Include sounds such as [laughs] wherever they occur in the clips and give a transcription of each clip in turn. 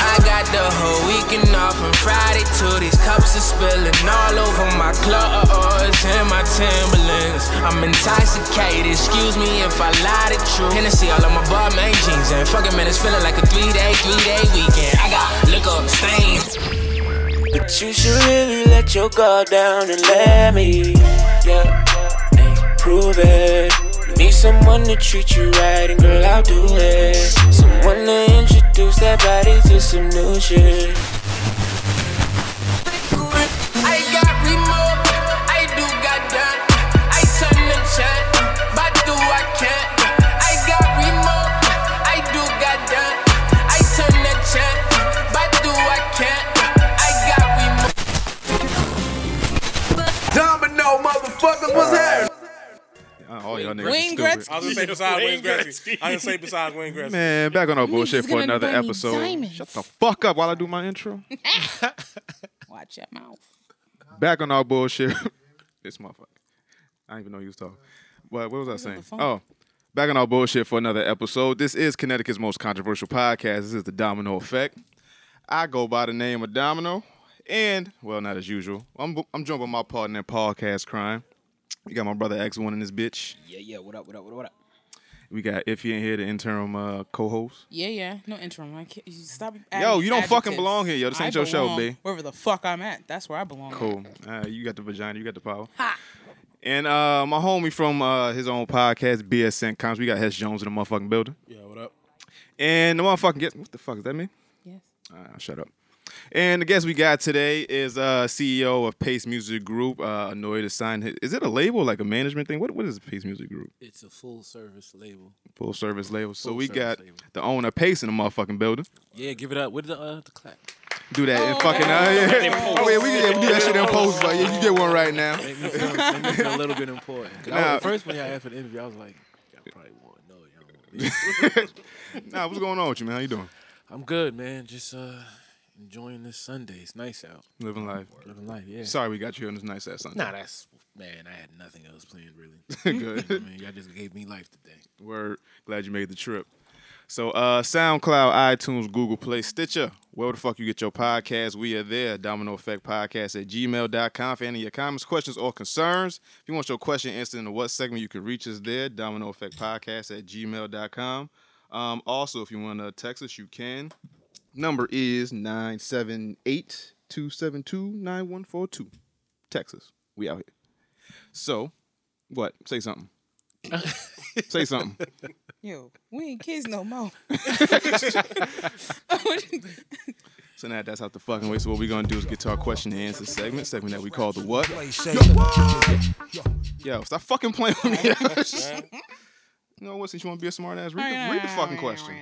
I got the whole weekend off from Friday to these cups are spilling all over my clothes and my Timberlands. I'm intoxicated, excuse me if I lie to you. Hennessy all on my Balmain jeans, and fucking man, it's feeling like a three day, three day weekend. I got liquor stains. But you should really let your guard down and let me, yeah, hey, prove it. Need someone to treat you right, and girl, I'll do it. Someone to introduce that body to some new shit. Y'all niggas Wayne stupid. [laughs] Gretzky. I was gonna say besides Wayne Gretzky. I didn't say besides Wayne Gretzky. Man, back on our bullshit is for gonna another buy me episode. diamonds. Shut the fuck up while I do my intro. [laughs] Watch your mouth. Back on our bullshit. [laughs] this motherfucker. I didn't even know you was talking. What, what was I saying? phone. Oh, back on our bullshit for another episode. This is Connecticut's most controversial podcast. This is the Domino Effect. I go by the name of Domino, and well, not as usual. I'm I'm joined by my partner in podcast crime. We got my brother X1 in this bitch. Yeah, yeah. What up? What up? What up? What up? We got Iffy in here, the interim uh, co-host. Yeah, yeah. No interim. I can't, you stop. Yo, you don't fucking belong here, yo. This ain't I your show, belong B. Wherever the fuck I'm at, that's where I belong. Cool. Uh, you got the vagina. You got the power. And uh, my homie from uh, his own podcast, BSN Coms. We got Hess Jones in the motherfucking building. Yeah, what up? And the motherfucking guest. What the fuck is that me? Yes. Uh, shut up. And the guest we got today is uh, CEO of Pace Music Group. Uh, annoyed to sign. His, is it a label like a management thing? What What is Pace Music Group? It's a full service label. Full service label. So Full we got label. the owner Pace in the motherfucking building. Yeah, give it up. With the uh, the clap. Do that in fucking. Uh, yeah. Oh yeah, we, yeah, we do that shit in post, but yeah, you get one right now. Make me feel, make me feel a little bit important. 'Cause I Nah. was, first when y'all asked for the interview, I was like, y'all probably won't know. Y'all won't [laughs] be. Nah, what's going on with you, man? How you doing? I'm good, man. Just uh, enjoying this Sunday. It's nice out. Living life. Living life. Yeah. Sorry, we got you on this nice ass Sunday. Nah, that's man. I had nothing else planned really. [laughs] Good. I mean, y'all just gave me life today. Word. Glad you made the trip. So, uh, SoundCloud, iTunes, Google Play, Stitcher. Where the fuck you get your podcast? We are there. Domino Effect Podcast at gmail.com for any of your comments, questions, or concerns. If you want your question answered in the what segment, you can reach us there. Domino Effect Podcast at gmail.com. Um, also, if you want to text us, you can. Number is 978 272 9142. Texas. We out here. So, what? Say something. [laughs] Say something. Yo, we ain't kids no more. [laughs] So now that's out the fucking way. So what we're gonna do is get to our question and answer segment, segment that we call the what? Yo, stop fucking playing with me. [laughs] you know what? Since you want to be a smart ass, read the, read the fucking question.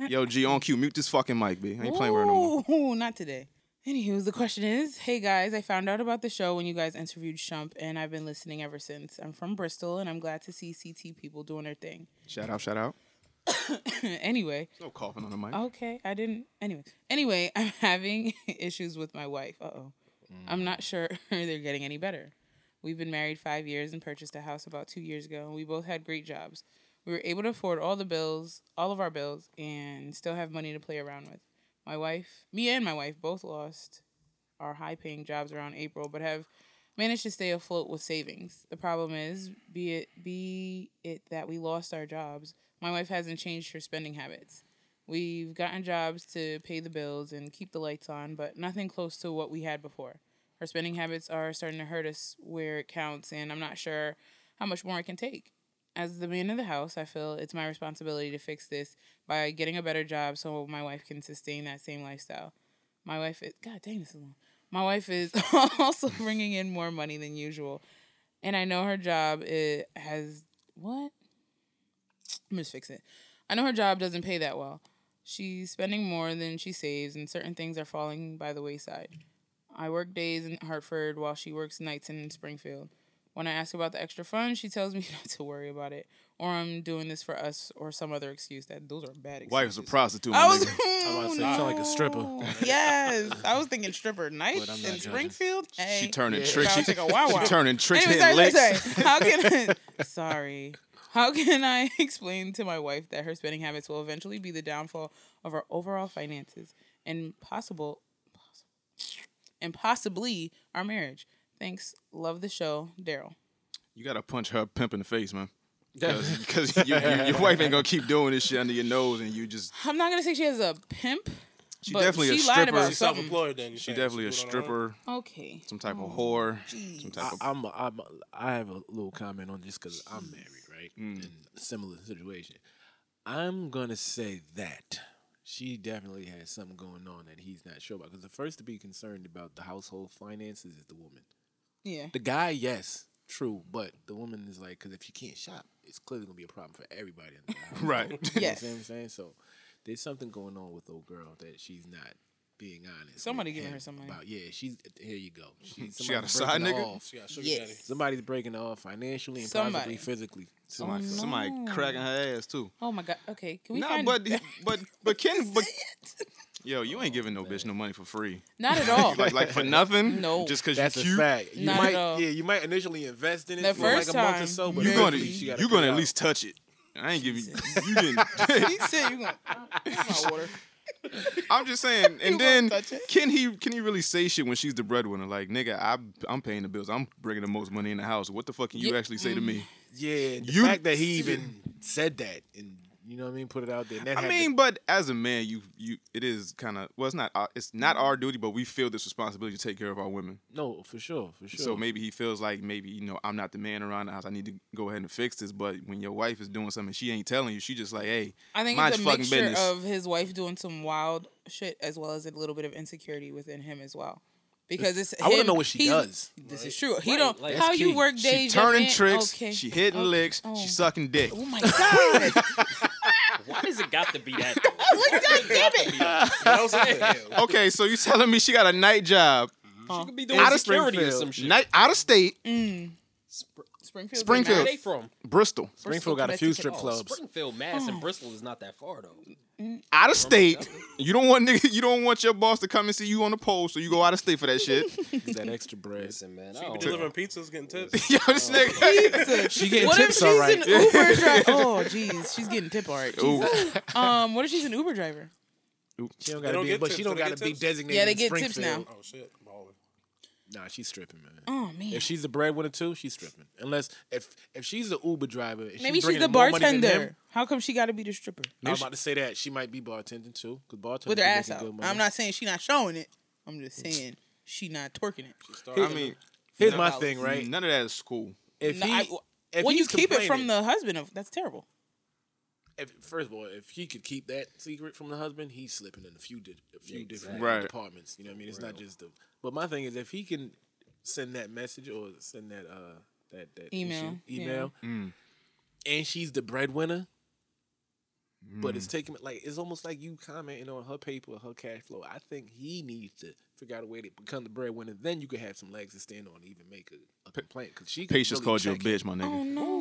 Yo, G on cue, mute this fucking mic, B. I ain't playing with her no more. Ooh, not today. Anywho, the question is, hey guys, I found out about the show when you guys interviewed Shump, and I've been listening ever since. I'm from Bristol, and I'm glad to see CT people doing their thing. Shout out, shout out. [coughs] anyway, No coughing on the mic. okay, I didn't. Anyway, anyway, [laughs] I'm having [laughs] issues with my wife. Uh oh, I'm not sure [laughs] they're getting any better. We've been married five years and purchased a house about two years ago, and we both had great jobs. We were able to afford all the bills, all of our bills, and still have money to play around with. My wife, me and my wife, both lost our high paying jobs around April, but have managed to stay afloat with savings. The problem is, be it be it that we lost our jobs, my wife hasn't changed her spending habits. We've gotten jobs to pay the bills and keep the lights on, but nothing close to what we had before. Her spending habits are starting to hurt us where it counts, and I'm not sure how much more I can take. As the man of the house, I feel it's my responsibility to fix this by getting a better job so my wife can sustain that same lifestyle. My wife is, God dang, this is long. My wife is [laughs] also bringing in more money than usual. And I know her job it has, what? Let me just fix it. I know her job doesn't pay that well. She's spending more than she saves, and certain things are falling by the wayside. I work days in Hartford while she works nights in Springfield. When I ask about the extra funds, she tells me [laughs] not to worry about it, or I'm doing this for us, or some other excuse. That those are bad excuses. Wife's a prostitute. I was. nigga. I'm about to say, you sound like a stripper. [laughs] yes, I was thinking stripper night in judging. Springfield. Hey, She turning Yeah. tricks. I'll She, take a wow wow. she turning tricks, Anyway, sorry, licks. sorry, [laughs] sorry. How can I, sorry? How can I explain to my wife that her spending habits will eventually be the downfall of our overall finances and possible, and possibly our marriage? Thanks. Love the show, Daryl. You gotta punch her pimp in the face, man. [laughs] Because you, you, your wife ain't gonna keep doing this shit under your nose, and you just I'm not gonna say she has a pimp. she but definitely she a lied stripper. about She's something. self-employed then. you She saying? definitely a She doing on her own? stripper, Okay. some type Oh, of whore, some type I, of. I'm, I'm, I have a little comment on this because I'm married, right? Mm. In a similar situation. I'm gonna say that she definitely has something going on that he's not sure about. Because the first to be concerned about the household finances is the woman. Yeah. The guy, yes, true, but the woman is like, because if you can't shop, it's clearly gonna be a problem for everybody. In the [laughs] house. Right. You Yes. know what I'm saying? So there's something going on with old girl that she's not being honest. Somebody with giving her some money. About. Yeah, she's here. You go. She, She got a side nigga? off. She got sugar Yes. daddy. Somebody's breaking her off financially and possibly physically. Somebody, Oh, somebody cracking her ass too. Oh my god. Okay. Can we Nah, find but [laughs] but but Ken, but yo, you ain't giving no bitch no money for free. not at [laughs] all. Like like for nothing. No. just because That's you a cute. fact. You Not at might, all. yeah, you might initially invest in it The for like first a month or time, so, but You're gonna eventually she gotta you gonna it at out. least touch it. I ain't giving [laughs] you didn't. [laughs] he said you gonna my water. I'm just saying. And You then touch it? can he can he really say shit when she's the breadwinner? Like nigga, I I'm paying the bills. I'm bringing the most money in the house. What the fuck can you Yeah, actually say to me? Mm. Yeah, and the You- fact that he even said that and you know what I mean, put it out there. And that I mean, to, but as a man, you you it is kind of well, it's not our, it's not mm-hmm. our duty, but we feel this responsibility to take care of our women. no, for sure, for sure. So maybe he feels like maybe you know I'm not the man around the house. I need to go ahead and fix this. But when your wife is doing something, she ain't telling you. She just like, hey, I think it's a fucking mixture business. of his wife doing some wild shit as well as a little bit of insecurity within him as well. Because it's I want to know what she he's- does. This is true. He Right, don't like- how you key. work days. your turning tricks, Okay. she hitting Oh, licks, oh. she sucking dick. Oh my god! [laughs] [laughs] Why does it got to be that? [laughs] Look, God damn it! You know what I'm saying? [laughs] Okay, so you telling me she got a night job She could be doing out of security or Springfield, some shit. night out of state, Mm. Springfield. Springfield. Where they from? Bristol, Springfield got a few Connecticut. strip Oh, clubs. Springfield, Mass, Oh. and Bristol is not that far though. Out of state. You don't want nigga, you don't want your boss to come and see you on the pole, so you go out of state for that shit. [laughs] Get that extra bread. Listen, man. I She be delivering know. pizzas, getting [laughs] tips. Yo, this nigga. Pizza. She getting What if tips she's all right. an Uber driver? [laughs] Oh, jeez, she's getting tip all right. Ooh. Jesus. Um, what if she's an Uber driver? She don't gotta don't be, but tips. she Do don't gotta be tips? designated. Yeah, they get tips now. Oh shit, baller. Nah, she's stripping, man. Oh man. If she's the breadwinner too, she's stripping. Unless if if she's the Uber driver, if Maybe she's bringing the in more money than bartender. him- How come she got to be the stripper I was about to say that she might be bartending too, because bartenders with her be ass making out? good money. I'm not saying she not showing it. I'm just saying she not twerking it. I mean, Here's my thing, right? None of that is cool. If No, he, I- if when you keep it from the husband, of that's terrible. If, first of all, if he could keep that secret from the husband, he's slipping in a few di- a few different Right. departments. You know what I mean? It's not just the. But my thing is, if he can send that message or send that uh that that Email, issue, email, Mm. and she's the breadwinner, but Mm. it's taking like it's almost like you commenting on her paper, her cash flow. I think he needs to figure out a way to become the breadwinner. Then you could have some legs to stand on, and even make a, a complaint because she. Patience really called you a check him. bitch, my nigga. Oh no.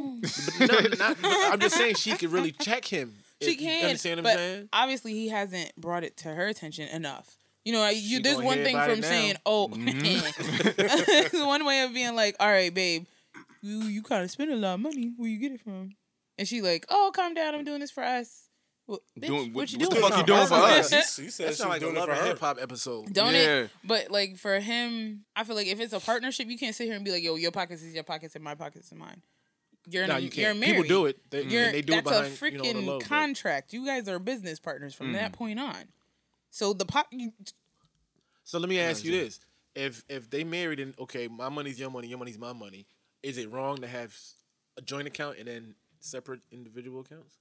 But no, not, I'm just saying she could really check him. [laughs] She if- you can, understand what but I'm saying? obviously he hasn't brought it to her attention enough. You know, you, there's one thing from saying, "Oh," it's [laughs] one way of being like, "All right, babe, you you kind of spend a lot of money. Where you get it from?" And she like, "Oh, calm down. I'm doing this for us." Well, bitch, Doing- what, what- you what doing? the fuck you doing for us? [laughs] She, she said That she sounds like a doing it for and her. hip hop episode. Don't Yeah. it? But like for him, I feel like if it's a partnership, you can't sit here and be like, "Yo, your pockets is your pockets and my pockets is mine." You're in No, a, you you're can't. married. People do it. They, You're, they do it that's behind a freaking you know, on the low, but- contract. You guys are business partners from that mm. point on. So the pot, you, So let me ask you this: If if they married and okay, my money's your money, your money's my money, is it wrong to have a joint account and then separate individual accounts?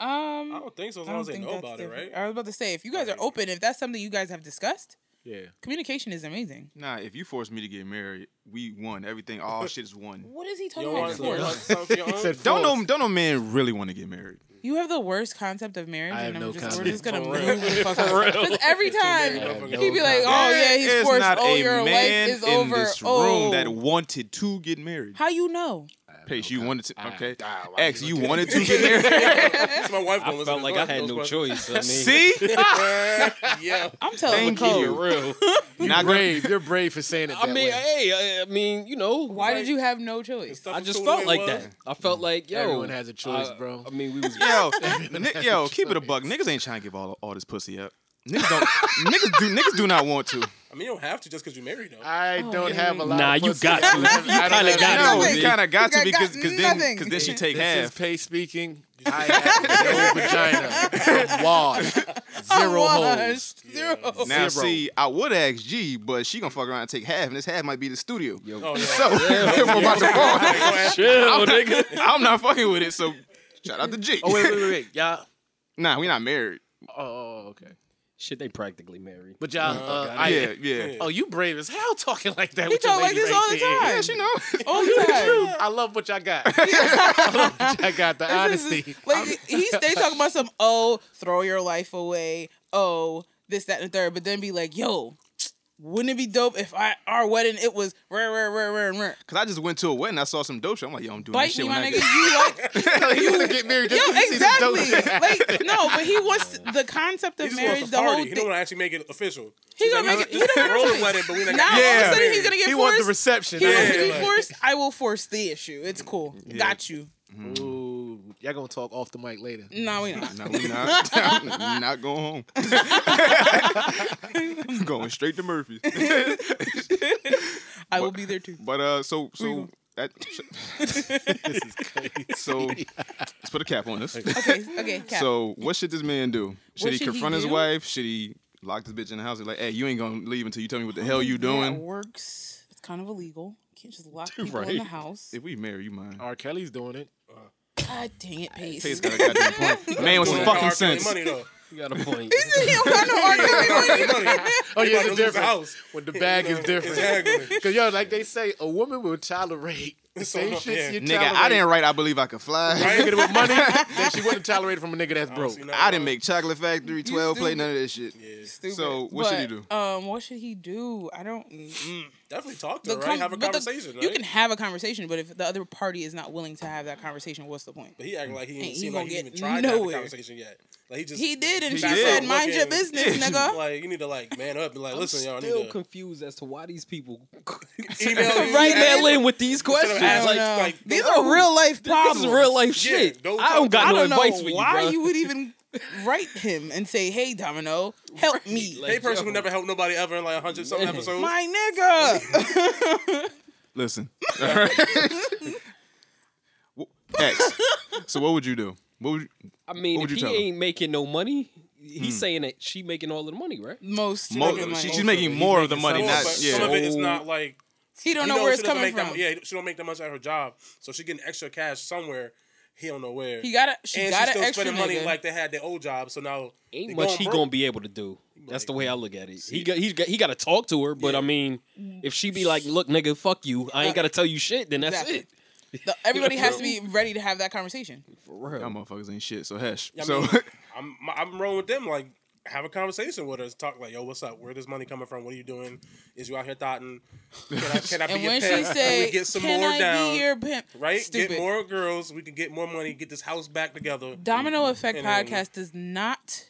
Um, I don't think so. As I long as they know that's about it, right? I was about to say, if you guys are open, if that's something you guys have discussed, Yeah. communication is amazing. Nah, if you force me to get married, we won. Everything, all [laughs] shit is won. What is he talking don't about? want, you don't before? want something for your own? Said Don't force. know, don't know, man really want to get married. You have the worst concept of marriage, I have and I'm no just, we're concept. just gonna [laughs] For move real. the fuck [laughs] out. 'Cause every time have he'd be like, "Oh yeah, he's is forced. not Oh, a your life man is in over. this room oh, that wanted to get married. how you know? I have Pace, you wanted to. Ah, Okay. ah, X, you you wanted to get [laughs] married. That's my wife. I felt like I had no choice. See? [laughs] yeah. I'm telling Thank the you. code. real. [laughs] You're Not brave. You're brave for saying it. I mean, hey, I, I mean, you know, Why did you have no choice? I just felt like that. I felt like, yo, Everyone has a choice, bro. I mean, we was Yo, yo, keep it a buck. Niggas ain't trying to give all all this pussy up. Niggas don't. niggas do. Niggas do not want to. I mean, you don't have to just because you're married, though. I oh, don't have a lot. Nah, of you got to. [laughs] You have- I don't kinda got to. No, you kind of got to You got because because then because then she take This half. is Pace speaking. I have no [laughs] vagina. [laughs] I'm washed. Zero holes. Washed. Zero. Now, Zero. see, I would ask G, but she gonna fuck around and take half, and this half might be the studio. Oh, yeah. So we're about to fall. chill, nigga. I'm not fucking with it. So shout out to G. Oh wait, wait, wait, wait. Y'all. Nah, we not married. Oh, oh, oh okay. Shit, they practically married. But y'all. Uh, I, yeah, yeah. Oh, you brave as hell talking like that. He with your talk like this right all the there. time. Yeah, she know. [laughs] All the time. I love what y'all got. [laughs] [laughs] I love what y'all got. The This is- honesty. Like he's they talking about some oh throw your life away oh this that and the third, but then be like yo, wouldn't it be dope if I our wedding it was rare rare rare rare rare. Cause I just went to a wedding. I saw some dope shit. I'm like, yo, I'm doing that Bite shit me, when my I nigga. get. You [laughs] like [laughs] you want to get married just yo 'cause you see dope exactly like [laughs] no, but he wants the concept He of just marriage. wants The to whole party. He don't want to actually make it official. He gonna like, make it. just He gonna roll the wedding, but we not Now all of a sudden he's gonna get He forced. wants the reception. he wants to be like- forced. I will force the issue. It's cool. Got you. Ooh, y'all gonna talk off the mic later. No, we not. No, we not. [laughs] [laughs] not going home. [laughs] going straight to Murphy's. I will be there too. But uh, so so that. So let's put a cap on this. Okay, okay. Cap. So what should this man do? Should What he should he confront his wife? Should he lock this bitch in the house? He's like, hey, you ain't gonna leave until you tell me what the hell you That doing. works. It's kind of illegal. You can't just lock people in the house. If we marry, you mind? R. Kelly's doing it. God dang it, Pace. Pace got a goddamn point. [laughs] Man with some fucking sense. Money, though. You got a point. he don't got no R. Kelly money. money. Oh yeah, it's the different. house. When the bag is [laughs] different. Exactly. Cause yo, like they say, a woman will tolerate the same So, shit yeah. you Nigga, tolerate. I didn't write I Believe I Could Fly. Right? Nigga with money [laughs] that she wouldn't tolerate from a nigga that's broke. See, now- I didn't make Chocolate Factory, 12 play, none of that shit. Stupid. So, what should he do? Um, what should he do? I don't. mm. Definitely talk to The her, right? Have a but the- conversation, right? You can have a conversation, but if the other party is not willing to have that conversation, what's the point? But he acting like he Ain't didn't he seem gonna like he get even tried to have a conversation yet. Like he just He did, and He she said, "Mind your business, [laughs] nigga." Like you need to like man up and like I'm listen, y'all still need to confused as to why these people [laughs] email [laughs] you. right Yeah. now in with these questions. Like, like, These are real life problems. this is real life Yeah, shit. don't I don't got no know advice for you, why you would even write him and say, "Hey, Domino, help me, Like, Hey, person yo. who never helped nobody ever in like a hundred something Man. episodes. my nigga." Listen. [laughs] [laughs] Well, X. So what would you do? What would you, I mean, What if would he you tell him? ain't making no money, he's hmm. saying that she making all of the money, right? Most, mo- of the money. she- she's making He's more of the money, some, not but yeah. Some of it is not like he don't he know where it's coming from. That, yeah, she don't make that much at her job, so she getting extra cash somewhere. He don't know where. He got a she and got she's an still extra spending money nigga. like they had their old job. So now Ain't much going he broke. gonna be able to do. That's the way I look at it. He got he's got he got to talk to her, but I mean, mm. if she be like, "Look, nigga, fuck you," I ain't got to tell you shit. Then that's Exactly. it. The- everybody has to be [laughs] ready to have that conversation. For real. y'all motherfuckers ain't shit. So hush. I so mean, [laughs] I'm I'm rolling with them. Like, have a conversation with her. Talk like, yo, what's up? Where this money coming from? What are you doing? Is you out here thotting? Can I, can I [laughs] be your when she pimp? Can say, we get some "Can more I down? be your pimp?" right? Stupid. Get more girls. We can get more money. Get this house back together. Domino Effect And then- podcast does not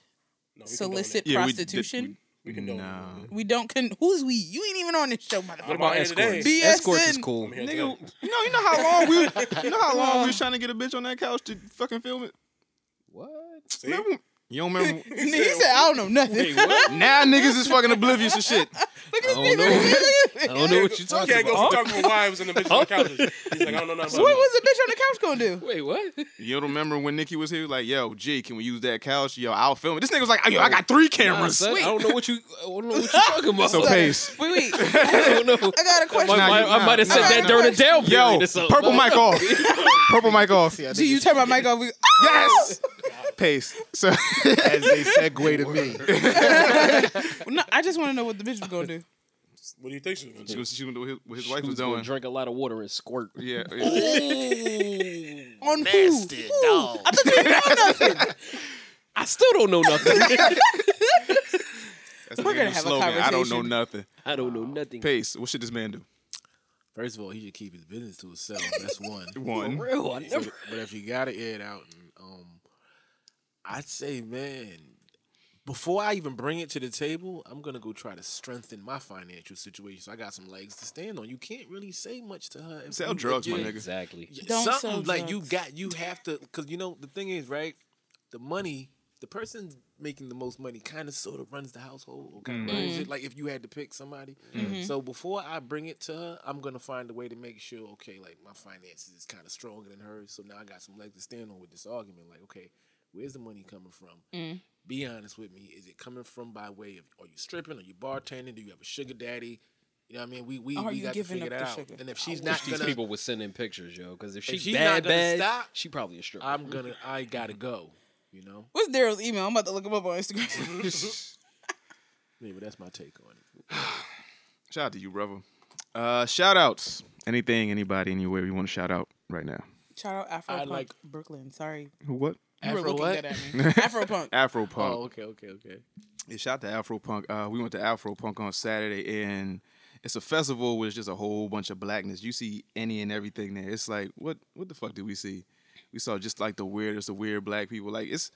No, solicit it. Yeah, we did- prostitution. We condone Nah. it. We don't con. Who's we? You ain't even on this show, motherfucker. What About At the end of the escorts. day- Escorts is cool. I'm nigga, you know, you know how long we, you know how long we was trying to get a bitch on that couch to fucking film it. What? See? Remember? You don't remember? [laughs] he said, "I don't know nothing." Wait, what? now niggas is fucking oblivious of shit. [laughs] Look I don't this know. [laughs] I don't know what you're You talking can't go about. from talking about wives and the bitches on the couches. He's like, I don't know nothing about What that. was the bitch on the couch gonna do? Wait, what? You don't remember when Nikki was here? Like, yo, G, can we use that couch? Yo, I'll film it. This nigga was like, yo, I got three Nah, cameras. son, I don't know what you. I don't know what you're talking about. so pace. Wait, wait. I don't know. I got a question. Nah, I, you- I might have said that during the down period Yo, purple mic off. Purple mic off. Do you turn my mic off? Yes. Pace. So [laughs] As they segue to me. [laughs] no, I just want to know what the bitch was gonna do. What do you think she's gonna she do? was, she was doing what his, what his wife He was was gonna doing. drink a lot of water and squirt. Yeah. yeah. [laughs] On Nasty who? Who? dog. I thought you didn't know nothing. I still don't know nothing. That's We're gonna have a conversation. I don't know nothing. I don't know nothing. Pace. What should this man do? First of all, he should keep his business to himself. That's one. One. Real, I But, never. but if you gotta air it out, and, um, I'd say, man, before I even bring it to the table, I'm gonna go try to strengthen my financial situation. So I got some legs to stand on. You can't really say much to her. Sell you- if drugs, my nigga. Exactly. Don't something sell like you got you have to because you know the thing is right the money the person making the most money kind of sort of runs the household or kind Mm-hmm. runs it like if you had to pick somebody so before i bring it to her i'm gonna find a way to make sure okay like my finances is kind of stronger than hers so now i got some legs to stand on with this argument like okay where's the money coming from Mm. be honest with me is it coming from by way of are you stripping are you bartending do you have a sugar daddy you know what I mean? We we, Are we you got to giving figure up that the out. sugar? And if she's I not wish these gonna, people would send in pictures, yo. Because if she's, she's bad, not gonna bad, stop, she probably a stripper. I'm gonna [laughs] I gotta go. You know? What's Daryl's email? I'm about to look him up on Instagram. [laughs] [laughs] Yeah, but that's my take on it. [sighs] Shout out to you, brother. Uh, shout outs. Anything, anybody, anywhere you want to shout out right now? Shout out Afro I Punk like- Brooklyn. Sorry, Who? What? You were Afro looking what? dead at me. [laughs] Afro Punk. Afro Punk. Oh, okay, okay, okay. Yeah, shout out to Afro Punk. Uh, we went to Afro Punk on Saturday, and it's a festival with just a whole bunch of blackness. You see any and everything there. It's like, what what the fuck did we see? We saw just like the weirdest of weird black people. Like it's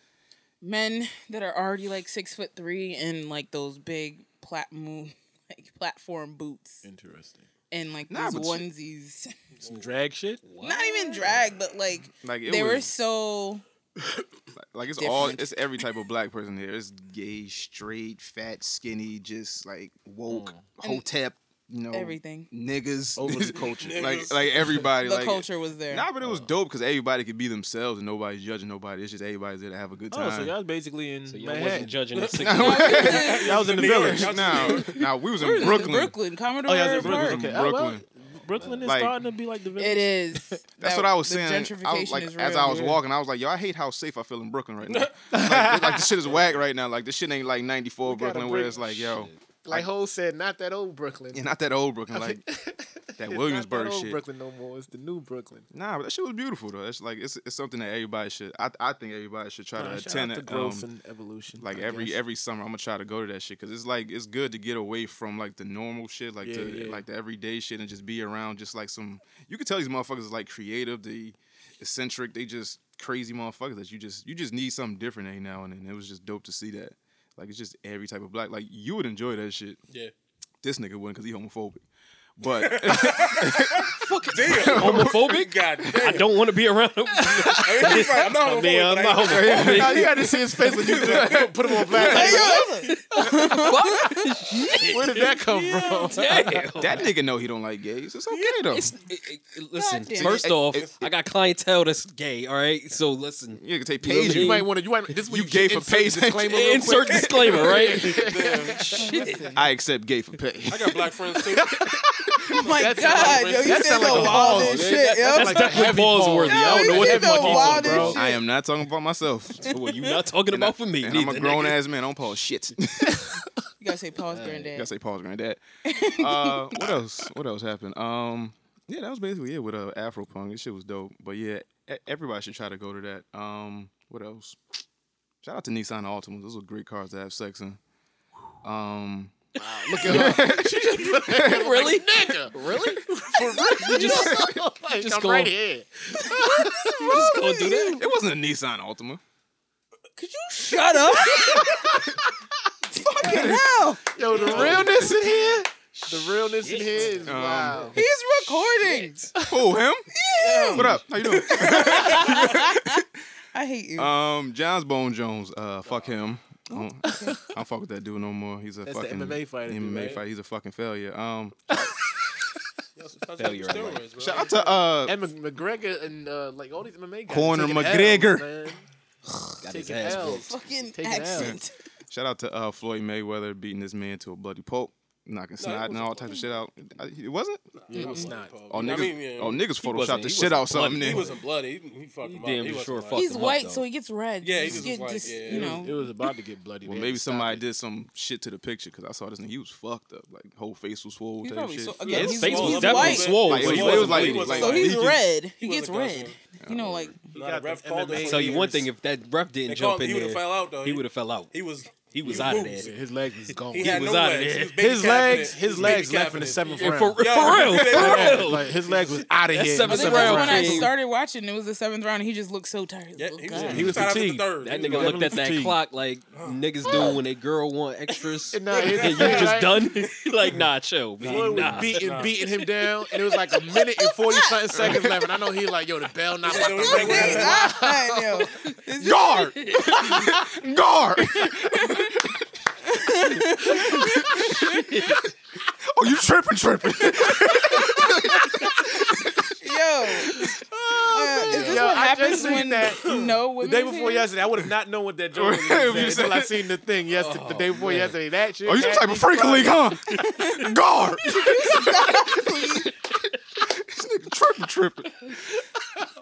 Men that are already like six foot three and like those big plat moon [laughs] like platform boots Interesting. and like Nah, these onesies. Some drag shit. Not even drag, but like like it they were so [laughs] like it's all it's every type of black person here. It's gay, straight, fat, skinny, just like woke, mm. And hotep, you know, everything. niggas, Over the [laughs] culture. like like everybody. The like, culture was there. Nah, but it was uh. dope because everybody could be themselves and nobody's judging nobody. It's just everybody's there to have a good time. Oh, so y'all was basically in so y'all wasn't judging [laughs] at six. Y'all was in the village. now, now we was in We was in Brooklyn. Brooklyn, Commodore Oh, yeah, was in Brooklyn. Okay, Brooklyn. Oh, Well, Brooklyn is Like- starting to be like the village. It is. [laughs] That's That- what I was the saying. I was like, is as. I was walking, I was like, "Yo, I hate how safe I feel in Brooklyn right now. like, like, this shit is whack right now. Like this shit ain't like '94 gotta Brooklyn where it's like, yo, Like Ho said, not that old Brooklyn. yeah, not that old Brooklyn, like [laughs] that It's Williamsburg not that old shit. Brooklyn no more. It's the new Brooklyn. Nah, but that shit was beautiful though. It's like it's, it's something that everybody should. I I think everybody should try Nah, to attend it. growth um, and evolution. like I every guess. every summer, I'm gonna try to go to that shit because it's like it's good to get away from like the normal shit, like Yeah, the yeah. like the everyday shit, and just be around just like some. You can tell these motherfuckers is like creative, the eccentric, they just crazy motherfuckers that you just you just need something different every now and then. It was just dope to see that. Like it's just every type of black. Like you would enjoy that shit. Yeah. This nigga wouldn't because he homophobic. But [laughs] [laughs] Damn. [laughs] Homophobic? God damn. I don't want to be around him. [laughs] [laughs] I mean, he's right. I'm not I homophobic. mean, I'm but not I- homophobic. Nah, you got to see his face when you put him on black. What? Where did that come from? Damn. that nigga know he don't like gays. It's okay though. It's, it, it- listen, Goddamn. first It- off, it- I got clientele that's gay. All right, so listen. you can take You know what I page. mean? You might want to. You might. This is where You you gay should for insert pays. disclaimer real Insert quick. disclaimer, right? Listen. I accept gay for pay. I got black friends too. Oh my That sound god, yo, you that said sound like the wildest pause, shit, yo. That's like definitely heavy balls pause. worthy. I Yo, don't know you what said the the fuck you talking wildest about. shit. I am not talking about myself. [laughs] Well, you not talking [laughs] And I- about for me. And I'm a grown ass man. I don't pause shit. [laughs] You gotta say pause, granddad. You gotta say pause, granddad. Uh, what else? What else happened? Um, yeah, that was basically it with uh, Afro Punk. This shit was dope. But yeah, e- everybody should try to go to that. Um, what else? Shout out to Nissan Altima. Those are great cars to have sex in. Um, Wow, look at her. [laughs] really? Nigga, really? [laughs] For [laughs] real? You just, Like, Just I'm go- right here. you just gonna do that? it wasn't a Nissan Altima. Could you shut up? Fucking hell. Yo, the realness in here. The realness in here is Um, wow. He's recording. Oh, him? Yeah. What up? How you doing? I hate you. um, Jon Bones Jones. Uh, fuck him. I don't, [laughs] I don't fuck with that dude no more. He's a That's fucking MMA fighter dude, right? fighter. He's a fucking failure. Um, [laughs] [laughs] Failure. Steroids, shout out to uh, And McGregor and uh, like all these MMA guys. Conor taking McGregor. L's, man. [sighs] Got his ass L's. Fucking Take it out. accent. Shout out to uh, Floyd Mayweather beating this man to a bloody pulp, knocking it snot and all types of shit out. It wasn't? Yeah, it was not. Oh, I niggas, mean, yeah, oh, niggas wasn't- photoshopped the shit out wasn't something. bloody. He wasn't bloody. He, he fucked He him up. damn He sure like- fucked He's him up, white, though. so he gets red. Yeah, he Just just get was like, yeah. you It know. It was about to get bloody. Well, maybe had to stop somebody it. did some shit to the picture because I saw this and he was fucked up. Like, whole face was swollen. Type shit. so, Yeah, his face was definitely swollen. swole, Like, but it he was- it was wasn't like- bleeding. so he's red. He, he gets red. You know, like He Nah, got the ref the called MMA him. Tell you one thing: if that ref didn't jump him- in he would have fell out though. he would have fell out. He was He was was out of moved. there. His legs was gone. He had was no out of legs. there. He his legs, his legs left in the seventh round. for, Yo, for real, for real. like his legs was out of here. seven I Seventh that's round when I started watching. It was the seventh round, and he just looked so tired. Yeah, he was, He was tied the fatigued. third. That nigga was looked at that clock like niggas do when they girl want extras. [laughs] And nah, and you just done? [laughs] [laughs] like, nah, chill, Boy man. Nah. beating, beating him down, and it was like a minute and forty something seconds left. And I know he like, yo, the bell not Yeah, about it to was ring. like- I know. This Guard! Guard! Oh, you tripping, tripping. Yo, uh, is this Yo, what I happens just seen when that. no The women? day before yesterday, I would have not known what that joke was [laughs] You until said- I seen the thing yesterday. the day before yesterday, that shit. Oh, you some had type of freak league, huh? Guard! [laughs] this nigga tripping, tripping.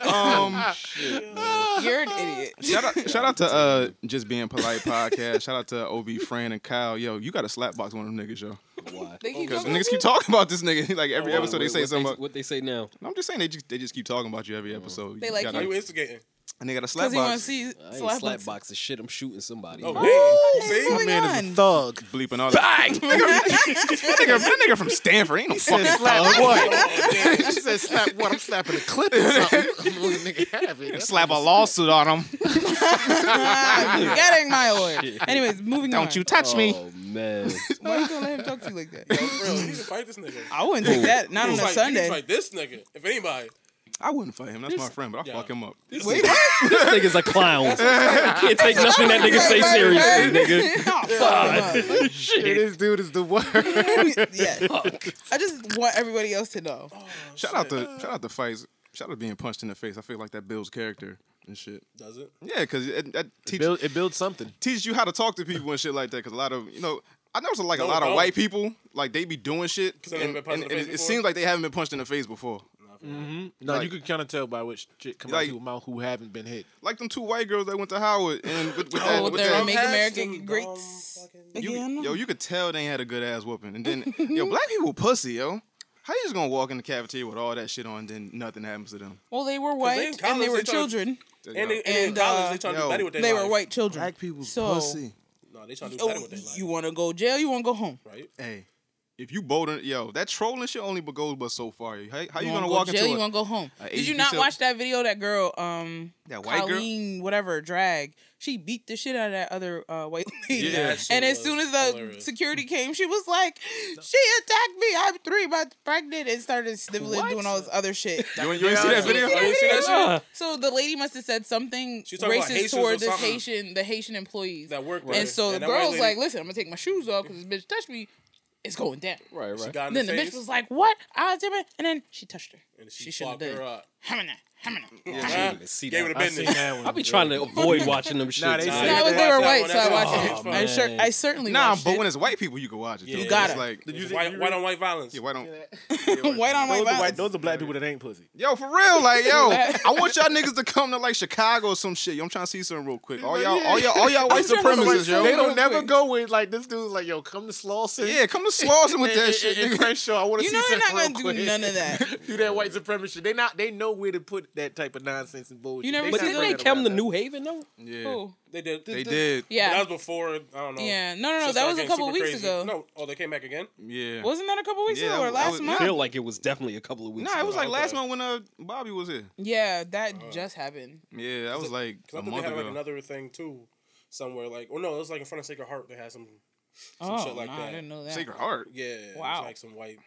Um, [laughs] [laughs] You're an idiot. shout out, shout out to uh, just being polite podcast. Shout out to Ob, Fran, and Kyle. Yo, you got to slapbox one of them niggas, yo. Why? They keep Because talking niggas keep talking about this nigga. [laughs] Like every Why? episode, they say what something. about, What they say now? I'm just saying they just they just keep talking about you every episode. They You like gotta- Why you instigating? And they got a because he wants slapbox to see uh, I ain't slap slap box of shit. I'm shooting somebody. Oh, oh man. damn. See? My Moving man is on. a thug. bleeping all [laughs] [laughs] that. Bang! [laughs] that, nigga, that nigga from Stamford ain't no fucking slap thug. what? he said slap what? I'm slapping a clip or something. I'm the nigga have it. That's Slap a lawsuit on him. I'm getting my lawyer. Anyways, moving on. Don't you touch me. Oh man. Why you gonna let him talk to you like that? Yo, for real, you can fight this nigga. I wouldn't take that. Not on a fight- You Sunday. can fight this nigga, if anybody. I wouldn't fight him. That's my friend, but I'll Yeah. fuck him up. Wait, [laughs] This nigga's a clown. [laughs] Can't take nothing that nigga say seriously, nigga. Oh, fuck [laughs] Shit, this dude is the worst. him up. yeah. I just want everybody else to know. Oh, shout out to shout out to fights. Shout out to being punched in the face. I feel like that builds character and shit. Does it? Yeah, because it, that It, teach, build, it builds something. teaches you how to talk to people and shit like that. Because a lot of you know, I know it's like a No, lot of don't. white people like they be doing shit, they never and, been punched and- in the and face it before? seems like they haven't been punched in the face before. No, Like- you can kind of tell by which shit come out Like- people's mouth who haven't been hit. Like them two white girls that went to Howard and with, with [laughs] that, Oh, with they're that Make Past America them Great dumb fucking- you, again. yo, you could tell they had a good ass whooping. And then, yo, [laughs] black people pussy, yo. How you just gonna walk in the cafeteria with all that shit on, and then nothing happens to them? well, they were they in white and they were they tryna- children. And, they, and, And, in college, uh, they trying to yo, do better with their They were white children. Black people So- pussy. No, they trying to do better Oh, with their life. you want to go jail? You want to go home? right? Hey, if you bold, yo, that trolling shit only but goes but so far. How, how you, wanna gonna go walk jail? into You a, want to go home? a Did you not cell- watch that video? That girl, um, That white girl? Whatever, drag. She beat the shit out of that other uh, white [laughs] lady. Yeah. And as soon as the hilarious. security came, she was like, "She attacked me. I'm three months pregnant," and started sniveling, What? doing all this other shit. You, ain't- you ain't see that video? You see that shit? So the lady must have said something She was talking about racist Haitians toward or this. Haitian, the Haitian employees. That work. And so the girl's lady, like, "Listen, I'm gonna take my shoes off because this bitch touched me. It's going down." Right, she right. got in then the the bitch was like, "What?" I was different, and then she touched her. and she, she her up. Hamina, hamina. I Huh? didn't see Gave her that. I seen business. that one. I be trying to avoid watching them shit. [laughs] Nah, they man. say No, they were white, so I watched oh, it. Oh, I, sure, man. I certainly Nah, watched but it. when it's white people, you can watch it. Yeah. You got It's it. like, Did It's white, white on white violence. yeah, white don't. [laughs] [laughs] white on white Those are, white, violence. those are black people that ain't pussy. Yo, for real, like, yo, I want y'all niggas to come to like Chicago or some shit. Yo, I'm trying to see something real quick. All y'all, all y'all, all y'all white trying to supremacists, yo. They don't never go with like this dude's like, yo, come to Slauson. Yeah, come to Slauson with that shit. and- and nigga. Crenshaw, I want to You see know they're not something gonna real do quick. none of that. do that white supremacy. They not. They know where to put that type of nonsense and bullshit. You never But didn't they it come to. New Haven though? Yeah, Who? They did. they But did. Yeah. that was before. I don't know. Yeah. No, no, no. That was a couple weeks crazy. ago. No. Oh, they came back again. Yeah. Wasn't that a couple weeks Yeah, ago or that last was- I month? feel like it was definitely a couple of weeks. Nah, it was ago. like last month when uh Bobby was here. Yeah, that just happened. Yeah, that was like Because I a thought they month had ago. like another thing too, somewhere like. Oh no, it was like in front of Sacred Heart. They had some. Some oh, shit like nah, that. I didn't know that. Sacred Heart. Yeah. it was Wow. like some white.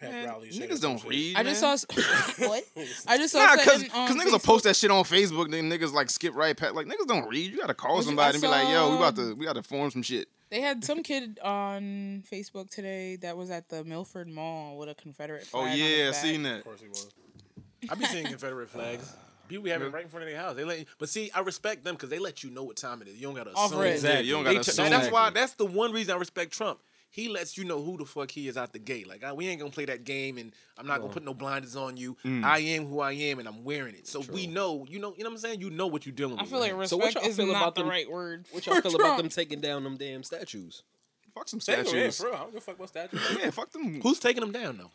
Pep Man, rally niggas don't shit. read. I just saw. [laughs] what? I just saw Nah, cause, something on cause niggas will post that shit on Facebook, then niggas like skip right past. Like niggas don't read. You gotta call Was somebody I and be like, "Yo, we about to, we got to form some shit." They had some kid on Facebook today that was at the Milford Mall with a Confederate Oh flag. on his yeah, I back. seen that. Of course he was. I be seeing Confederate flags. People be having it right in front of their house. They let, you, but see, I respect them because they let you know what time it is. You don't gotta Off assume. Exactly. You don't gotta t- assume. That's why. That's the one reason I respect Trump. He lets you know who the fuck he is out the gate. Like I, we ain't gonna play that game, and I'm not gonna put no blinders on you. Mm. I am who I am, and I'm wearing it. So we know, you know, you know what I'm saying. You know what you're dealing I with. feel like right? So respect what y'all is feel not about the them- right word. What [laughs] y'all for feel about them taking down them damn statues? Fuck some Damn, yeah, statues. for real. I don't give a fuck about statues. Yeah, fuck them. Who's taking them down though?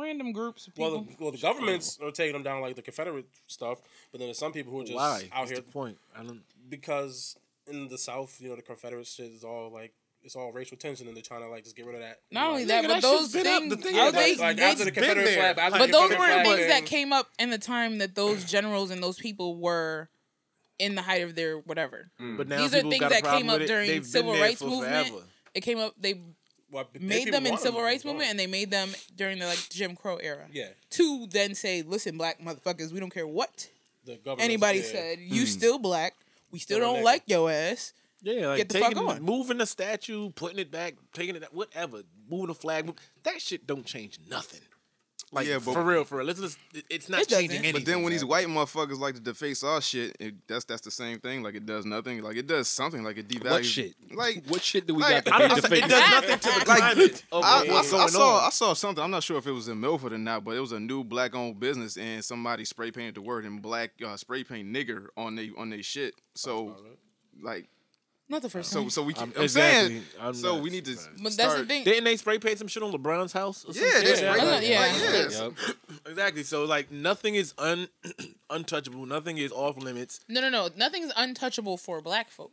Random groups of Well, the, well, the governments are taking them down like the Confederate stuff, but then there's some people who are just Why? out What's here the point? I don't. because in the South, you know, the Confederate shit is all like it's all racial tension, and they're trying to like just get rid of that. Not only Like, that, but that those been up. things, The thing they, like, like after the Confederate flag, after but the those weren't flag things that came up in the time that those generals and those people were in the height of their whatever. Hmm. But now These are things that came up during They've civil rights movement. forever. It came up. They Well, made them in want civil rights gone. movement, and they made them during the like Jim Crow era. Yeah, To then say, listen, black motherfuckers, we don't care what the anybody said. You hmm. still black. We still Still a don't like your ass. Yeah, like Get the fuck taking, on. moving the statue, putting it back, taking it, whatever, moving the flag. That shit don't change nothing. Like Yeah, but- for real, for real. Let's just, it- it's not It changing anything. But then when these white motherfuckers like to deface our shit, it, that's that's the same thing. Like it does nothing. Like it does something. Like it devalues. What shit? Like What shit do we like, got to don't, pay it does [laughs] nothing to the Like, climate of I, I, what's I saw on. I saw something. I'm not sure if it was in Milford or not, but it was a new black owned business and somebody spray painted the word in black uh, spray paint nigger on they on they shit. So like Not the first so time. so we I'm- I'm, exactly. saying I'm so not we need to surprised. but that's the start- thing. Didn't they spray paint some shit on LeBron's house? Or some Yeah, they spray paint. not- yeah. Like, yeah. Yup. Exactly. So like nothing is un [clears throat] untouchable. Nothing is off limits. No, no, no. Nothing's untouchable for black folk.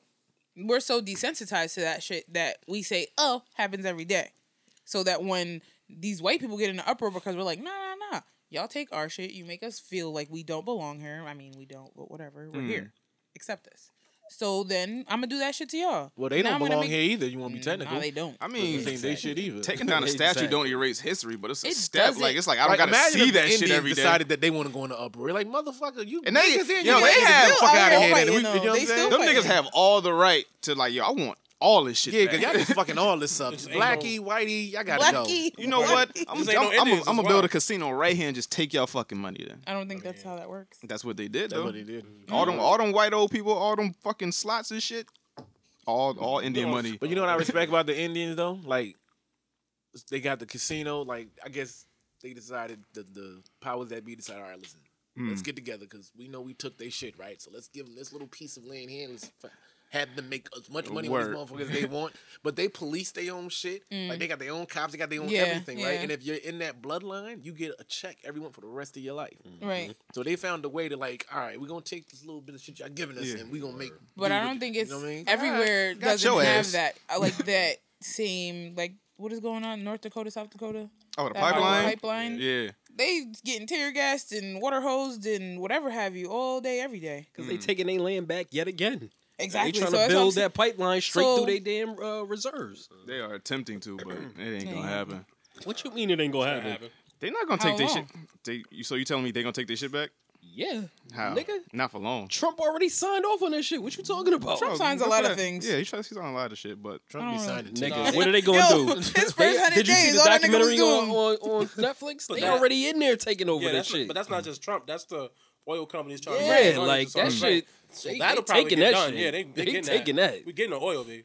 We're so desensitized to that shit that we say, "Oh, happens every day." So that when these white people get in the uproar because we're like, "Nah, nah, nah, y'all take our shit. You make us feel like we don't belong here. I mean, we don't, but whatever. We're hmm. here. Accept us." So then I'm gonna do that shit to y'all. Well, they Now don't I'm belong make- here either. You want to be mm, technical? No, they don't. I mean, ain't they should either. taking down a [laughs] statue Exactly. don't erase history, but it's a It step. doesn't- Like it's like I don't Like, gotta see if that the shit Indians every day. decided that they want to go in the uproar. Like motherfucker, you And they- niggas in yo, here, they have- get the fuck out out of here. fighting, then. We- though. You know what They I'm still saying? Them fighting. niggas have all the right to like, yo, I want all this shit. Yeah, because y'all just fucking all this up. Just ain't Blacky, whitey, y'all gotta Blackie. You know what? I'm gonna ain't no I'm I'm as build well. a casino right here and just take y'all fucking money. Then I don't think that's how that works. that's what they did go. though. That's what they did. All them mm. all them white old people, all them fucking slots and shit. All all Indian No, money. But you know what I respect about the Indians though? Like they got the casino. Like I guess they decided the the powers that be decided. All right, listen, let's mm. get together because we know we took their shit, right? So let's give them this little piece of land here. And Let's have them make as much money on these motherfuckers as they [laughs] want. But they police their own shit. Mm. Like they got their own cops. They got their own Yeah, everything, right? And if you're in that bloodline, you get a check every month for the rest of your life. Mm-hmm. Right. So they found a way to like, all right, we're gonna take this little bit of shit y'all giving us Yeah. and we're gonna make. But do I don't it. think You it's know what I mean? everywhere got doesn't have ass. that uh, like [laughs] that same like what is going on North Dakota, South Dakota? Oh, the That pipeline. pipeline. Yeah. They getting tear gassed and water hosed and whatever have you all day, every day. Because they taking their land back yet again. Exactly. They trying so to that's what I'm build saying. that pipeline straight So- through their damn uh, reserves. They are attempting to, but it ain't gonna happen. What you mean it ain't gonna happen? happen. They not gonna How take their shit. They, you- so you telling me they gonna take their shit back? Yeah, How? nigga. Not for long. Trump already signed off on that shit. What you talking about? Trump Oh, signs a lot of things. Yeah, he tries. He's on a lot of shit, but Trump be I don't know. signing. Nigga, tickets. what are they gonna Yo, do? his first 100 did you see days, the all that nigga documentary was on, on, on [laughs] Netflix? They that- already in there taking over Yeah, that shit. but that's not just Trump. That's the oil companies trying to yeah, raise money like that the shit. So They, that'll they probably taking get that done. shit. Yeah, they, they, getting taking that. that. We getting the oil, B.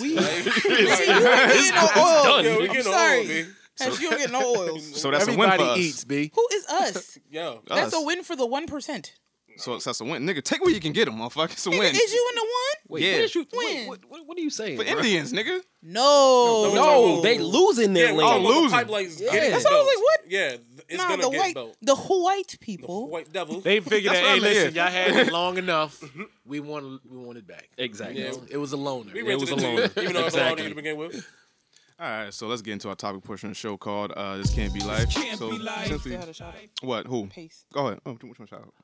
We, Like, [laughs] [laughs] see, you ain't getting no oil. done. yeah, we I'm getting the sorry. oil, B. Hash, you don't get no [laughs] oils. so that's Everybody a win for us. eats, b. Who is us? Yo, That's Us. a win for the one percent. So that's a win, nigga. Take where you can get them, motherfucker. It's a win Is you in the one? Wait, Yeah. what, is you, When? wait, what, what, what are you saying? for bro? Indians, nigga. No, No, No, they losing their yeah, land. talking losing. pipelines Yeah. That's what I was like, what? Yeah, th- it's nah, gonna the get white, built. the white The people. white devil. They figured That's that, what hey, I listen, y'all had it long [laughs] enough. We want, we want it back. Exactly. Yeah. It was a loner. we it rented was it a too, loner. even though it's a Exactly. to begin with. All right, so let's get into our topic portion of the show called uh, "This Can't Be Life." so since we, Still had a shot what? Who? pace. Go ahead. Oh, which one? Shout out.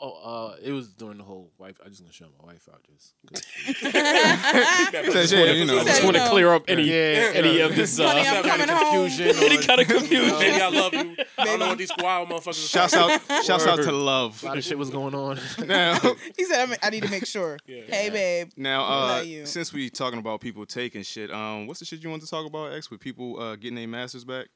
Oh, uh, it was during the whole wife. I just gonna show my wife out just. 'cause- [laughs] [laughs] Says, yeah, you know. Said Just want to clear up any Yeah, any of this Honey, uh, I'm coming home. confusion. any kind of [laughs] confusion. Baby, I love you. I don't know what these wild motherfuckers Shouts out, shouts out to love. A lot of shit was going on. Now, He said, I, mean, "I need to make sure." Hey, babe. now, uh, since we talking about people taking shit, um, what's the shit you want to talk about? X with people uh, getting their masters back,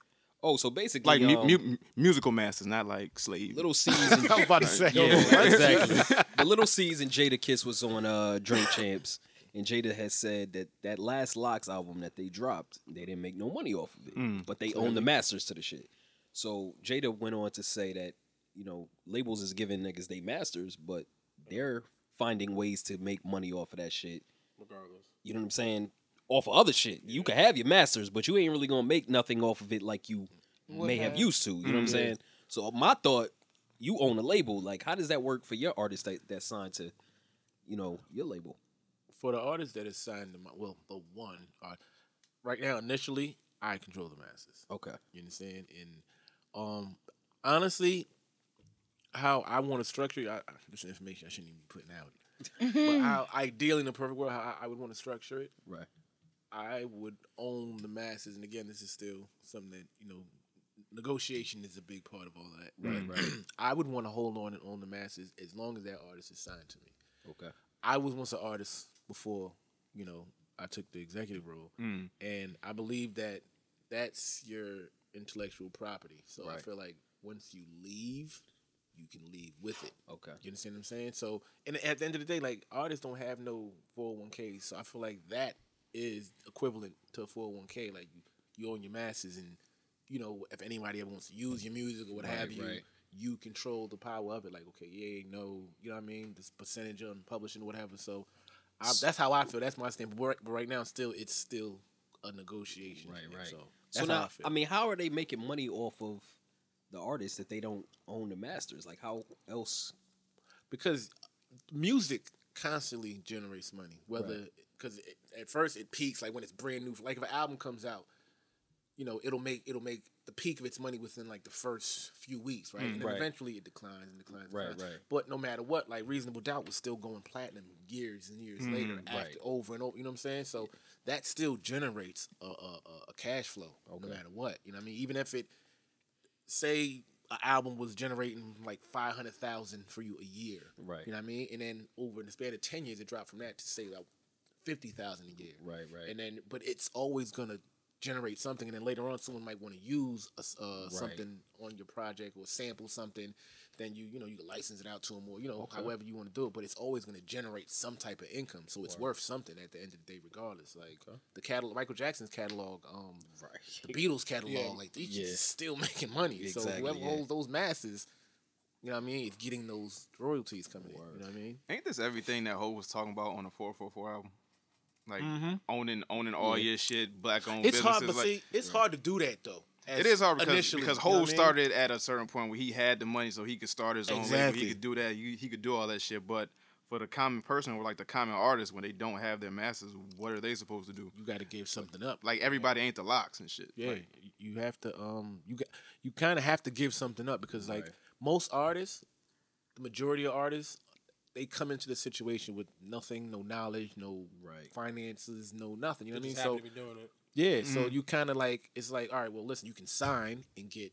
Oh, so basically, like um, mu- musical masters, not like slave. little season. I was about to say. Yeah, [laughs] exactly. the little season Jadakiss was on uh, Drink Champs, and Jada has said that that last LOX album that they dropped, they didn't make no money off of it, but they own the masters to the shit. So Jada went on to say that you know labels is giving niggas they masters, but they're finding ways to make money off of that shit. Regardless. You know what I'm saying? Off of other shit, you can have your masters, but you ain't really gonna make nothing off of it like you Would may have have. used to. You know what I'm saying? So my thought, you own a label. Like, how does that work for your artist that that signed to, you know, your label? for the artists that is signed to my well, the one uh, right now initially, I control the masters. Okay. You understand? And um, honestly, how I want to structure I, I- this information I shouldn't even be putting out. [laughs] but how ideally in the perfect world, how I- I would want to structure it, Right. I would own the masters. And again, this is still something that you know, negotiation is a big part of all of that. Right, right. [clears throat] I would want to hold on and own the masters as long as that artist is signed to me. Okay. I was once an artist before, you know, I took the executive role, Mm. and I believe that that's your intellectual property. So I feel like once you leave, you can leave with it. Okay. You understand what I'm saying? So, and at the end of the day, like artists don't have no 401k, so I feel like that is equivalent to a 401k. Like you, you own your masters, and you know if anybody ever wants to use your music or what Right, have you, right. you control the power of it. Like okay, yeah, no, you know what I mean? This percentage on publishing, whatever. So I, that's how I feel. That's my standpoint. But right, right now, still, it's still a negotiation. Right, right. So So that's how now, I feel. I mean, how are they making money off of the artists if they don't own the masters? Like, how else? because music constantly generates money. Whether because at first it peaks like when it's brand new. Like if an album comes out, you know it'll make it'll make the peak of its money within like the first few weeks, right? Mm, and then right. eventually it declines and declines. and Right, declines. right. But no matter what, like Reasonable Doubt was still going platinum years and years mm, later after right. over and over. You know what I'm saying? So that still generates a, a, a- cash flow no matter what. You know what I mean? Even if it say an album was generating like five hundred thousand for you a year, Right. You know what I mean? And then over the span of ten years, it dropped from that to say like fifty thousand a year, Right, right. And then, but it's always gonna generate something, and then later on, someone might want to use a s uh, something on your project or sample something. Then you, you know, you can license it out to them, or you know, however you want to do it. But it's always going to generate some type of income, so it's worth something at the end of the day, regardless. Like the catalog, Michael Jackson's catalog, um, Right. the Beatles catalog, [laughs] Yeah. like these Yeah. still [laughs] making money. so Exactly, whoever yeah. holds those masters, you know what I mean, It's getting those royalties coming in. You know what I mean? Ain't this everything that Hov was talking about on the 444 album? Like Mm-hmm. owning owning all your shit, black owned It's businesses. hard, but like, see, it's hard to do that though. it is hard because initially, because you know what Hov I mean? started at a certain point where he had the money, so he could start his own label. Exactly. He could do that. He, he could do all that shit. But for the common person or like the common artist, when they don't have their masters, what are they supposed to do? You got to give something up. Like everybody ain't the LOX and shit. Yeah, Like, you have to. Um, you got you kind of have to give something up because like Right. most artists, the majority of artists, they come into the situation with nothing, no knowledge, no Right. finances, no nothing. You know They what I mean? So to be doing it. yeah, so mm-hmm. you kind of like it's like all right, well, listen, you can sign and get.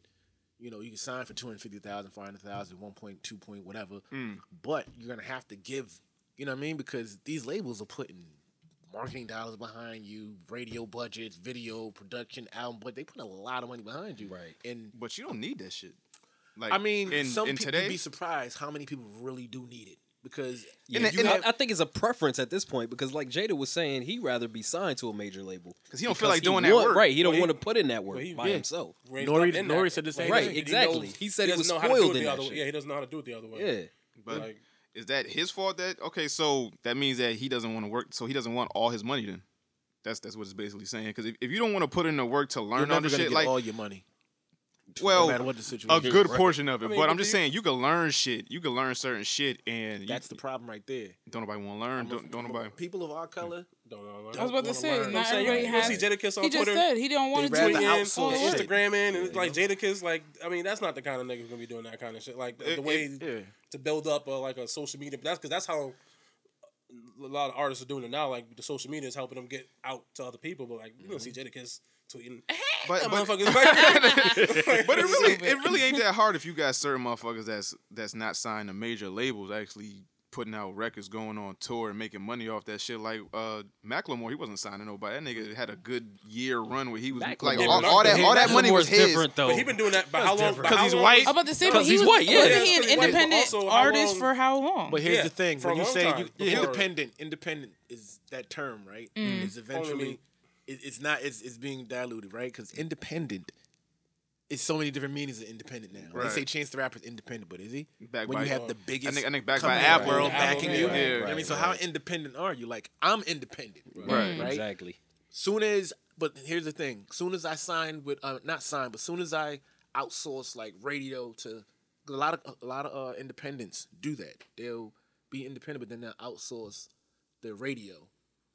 You know, you can sign for 250,000, 400,000, 1.2 point, whatever. Mm. But you're going to have to give, you know what I mean? Because these labels are putting marketing dollars behind you, radio budgets, video production, album, but they put a lot of money behind you. Right. And but you don't need that shit. Like I mean, in, some in people today, be surprised how many people really do need it because Yeah, And- and- have- I think it's a preference at this point because, like Jada was saying, he'd rather be signed to a major label because he don't feel like doing that want- work. Right, he don't Well, want to put in that work well, he- by yeah. himself. Raised Nore- up in Nore that. said the same Like, Right, he knows- exactly. He said he doesn't was know how to do spoiled it in the that other way. Yeah, he doesn't know how to do it the other way. Yeah, but like, is that his fault? That okay? So that means that he doesn't want to work. So he doesn't want all his money. Then that's that's what it's basically saying. Because if, if you don't want to put in the work to learn all the shit, like all your money. Well, no matter what the a situation. good is. portion of it. I mean, but but I'm just you- saying you can learn shit. You can learn certain shit, and That's you, the problem right there. don't nobody want to learn. Don't, don't nobody. People of our color, mm. don't know. I was about to say, not I'm saying, everybody you, has- You see Jadakiss on He just Twitter. said he don't want to They do rather tweeting, it. outsource Oh, shit. Instagramming, and it's like Jadakiss, like I mean, that's not the kind of niggas gonna be doing that kind of shit. Like the, It- the way it- yeah. to build up a, like a social media. But that's because that's how a lot of artists are doing it now. Like the social media is helping them get out to other people. But like you don't see mm-hmm. Jadakiss tweeting, But that but, motherfucker's [laughs] back. but it really it really ain't that hard if you got certain motherfuckers that's that's not signed to major labels actually putting out records, going on tour, and making money off that shit. Like uh Macklemore, he wasn't signing nobody. That nigga had a good year run where he was like all, all that all that money was his. different though. But he been doing that. But how long? Because he's white? I'm about to say, Because but he he's was, white, yeah. wasn't he an because he's white, but independent also artist for how long? But here's Yeah, the thing: when you say time you, independent, independent is that term, right? Mm. Is eventually mean- it, it's not. It's, it's being diluted, right? Because independent is so many different meanings of independent now. Right. They say Chance the Rapper's independent, but is he? Backed when by- you have the biggest, I think- I think backed by company in world Apple, backing yeah, you. right, You know I mean, so right. how independent are you? Like I'm independent, Right. right? Exactly. soon as but here's the thing soon as i sign with uh, not sign but soon as i outsource like radio to a lot of a lot of uh, independents do that they'll be independent but then they'll outsource the radio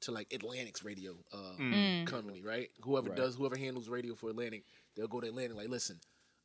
to like Atlantic's radio uh, Mm. company, right? Whoever Right. does, whoever handles radio for Atlantic, they'll go to Atlantic like, listen,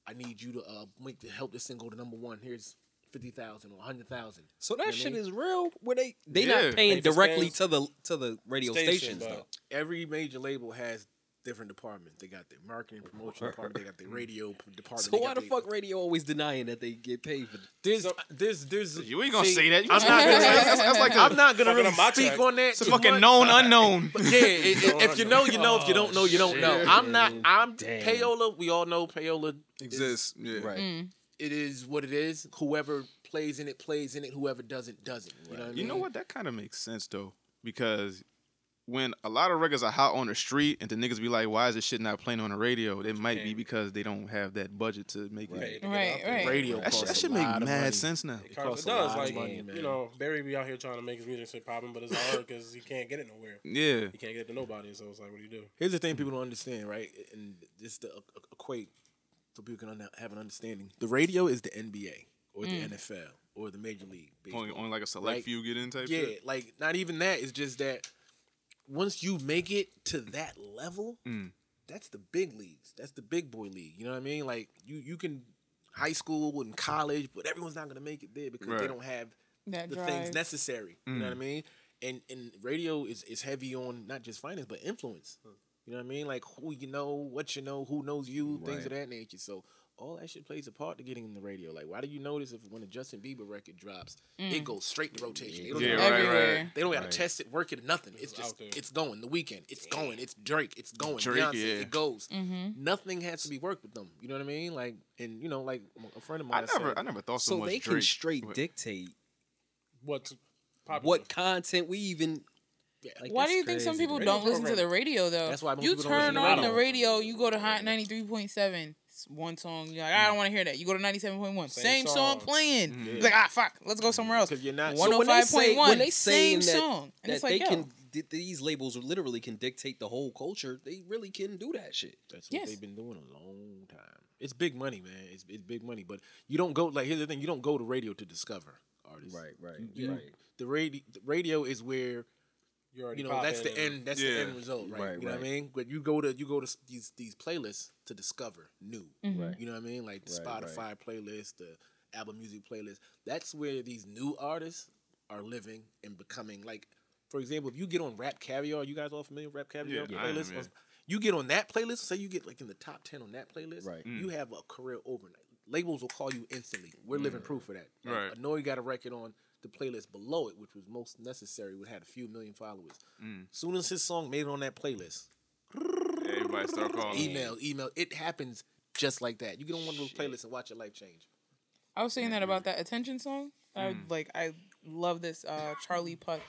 I need you to uh, make to help this thing go to number one. Here's fifty thousand or hundred thousand. So that You know what I shit mean? is real. Where they they Yeah. not paying Pay for directly to the to the radio Station, stations though. Every major label has different departments. They got their marketing promotion department. They got their radio p- department. So they why got the their- fuck radio always denying that they get paid for? There's, there's, there's. You ain't gonna see, say that. You I'm gonna not say [laughs] gonna. that. That's- that's like a- I'm not gonna Fucking really on my speak track. on that. It's a fucking much. known unknown. But [laughs] yeah, it, it- if you know, you know. If you don't know, you don't know. I'm not. I'm Damn. payola. We all know payola Exists. Yeah. Right. Mm. It is what it is. Whoever plays in it plays in it. Whoever doesn't doesn't. You know what I mean? You know what? That kind of makes sense though, because when a lot of records are hot on the street, and the niggas be like, "Why is this shit not playing on the radio?" It might be because they don't have that budget to make Right, it. to get Right, out right. Radio That, shit- costs that should make mad money. sense now. It, costs, costs it a does. lot of Like money, man. you know, Barry be out here trying to make his music shit popping, but it's [laughs] hard because he can't get it nowhere. Yeah. He can't get it to nobody. So it's like, what do you do? Here's the thing people don't understand, right? And just to equate so people can have an understanding. The radio is the NBA or the mm. NFL or the Major League. Baseball. Only, only like a select Right. few get in type Yeah, shit. like not even that. It's just that once you make it to that level, Mm. that's the big leagues. That's the big boy league. You know what I mean? Like you, you can high school and college, but everyone's not gonna make it there because they don't have That the drive. things necessary. You know what I Mm. mean? And and radio is is heavy on not just finance but influence. You know what I mean? Like who you know, what you know, who knows you, things of that nature. So all that shit plays a part to getting in the radio. Like, why do you notice if when a Justin Bieber record drops, it goes straight to rotation? They don't, Yeah, even- right, right. they don't gotta Right. test it, work it, nothing. It's It's just it's going. The Weeknd, it's going. It's Drake, it's going. Drake, Beyonce, yeah. it goes. Mm-hmm. Nothing has to be worked with them. You know what I mean? Like, and you know, like a friend of mine. I never, said, I never thought so, So much they can Drake. straight But- dictate What's popular? what content we even. Yeah. Like, Why do you think some people. Radio don't listen to the radio though? That's why most you people don't listen turn to on the radio, you go to Hot ninety three point seven. One song, you're like, I don't want to hear that. You go to ninety seven point one, same, Same song song. playing. Mhm. You're like, ah, fuck, let's go somewhere else. because you're not. So One when they five say point when they same saying that, song, and that it's like, they yo, can th- these labels literally can dictate the whole culture, they really can do that shit. That's what Yes. they've been doing a long time. It's big money, man. It's, it's big money. But you don't go like here's the thing: you don't go to radio to discover artists. right, right, You- The radio, the radio is where You already you know that's the end. That's Yeah. the end result, right? Right, you know what I mean? But you go to you go to these these playlists to discover new. Mhm. Right. You know what I mean? Like the Right, Spotify playlist, the Apple Music playlist. That's where these new artists are living and becoming. Like, for example, if you get on Rap Caviar, you guys all familiar with Rap Caviar Yeah, I am, playlist? yeah. You get on that playlist, say you get like in the top ten on that playlist, Right. Mm. you have a career overnight. Labels will call you instantly. We're living proof of that. Like, Right. Annoy got a record on the playlist below it, which was most necessary, which had a few million followers. Mm. Soon as his song made it on that playlist, Everybody start calling. email, email, it happens just like that. You get on one of those playlists and watch your life change. I was saying that about that attention song. I Mm. like, I love this uh, Charlie Puth,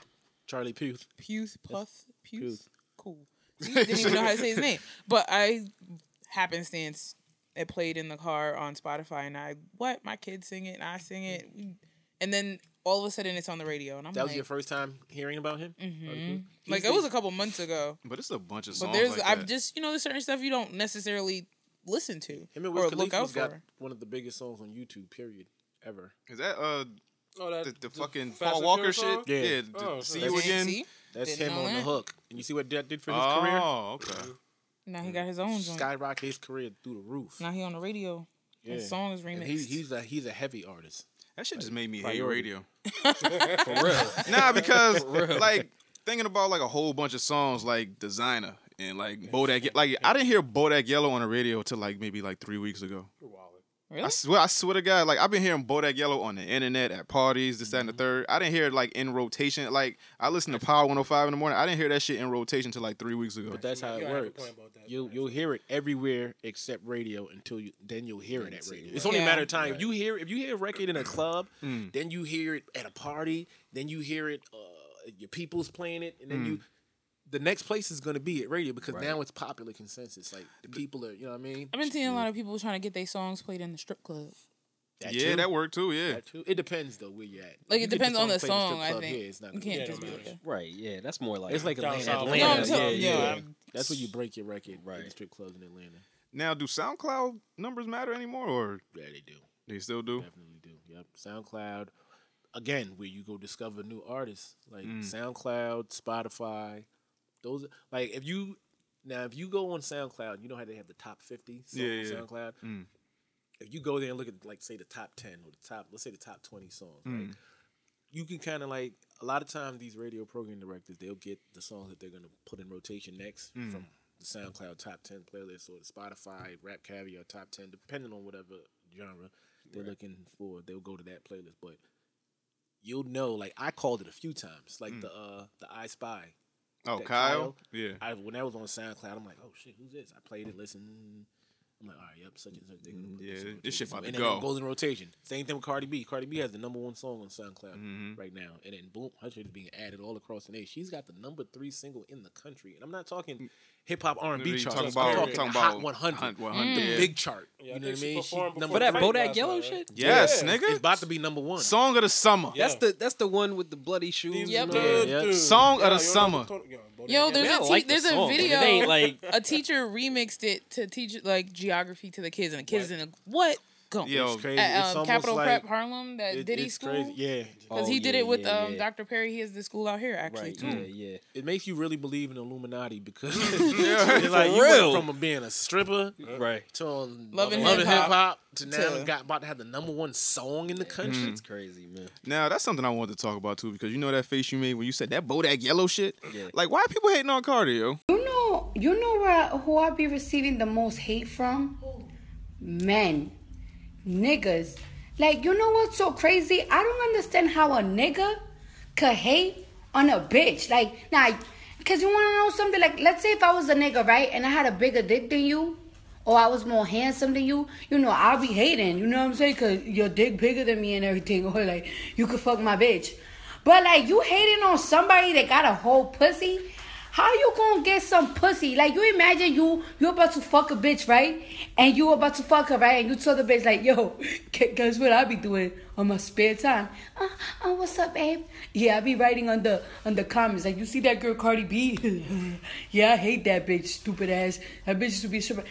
Charlie Puth. Puth, Puth, Puth. Puth. Cool. See, didn't even know how to say his name, [laughs] but I happenstance it played in the car on Spotify, and I what my kids sing it, and I sing it, and then all of a sudden it's on the radio, and I'm That like, was your first time hearing about him? mhm. Like it was a couple months ago. But it's a bunch of But songs there's like I've that. just you know there's certain stuff you don't necessarily listen to Him and or Wiz look out Khalifa's got for. one of the biggest songs on YouTube, period, ever. Is that uh Oh, that, the, the fucking Paul Walker shit? song? Yeah. Yeah. Oh, see that's- you again. See? That's Didn't him know on the hook. And you see what that did for his career? Oh, okay. Now he got his own joint. Skyrocket his career through the roof. Now he on the radio. Yeah. His song is And remixed. he, he's a he's a heavy artist. That shit just made me hate radio. [laughs] For real. [laughs] Nah, because [laughs] like thinking about like a whole bunch of songs like Desiigner and like Bodak. Like I didn't hear Bodak Yellow on the radio till like maybe like three weeks ago. Wildin'. Really? I swear, I swear to God, like I've been hearing Bodak Yellow on the internet at parties, this, that, and the third. I didn't hear it like in rotation. Like I listened to Power 105 in the morning. I didn't hear that shit in rotation until like three weeks ago. But that's how You it got a good works. point about that. You'll you'll hear it everywhere except radio until you then you'll hear it at radio. it. It's only a matter of time. If you hear if you hear a record in a club, [clears throat] Mm. then you hear it at a party, then you hear it uh, your people's playing it, and then you the next place is going to be at radio because Right. now it's popular consensus. Like the people are, you know what I mean? I've been seeing a lot of people trying to get their songs played in the strip club. That yeah, too. that worked too. Yeah. That too. It depends though where you're at. Like it get depends on the played in a strip song. I club think here, it's not you can't be just be like Right, yeah, that's more like It's like Down Atlanta. south. Atlanta. No, I'm yeah, telling- yeah, yeah, yeah. That's where you break your record in the strip clubs in Atlanta. Now, do SoundCloud numbers matter anymore, or Yeah, they do. they still do? Definitely do. Yep. SoundCloud. again, where you go discover new artists like Mm. SoundCloud, Spotify. Those like if you now if you go on SoundCloud, you know how they have the top fifty songs Yeah, on. SoundCloud. Mm. If you go there and look at like say the top ten or the top, let's say the top twenty songs, right? Mm. You can kind of like a lot of times these radio program directors they'll get the songs that they're gonna put in rotation next Mm. from the SoundCloud top ten playlist or the Spotify Rap Caviar top ten, depending on whatever genre they're looking for. They'll go to that playlist, but you'll know. Like I called it a few times, like Mm. the uh the I Spy. Oh, that Kyle? Yeah. I when that was on SoundCloud, I'm like, oh shit, who's this? I played it, listened. I'm like, all right, yep, such and such. They're gonna put Mm, Yeah, this, in this shit rotation. about to and then go. it goes in rotation. Same thing with Cardi B. Cardi B has the number one song on SoundCloud Mhm. right now, and then boom, her shit is being added all across the nation. She's got the number three single in the country, and I'm not talking hip hop R and B chart. talking I'm about- talking talking the Hot about 100, Hot 100, Mm. the yeah. big chart. Yeah, you know what I mean? performed For that Drake Bodak Yellow night, shit. Yes, Yeah. nigga. It's about to be number one. Song of the summer. Yeah. That's the that's the one with the bloody shoes. These Yep. and all good that. Song of the you summer. what I'm talking- Bodak Yo, there's Yeah, I a te- like there's a song, but video. like- [laughs] a teacher remixed it to teach like geography to the kids, and the kids in the what? Go. Yo, It's crazy. At um, almost Capital like, Prep Harlem, that it- Diddy school. crazy. Yeah, Because Oh, he did yeah, it with yeah, um, yeah. Dr. Perry. He has the school out here actually Right, too. yeah, yeah. it makes you really believe in Illuminati because [laughs] [laughs] Yeah. like you went from being a stripper Right. to um, Loving loving hip hip-hop to now to- got about to have the number one song in the country. It's crazy, man. Now that's something I wanted to talk about too because you know that face you made when you said that Bodak Yellow shit. Yeah. Like, why people hating on Cardi, yo? You know, you know where who I be receiving the most hate from? Men, niggas. Like, you know what's so crazy? I don't understand how a nigga could hate on a bitch. Like, now, because you want to know something? Like, let's say if I was a nigga, right, and I had a bigger dick than you, or I was more handsome than you, you know, I'll be hating. You know what I'm saying? Because your dick bigger than me and everything, [laughs] or like, you could fuck my bitch. But like, you hating on somebody that got a whole pussy? How you gonna get some pussy? Like you imagine you you about to fuck a bitch, right? And you about to fuck her, right? And you tell the bitch like, yo, [laughs] gu- guess what I be doing on my spare time? Uh, uh, what's up, babe? Yeah, I be writing on the on the comments like, you see that girl Cardi B? [laughs] yeah, I hate that bitch, stupid ass. That bitch used to be a stripper.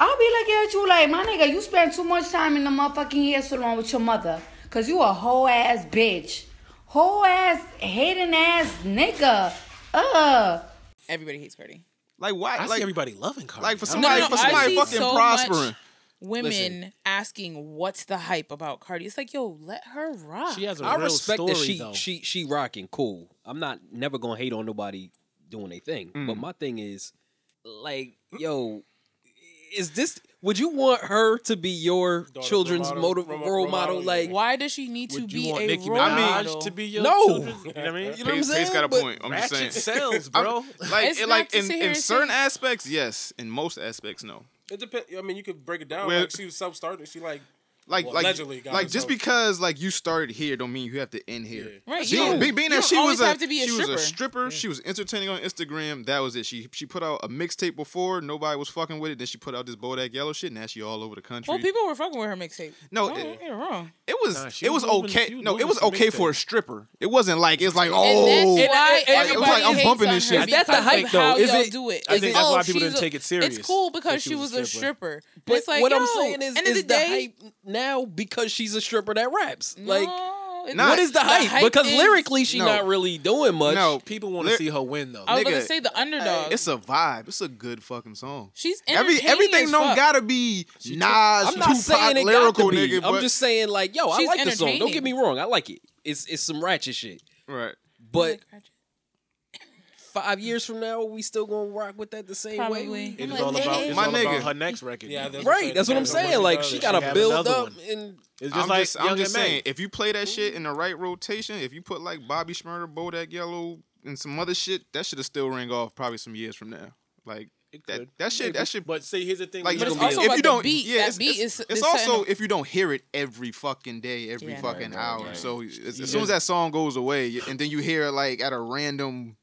I'll be looking at you like, my nigga, you spend too much time in the motherfucking hair salon with your mother. Cause you a whole ass bitch. Whole ass hating ass nigga. Ugh. Everybody hates Cardi. Like, why? I like, see everybody loving Cardi. like for I don't somebody, no, for I somebody see fucking so prospering. much- Women Listen. asking what's the hype about Cardi. It's like, yo, let her rock. She has a I real respect story, that she though. she she rocking cool. I'm not never gonna hate on nobody doing their thing. Mm. But my thing is, like, yo, is this? Would you want her to be your Daughter, children's role motive, model, role role model? model, Like, Why does she need to be you want a Nicki role Minaj model? to be your No. children? You know what I mean? You know what I'm Pace, Pace got a But- point. I'm just saying. Ratchet sells, [laughs] I'm- bro. Like, it, like in, in certain say- aspects, yes. In most aspects, no. It depends. I mean, you could break it down. Well- like she was self-starting. She like Like, Well, like, allegedly got like just herself- because like you started here, don't mean you have to end here. Yeah. Right, She, you being that she was a have to be a she was a stripper. stripper, she was entertaining on Instagram. That was it. She she put out a mixtape before, nobody was fucking with it. Then she put out this Bodak Yellow shit. and Now she all over the country. Well, people were fucking with her mixtape. No, Don't it- get it wrong. it was Nah, it was was moving- okay. was no, it was okay for a stripper. It wasn't like it's like And oh. that's and- why and- it was everybody like, I'm bumping this shit. That's the hype, of though? how Is y'all it- do it. I think that's why oh, people didn't take it serious, It's cool because she she was was a a stripper. stripper. But But it's like, what I'm saying is, end is the the day, hype now because she's a stripper that raps? Like, no, it's Nah. what is the, hype? Because is- lyrically, she's No. not really doing much. no, People want to Lyr- see her win though. I was about nigga, to say the underdog. it's a vibe. It's a good fucking song. She's Every entertaining everything as don't fuck. gotta be Nas, I'm not Tupac, saying it lyrical got to be. nigga. I'm but, just saying, like, yo, I She's like the song. Don't get entertaining. me wrong, I like it. It's it's some ratchet shit. right. But five years from now, we still gonna rock with that the same Probably. way? It is all about, it's My all nigga. about her next record. Yeah, man. that's Right, that's what I'm Depends on what saying. Like, she She got to have build up one. and It's just I'm like just, I'm just saying, if you play that shit in the right rotation, if you put like Bobby Shmurda, Bodak Yellow, and some other shit, that should have still ring off probably some years from now. Like It that, could. that shit, that shit. But see, here's the thing. Like, But it's also if you don't, beat. yeah, That it's, beat it's, is- it's is also if you don't hear it every fucking day, every Yeah. fucking Right, right, hour. right. So as, as soon as that song goes away, and then you hear it like at a random,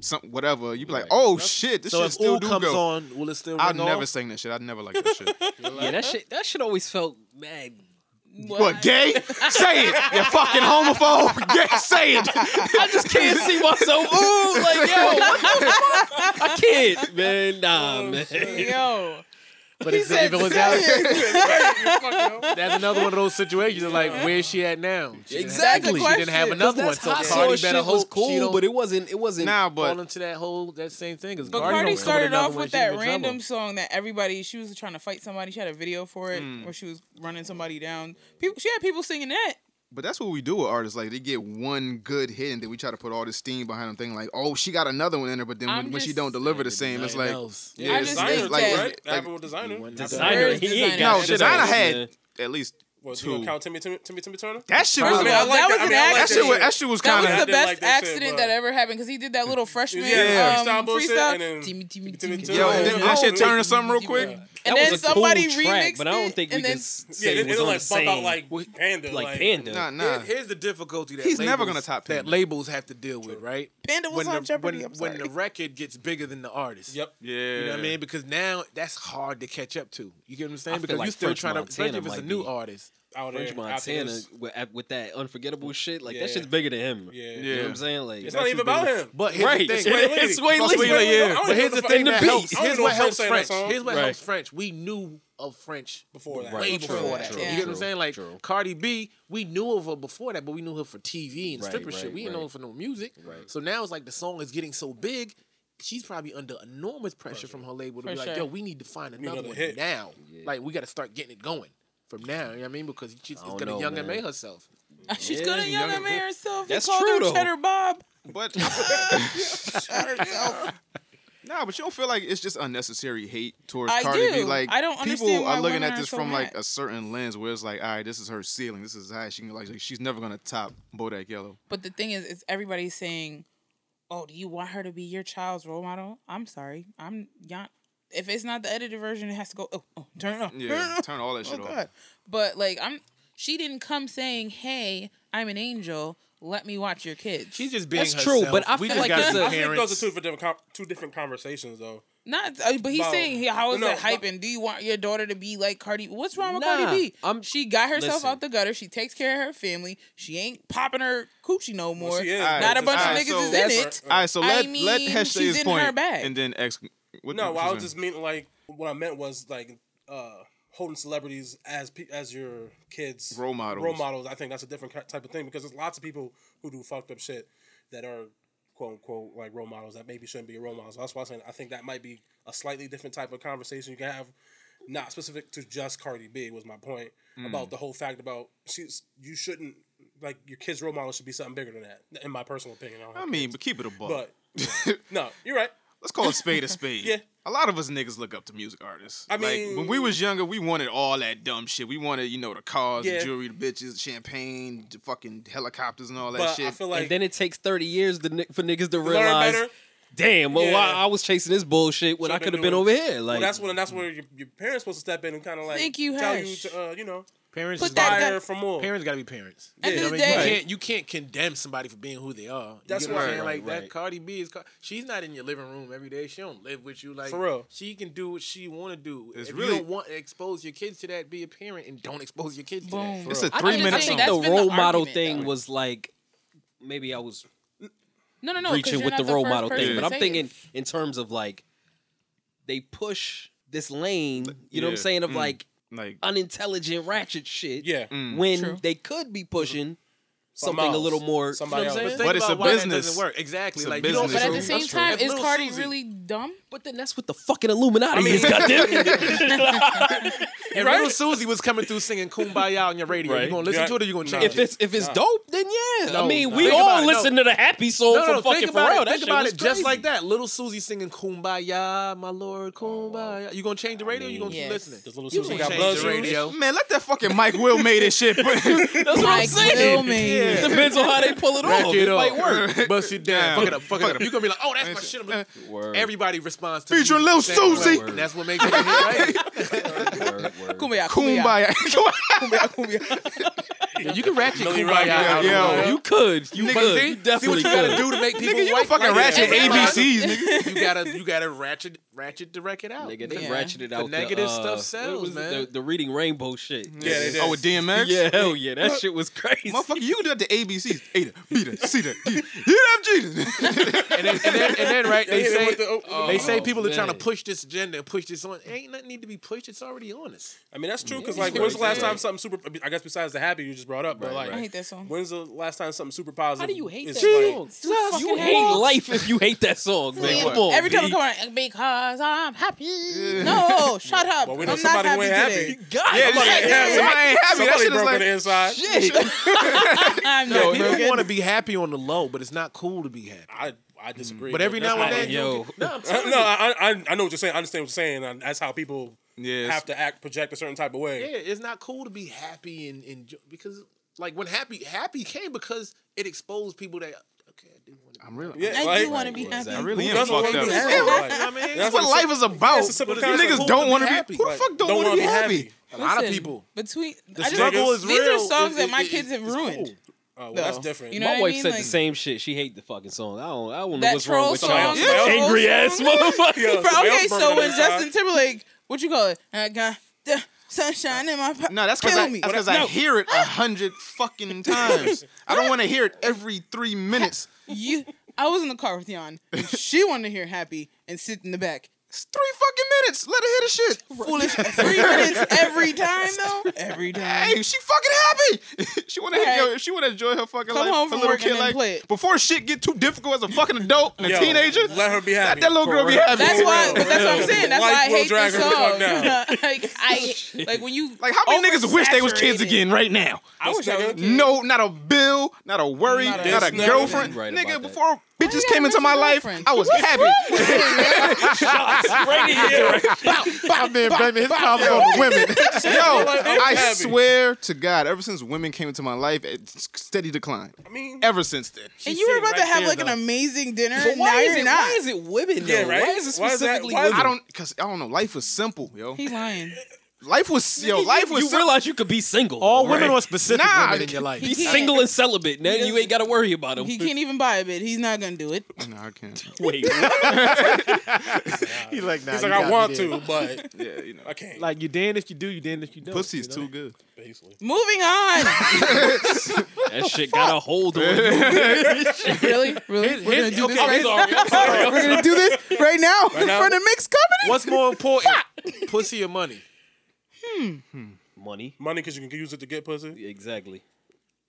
some whatever, you be like, Right. oh shit, this So shit if still Ooh do comes go. on, will it still I'd ring never off? sing that shit. I'd never like that shit. [laughs] yeah, that shit that shit always felt mad. what gay? say it, you fucking homophobe. [laughs] Gay, say it. I just can't see myself. Ooh, like yo, what the fuck? I can't, man. Nah, oh, man. Yo. But He it's, said if it was out, [laughs] that's another one of those situations. of Like, where's she at now? She didn't have- Exactly. She didn't have Question. another one. So hot Cardi sauce better shit was cool, but it wasn't. It wasn't. Nah, fall but into that whole that same thing. Because But Cardi, Cardi started off with that in trouble. random song that everybody she was trying to fight somebody. She had a video for it Hmm. where she was running somebody down. People, she had people singing that. But that's what we do with artists. Like they get one good hit, and then we try to put all this steam behind them. Thinking like, oh, she got another one in her. But then when, when she don't deliver the same, it's like, Nothing else. yeah, I it's just like, think it's like, that- right? like- Apple designer. went That's to Desiigner, Where's he ain't designer? got no, shit designer else, had man. At least What, you two. gonna count Timmy, Timmy, Timmy, Timmy Turner? That shit First was of I all, like that that. was I an mean, I like that accident. shit was that shit was That kind was of the I did best like that shit, accident that ever happened because he did that little freshman Yeah. um, Freestyle bullshit, freestyle. and then Timmy, Timmy, Timmy Timmy, yo, Yeah, and then yeah. that shit Oh, turn to something real quick. And then somebody cool track, remixed but I don't think we can s- say it was on like the same. out like Panda. like Panda. Nah, nah. Here's the difficulty that He's never labels- gonna top that labels have to deal with, right? Panda was when on the, Jeopardy. When, I'm when sorry. the record gets bigger than the artist. Yep. Yeah, You know what I mean? Because now that's hard to catch up to. You get what I'm saying? Because you're still trying to, especially if it's a new artist. Out French there, Montana after with, with that unforgettable shit, like Yeah. that shit's bigger than him. Yeah. You know what I'm saying? Like It's not even about him. But here's right. the It's thing. It's [laughs] Swae Lee. Yeah. But here's the the thing that helps. I Here's what know helps French French. sang that song. Here's what Right. helps French. We knew of French Before that. Right. way True, before that. true, You get what I'm saying? Like true. Cardi B, we knew of her before that, but we knew her for TV and Right, stripper shit. We didn't know her for no music. Right. So now it's like the song is getting so big. She's probably under enormous pressure from her label to For be like, sure. "Yo, we need to find another another one hit. now. Like, we got to start getting it going from now." You know what I mean? Because she's I don't gonna know, young man. and May herself. [laughs] She's Yeah, gonna you young young and May herself. He That's called true, her though. Cheddar Bob. But [laughs] [laughs] nah, but you don't feel like it's just unnecessary hate towards I Cardi B. do. Like I don't people understand why are looking women at are this so from like mad. a certain lens where it's like, all right, this is her ceiling. This is high. She can like she's never gonna top Bodak Yellow. But the thing is, is everybody's saying, "Oh, do you want her to be your child's role model?" I'm sorry, I'm not. If it's not the edited version, it has to go. Oh, oh turn it off. turn Yeah, off. [laughs] turn all that shit Oh off. God. But like, I'm. She didn't come saying, "Hey, I'm an angel. Let me watch your kids." She's just being That's herself. true, but I we feel just like gotta it's be a- I think parents. those are two different com- two different conversations though. Not, uh, but he's About- saying, "How is No, that hyping? Do you want your daughter to be like Cardi? What's wrong with Nah, Cardi B? I'm- she got herself listen. out the gutter. She takes care of her family. She ain't popping her coochie no more. she is, Not a bunch just- of niggas so- is in it. All right, so I let mean, let Hesh say she's his in her bag. and then X. What No, I was just meaning like what I meant was like uh holding celebrities as pe- as your kids Role models. Role models. I think that's a different type of thing because there's lots of people who do fucked up shit that are quote unquote like role models that maybe shouldn't be role models. That's why I'm saying I think that might be a slightly different type of conversation you can have. Not specific to just Cardi B was my point Mm. about the whole fact about she's you shouldn't like your kids' role model should be something bigger than that. In my personal opinion, I, I mean, kids. but keep it a buck. but no, you're right. Let's call a spade a spade. [laughs] Yeah. A lot of us niggas look up to music artists. I like mean- when we was younger, we wanted all that dumb shit. We wanted, you know, the cars, Yeah. the jewelry, the bitches, champagne, the fucking helicopters, and all that But shit. I feel like and then it takes 30 years to, for niggas to realize, damn, well, Yeah. I, I was chasing this bullshit when I Should've could have been been over here. Like, well, that's when that's where your, your parents supposed to step in and kind of like Thank you, tell Hesh. you to uh, you know Parents Put is that gotta- for more. Parents gotta be parents. End You, of know the what I mean? you day- can't you can't condemn somebody for being who they are. You That's get what I'm right, saying? right, Like that right. Cardi B is Car- she's not in your living room every day. She don't live with you. Like For real. She can do what she want to do. It's if really- you don't want to expose your kids to that, be a parent and don't expose your kids to Boom. that. it's a I three think, minute I think That's the song. been the role model argument, thing though. was like, maybe I was No, no, no. 'cause reaching you're with not the role first model person thing, to but I'm say it. thinking in terms of like, they push this lane, you know what I'm Yeah. saying, of Mm. like Like, unintelligent ratchet shit. Yeah. Mm. When True. they could be pushing Something something a little more. Somebody you know what I'm else. saying? But it's a business. doesn't work. Exactly. It's a like you don't. business. But at the same That's time, If is Cardi Susie- really dumb? But then that's what the fucking Illuminati is, goddamn. [laughs] [laughs] If right. little Susie was coming through singing "Kumbaya" on your radio, Right. you gonna listen Yeah. to it or you gonna change if it? it's if it's dope, then yeah. No, I mean, no. we Think all it, no. listen to the happy song No, no, from no, fucking think Pharrell. Think about it just like that. Little Susie singing "Kumbaya," my lord, oh, Kumbaya. You gonna change the radio? or you gonna yes. keep listening? Does little You Susan gonna got change blood the shoes? radio? man, let that fucking Mike Will made this shit. [laughs] That's what I'm Like saying. Will made it. It depends on how they pull it Rack off. it It up. might work. [laughs] Bust it down. Yeah. Fuck it up. Fuck it up. You gonna be like, oh, that's my shit. Word. Everybody responds to Featuring music Lil the. Susie. And that's what makes it a hit, right? Word, word. Kumbaya, kumbaya, Kumbaya. [laughs] kumbaya, kumbaya. Yeah, you can ratchet Million Kumbaya Rock, out. yeah, of the yeah. world. You could. You Nigga, could. see, You see what definitely you gotta could. do to make people Nigga, you white fucking like ratchet that. ABCs, nigga. You gotta you gotta ratchet ratchet the record out. Nigga, they Yeah. ratcheted The out negative uh, stuff sells, man. The, the reading rainbow shit. Yeah, they did. Oh, with DMX? Yeah, hell yeah, that shit was crazy. Motherfucker, you can do that to ABCs. Ada, Beta, Ceta, D, EFG. [laughs] and then, and then, and then right, they say the- oh, they say oh, people are trying to push this agenda and push this on. Ain't nothing need to be pushed. It's already on us. I mean, that's true because like, when's the last time something super? I guess besides the happy you just brought up, but like. I hate that song. when's the last time something super positive? How do you hate is that like- song? You hate life if you hate that song, man. Come on, Every time I B. come on, because I'm happy. No, shut up. Well, we know I'm not somebody happy who ain't today. happy. God, Yeah, Somebody ain't happy. somebody ain't happy. That shit broke on like, the inside. I'm [laughs] [laughs] Yo, not people want to be happy on the low, but it's not cool to be happy. I I mm. disagree. But every now and then, yo. [laughs] no, I'm [laughs] telling no, you. I, I I know what you're saying. I understand what you're saying. and That's how people Yeah, have to act, project a certain type of way. Yeah, it's not cool to be happy and, and because like when happy happy came because it exposed people that okay, I do want to. I'm really. Yeah, I like, do want to be happy. I really Who am doesn't fucked wanna up. be That's happy? I mean, that's what what life is about. It's a You niggas Cool don't want to be. happy. Who the fuck don't don't want to be be happy? happy. A lot of people. Between The I just- struggle is These are songs It- that my it- kids have it's ruined. Cool. Oh, well, that's different. You know My what I wife mean? said Like- the same shit. She hate the fucking song. I don't. I don't know what's wrong with song. y'all. Yeah, Angry ass song. motherfucker. [laughs] Yeah, okay, so when the inside. Justin Timberlake, what you call it? I got the sunshine in my pocket. No, that's because Kill I, me. that's 'cause I No. hear it a hundred fucking [laughs] times. I don't want to hear it every three minutes. You, I was in the car with Jan. and She wanted to hear happy and sit in the back. It's three fucking minutes. Let her hit the shit. [laughs] Foolish. [laughs] Three minutes every time though. [laughs] Every time. Hey, she fucking happy. she want to Alright. yo, she want to enjoy her fucking Come life. home her from little work kid and then play it. Before shit get too difficult as a fucking adult and a Yo, teenager. let her be happy. Let that little girl be happy. That's why. But that's what I'm saying. That's Life why I hate drag this her song. down. like I like when you Like how many niggas wish they was kids again right now? I wish I was a. No, not a bill, not a worry, Not not a- a, girlfriend. nigga right Nigga, about that. before bitches you came into my life, girlfriend? I was happy. [laughs] right in here. My man blaming his problems on the women. [laughs] Yo, I swear to God, ever since women came into my life, it's steady decline. I mean, Ever since then. And you were sitting about to have there, like an amazing dinner, But and why now is you're it? not. Why is it women? Though? Yeah, right? Why is it Why is that- specifically why women? I don't, cause I don't know. Life was simple, yo. He's lying. Life was, yo, life was You simple. realize you could be single. All right? women are specific Nah, women in your life. Be single and celibate. Now you ain't got to worry about him. He can't even buy a bit. He's not gonna do it. [laughs] No, I can't. [laughs] Wait, [laughs] He's like, nah, he's like, I want me there. to, but Yeah, you know. I can't. Like you damned if you do, you damned if you don't. Pussy's you know? too good. basically. Moving on. that shit got a hold on you. really, really, His- we're gonna his- do this okay, right his- now. We're gonna do this right now Right now? for the mixed company. What's more important, pussy or money? Money. Money because you can use it to get pussy Exactly.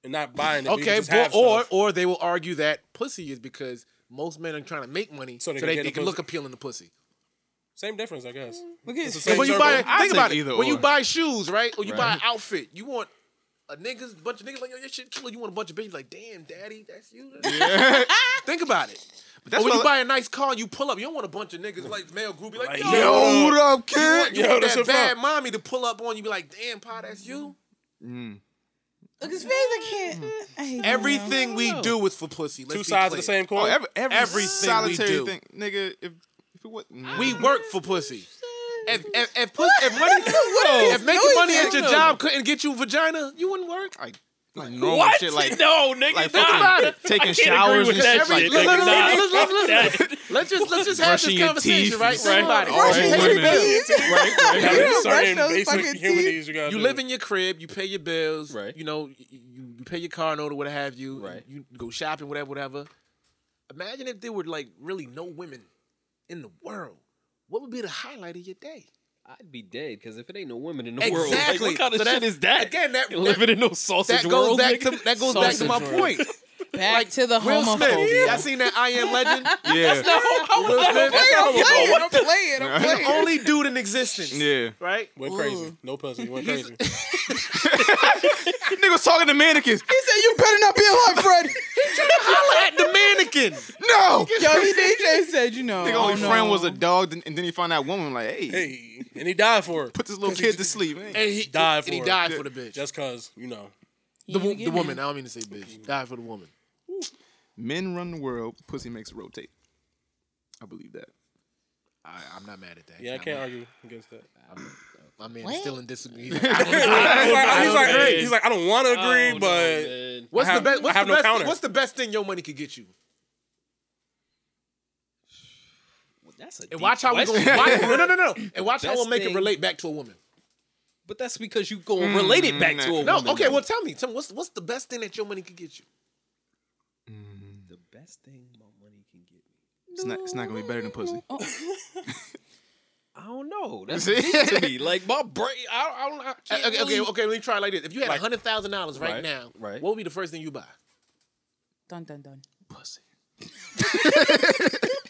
and not buying it. but you Okay, just but, have or stuff. or they will argue that pussy is because most men are trying to make money so So they they, can they, get a can look appealing to pussy. same difference, I guess. Look at It's the same when you circle. buy, I'd think take about it. either When you or. buy shoes, right, or you buy an outfit, you want a niggas, bunch of niggas like yo, your shit killer. You want a bunch of bitches like, damn, daddy, that's you. [laughs] think about it. That's or when you buy a nice car and you pull up, you don't want a bunch of niggas like male group be like, yo, Yo, what up, you want, kid? you Yo, want that's that your bad fault. mommy to pull up on you, be like, damn, pa, that's you. Mm. Look at his face. I can't. I hate. Everything we do is for pussy. Let's Two sides of the same coin. Oh, every, every Everything we solitary do. thing, nigga. If if it was, We work for pussy. If if if, pussy, if money, if making money at your job couldn't get you vagina, you wouldn't work. like, like normal What? shit, like no, nigga. like nah. fucking taking can't showers agree with and that shit. shit, Like. Let's just let's just have Brushing this conversation, right? and Think shit. about it. All right, You your women. bills. right, right. Yeah, there's don't brush certain basic human needs you gotta You live in your crib, you pay your bills, Right. You know, you, you you pay your car note or what have you. Right. You go shopping, whatever, whatever. Imagine if there were like really no women in the world. What would be the highlight of your day? I'd be dead because if it ain't no women in the world, like, Exactly. what kind of So shit that- is that? again, that- You living in no sausage That goes world. back nigga? to that goes back to my world. point. Back to the Will Smith, homophobia. y'all seen that I Am Legend? [laughs] yeah, That's Will Smith, I'm playing. I'm playing. I'm playing. the playing. only dude in existence. yeah. Right? Went crazy. No pussy. Went crazy. [laughs] [laughs] Nigga was talking to mannequins. He said, "You better not be alive, Fred." Holla at the mannequin. No. Yo, he DJ said, "You know, Nigga, oh, only no. friend was a dog, and then he found that woman like, hey, hey, and he died for it. put this little kid to sleep. Man. And he Died and he for died for the bitch. Just cause you know. The, ain't wo- a the woman. I don't mean to say bitch. Died for the woman. Men run the world. Pussy makes it rotate. I believe that. I, I'm not mad at that. Yeah, I Not can't mad. argue against that. My man is still in disagreement. [laughs] he's like, he's like, man. he's like, I don't want to agree, Oh, no, but man. What's I have- the best? What's I have the no best? counter. What's the best thing your money could get you? That's a And deep watch how we go. question. Watch, no, no, no, no. [laughs] And watch how Best we'll make it thing- relate back to a woman. But that's because you go and relate it mm, back to a woman. No, woman. okay. though. Well, tell me. Tell me what's what's the best thing that your money could get you? The best thing my money can get me. It's not. It's not gonna be better than pussy. [laughs] I don't know. [laughs] That's See? deep to me. Like my brain. I, I don't. I can't Okay, okay, really- okay. Let me try it like this. If you had Like- hundred thousand dollars right, Right, now, right. what would be the first thing you buy? Dun dun dun. Pussy.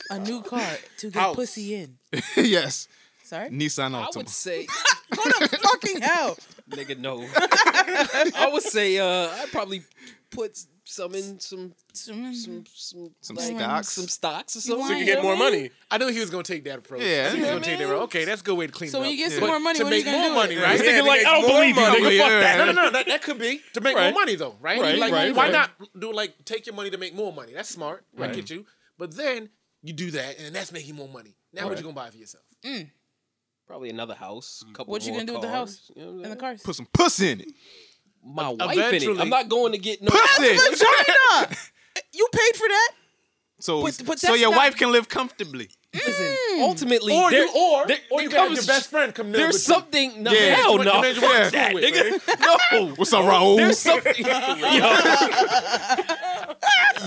A new car to get House. pussy in. [laughs] yes. Sorry. Nissan I Altima. would say, Go to fucking hell. nigga, no. I would say, uh, I'd probably put some in some Some- some some, Some like, stocks? some stocks or something. want- so you can get more money. I knew he was gonna take that approach. Yeah, he was gonna take that approach. Okay, that's a good way to clean So it when up. you get some Yeah. more money, to you make more money, right? Yeah, Thinking like, I don't more believe you, nigga. Fuck that. No, no, no. That, that could be to make Right. more money, though, right? Right, like, right, why not do like take your money to make more money? That's smart. I Right. get you. But then you do that, and that's making more money. Now, what you gonna buy for yourself? Mm. Probably another house. Mm. Couple What you gonna do with the house you know And the saying? cars. Put some pussy in it. My wife in it. Eventually- I'm not going to get no. Pussy. Vagina. [laughs] You paid for that. So, But- but so your not- wife can live comfortably. Listen, mm. ultimately, Or there, you, or there, or you can have your best friend come live There's with you. something. No, Yeah. hell What- no. Fuck want to that, with, nigga. [laughs] No. [laughs] What's up, Raul? There's something. [laughs]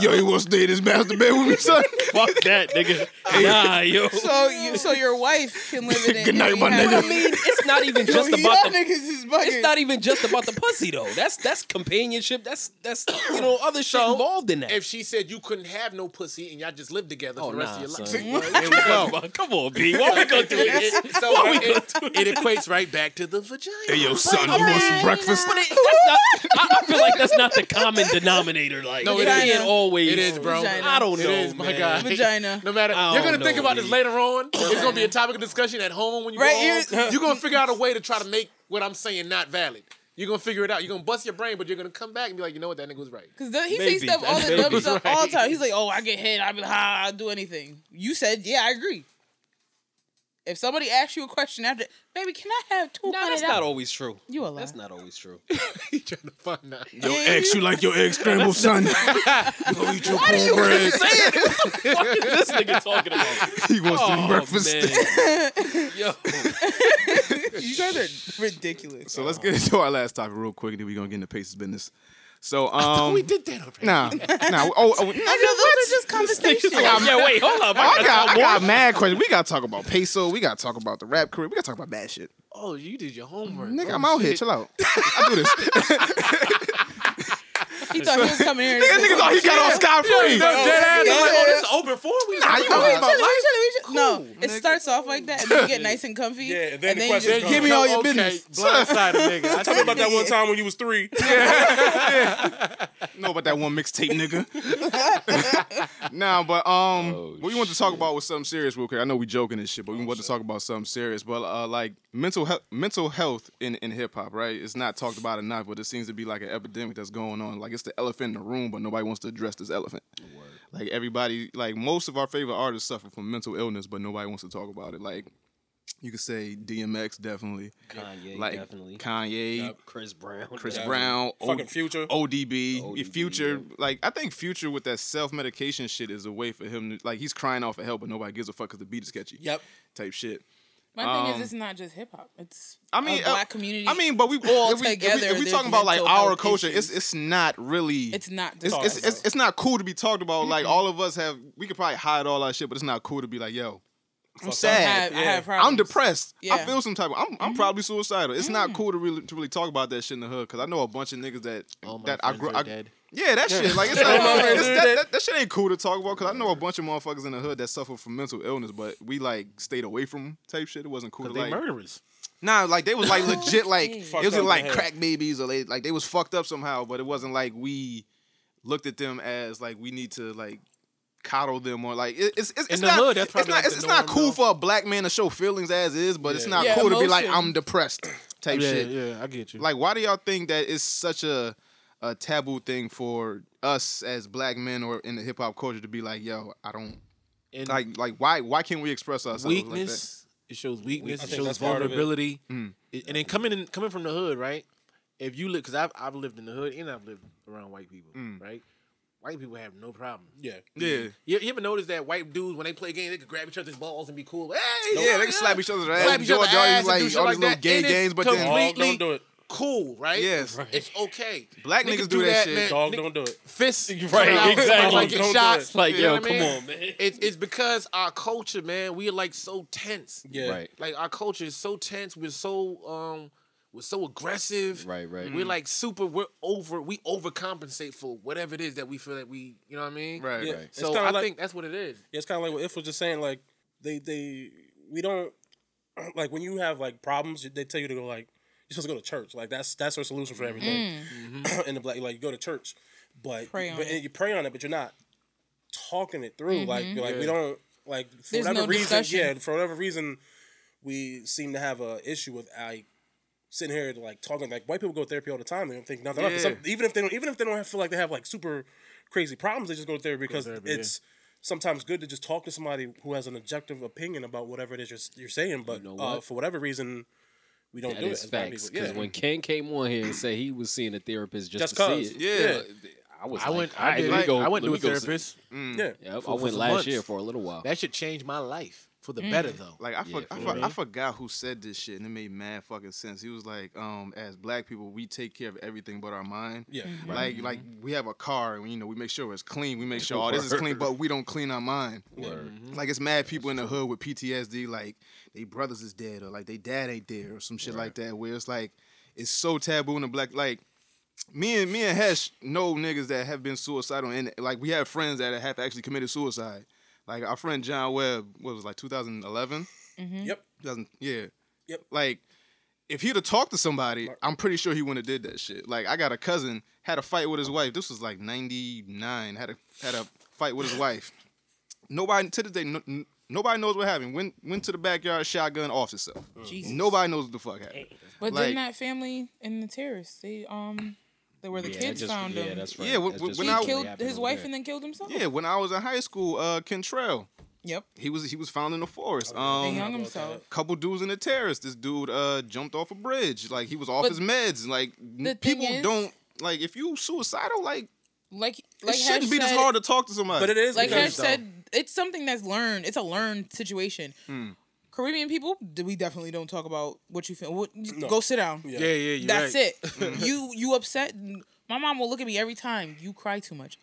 Yo, Yo, you want to stay in this master bed with me, son? fuck that, nigga. Nah, yo. So you, so your wife can live in it. Good night, my you have- nigga. I mean, it's not even just Yo, about the. niggas is. It's not even just about the pussy though. That's that's companionship. That's that's you know other shit involved in that. If she said you couldn't have no pussy and y'all just live together oh for the rest nah, of your life, son. Well, What there you we talking about? Come on, B. Why are we go [laughs] through this? It, so Why we it, go it it equates right back to the vagina. Hey, yo, son, you want some breakfast? But it, that's not, I, I feel like that's not the common denominator. Like, No, it it can't is. always. It is, bro. Vagina. I don't It know, is, my man. guy. Vagina. No matter, you're gonna think know, about this later on. [laughs] It's gonna be a topic of discussion at home when you Right, go you're- home. You're gonna figure out a way to try to make what I'm saying not valid. You're gonna figure it out. You're gonna bust your brain, but you're gonna come back and be like, you know what, that nigga was right. Cause he Maybe. says stuff all the dumb maybe. stuff all the time. He's like, "Oh, I get hit. I be like, ha, I'll do anything." You said, "Yeah, I agree." If somebody asks you a question after, baby, can I have two Nah, hundred? that's not always true. You a lie. That's not always true. [laughs] He trying to find out. Yo, eggs, you like your eggs [laughs] scrambled, son? you gonna eat your cornbread? what [laughs] is this nigga talking about? He wants some Oh, breakfast. man. Yo, you guys are [laughs] ridiculous. So let's get into our last topic real quick, and then we're gonna get into Pacers business. So, um, we did that already. nah, [laughs] nah. Oh, oh, I know those are just conversations. yeah, wait, hold up. Oh, I got, I got mad questions. We gotta talk about peso. We gotta talk about the rap career. We gotta talk about bad shit. Oh, you did your homework. Nigga, Oh, I'm out here. Chill out. I do this. [laughs] He thought he was coming here. Nigga, nigga thought he got off scot free. Dead ass. I'm like, oh, this is open forum. We Nah, you talking know about- about life. No, it starts off like that, and then you get nice and comfy. Yeah, and then the question just. Give me all your Okay, business. Blindsided [laughs] nigga. I Tell me about that one time when you was three. [laughs] know about that one mixtape, nigga. [laughs] nah, but um, what we want to talk about was something serious, real quick. I know we joking and shit, but we want to talk about something serious. But uh, like mental health, mental health in in hip hop, right? It's not talked about enough, but it seems to be like an epidemic that's going on. Like it's the elephant in the room, but nobody wants to address this elephant. Like everybody, like most of our favorite artists suffer from mental illness, but nobody wants to talk about it. Like you could say DMX definitely, Kanye, like definitely. Kanye. Chris Brown. Chris definitely. Brown, Fucking Future. ODB, ODB, Future. yeah. Like I think Future with that self medication shit is a way for him to like he's crying out for help, but nobody gives a fuck because the beat is catchy. Yep. Type shit. My thing Um, is, it's not just hip hop. It's I mean, a uh, black community. I mean, but we all if we, if we, together, if we talking about like our culture, issues. it's it's not really. it's not. It's, it's, it's, it's not cool to be talked about. Like all of us have, we could probably hide all our shit, but it's not cool to be like, yo, I'm I sad. have, I have problems. I'm depressed. I feel some type of. I'm, I'm probably suicidal. It's not cool to really to really talk about that shit in the hood because I know a bunch of niggas that All my that I grew. are I, dead. Yeah, that shit. Like it's, [laughs] All like, friends it's that, that, that shit ain't cool to talk about because I know a bunch of motherfuckers in the hood that suffer from mental illness, but we like stayed away from type shit. It wasn't cool to they like. murderers. Nah, like they was like [laughs] legit like it Fucked was up like the head. crack babies or they like they was fucked up somehow, but it wasn't like we looked at them as like we need to like coddle them or like it, it's it's, it's the not hood, that's it's probably not like it's, the it's not norm, cool though. for a black man to show feelings as is, but it's Yeah. not Yeah, cool to be like emotion. I'm depressed type yeah, shit. yeah, I get you. Like why do y'all think that it's such a a taboo thing for us as black men or in the hip hop culture to be like, yo, I don't and like like why why can't we express ourselves like that? weakness It shows weakness. It shows that's part of it. vulnerability. Mm. It- and then coming in, coming from the hood, right? If you live, because I've I've lived in the hood and I've lived around white people, mm. right? White people have no problem. Yeah. Yeah. You, you ever notice that white dudes when they play games, they could grab each other's balls and be cool? Hey, Yeah, they can slap each other's ass. Slap each other's always ass and like do shit all like these little that. gay And games, but then Dog completely don't do it. Cool, right? Yes. it's okay. Black niggas do that shit. Dog Nigga- don't do it. Fists, [laughs] Right, out, exactly. Like get Don't do shots. it. Like, yo, know what I come mean? on, man. It's it's because our culture, man. We are like so tense. Yeah. Right. Like our culture is so tense. We're so um, we're so aggressive. Right, right. We're like super. We're over. We overcompensate for whatever it is that we feel that we. You know what I mean? Right. Yeah. right. So I like- think that's what it is. Yeah, it's kind of like what If was just saying. Like they they we don't [clears throat] like when you have like problems. They tell you to go like you're supposed to go to church. Like that's that's our solution for everything. Mm. Mm-hmm. [clears throat] In the black, like you go to church, but Pray on but it. you pray on it, but you're not talking it through. Like mm-hmm. you're like we don't like for There's whatever no reason. discussion. Yeah, for whatever reason, we seem to have a issue with like sitting here like talking like white people go to therapy all the time. They don't think nothing. of it. Some- even if they don't, even if they don't feel like they have like super crazy problems, they just go to therapy because therapy, yeah. it's sometimes good to just talk to somebody who has an objective opinion about whatever it is you're, you're saying. But know uh, for whatever reason, we don't That do is it. facts. Because Yeah. when Ken came on here and said he was seeing a therapist just, Just to 'cause. see it, Yeah. I was I like, went. all I right, did. let go- I went to a me go see- therapist. Mm. yeah. Yep, I went last months. year for a little while. That should change my life for Mm. the better, though. Like I, for, I, for for- I forgot who said this shit, and it made mad fucking sense. He was like, um, as black people, we take care of everything but our mind. Yeah. Like, like we have a car, and you know, we make sure it's clean. We make sure all this is clean, but we don't clean our mind. Like it's mad people in the hood with PTSD, like they brothers is dead, or like they dad ain't there, or some shit like that. Where it's like it's so taboo in the black, like. Me and me and Hesh know niggas that have been suicidal, and like we have friends that have actually committed suicide. Like our friend John Webb, what was it, like 2011? Yep. 2000, yeah. Yep. Like, if he'd have talked to somebody, I'm pretty sure he wouldn't have did that shit. Like, I got a cousin had a fight with his wife. This was like '99. Had a had a fight with his wife. Nobody to this day, no, nobody knows what happened. Went went to the backyard, shotgun off himself. Jesus. Nobody knows what the fuck happened. But Like- didn't that family in the terrace, they um, they were the Yeah, kids just- found yeah, him. that's right. Yeah, when- That's when- when he I- killed his wife there. and then killed himself. Yeah, when I was in high school, uh, Kentrell, Yep. he was he was found in the forest. And Um, hung himself. couple dudes in the terrace. This dude uh jumped off a bridge. Like he was off But his meds. Like the thing people is- don't like if you suicidal, like Like like it shouldn't Hesh be this hard to talk to somebody. But it is Like because Hesh said, it's something that's learned. It's a learned situation. Hmm. Caribbean people, we definitely don't talk about what you feel. What, Go sit down. Yeah. Yeah, yeah, you're That's right. it. [laughs] Mm-hmm. you you upset. My mom will look at me every time you cry too much.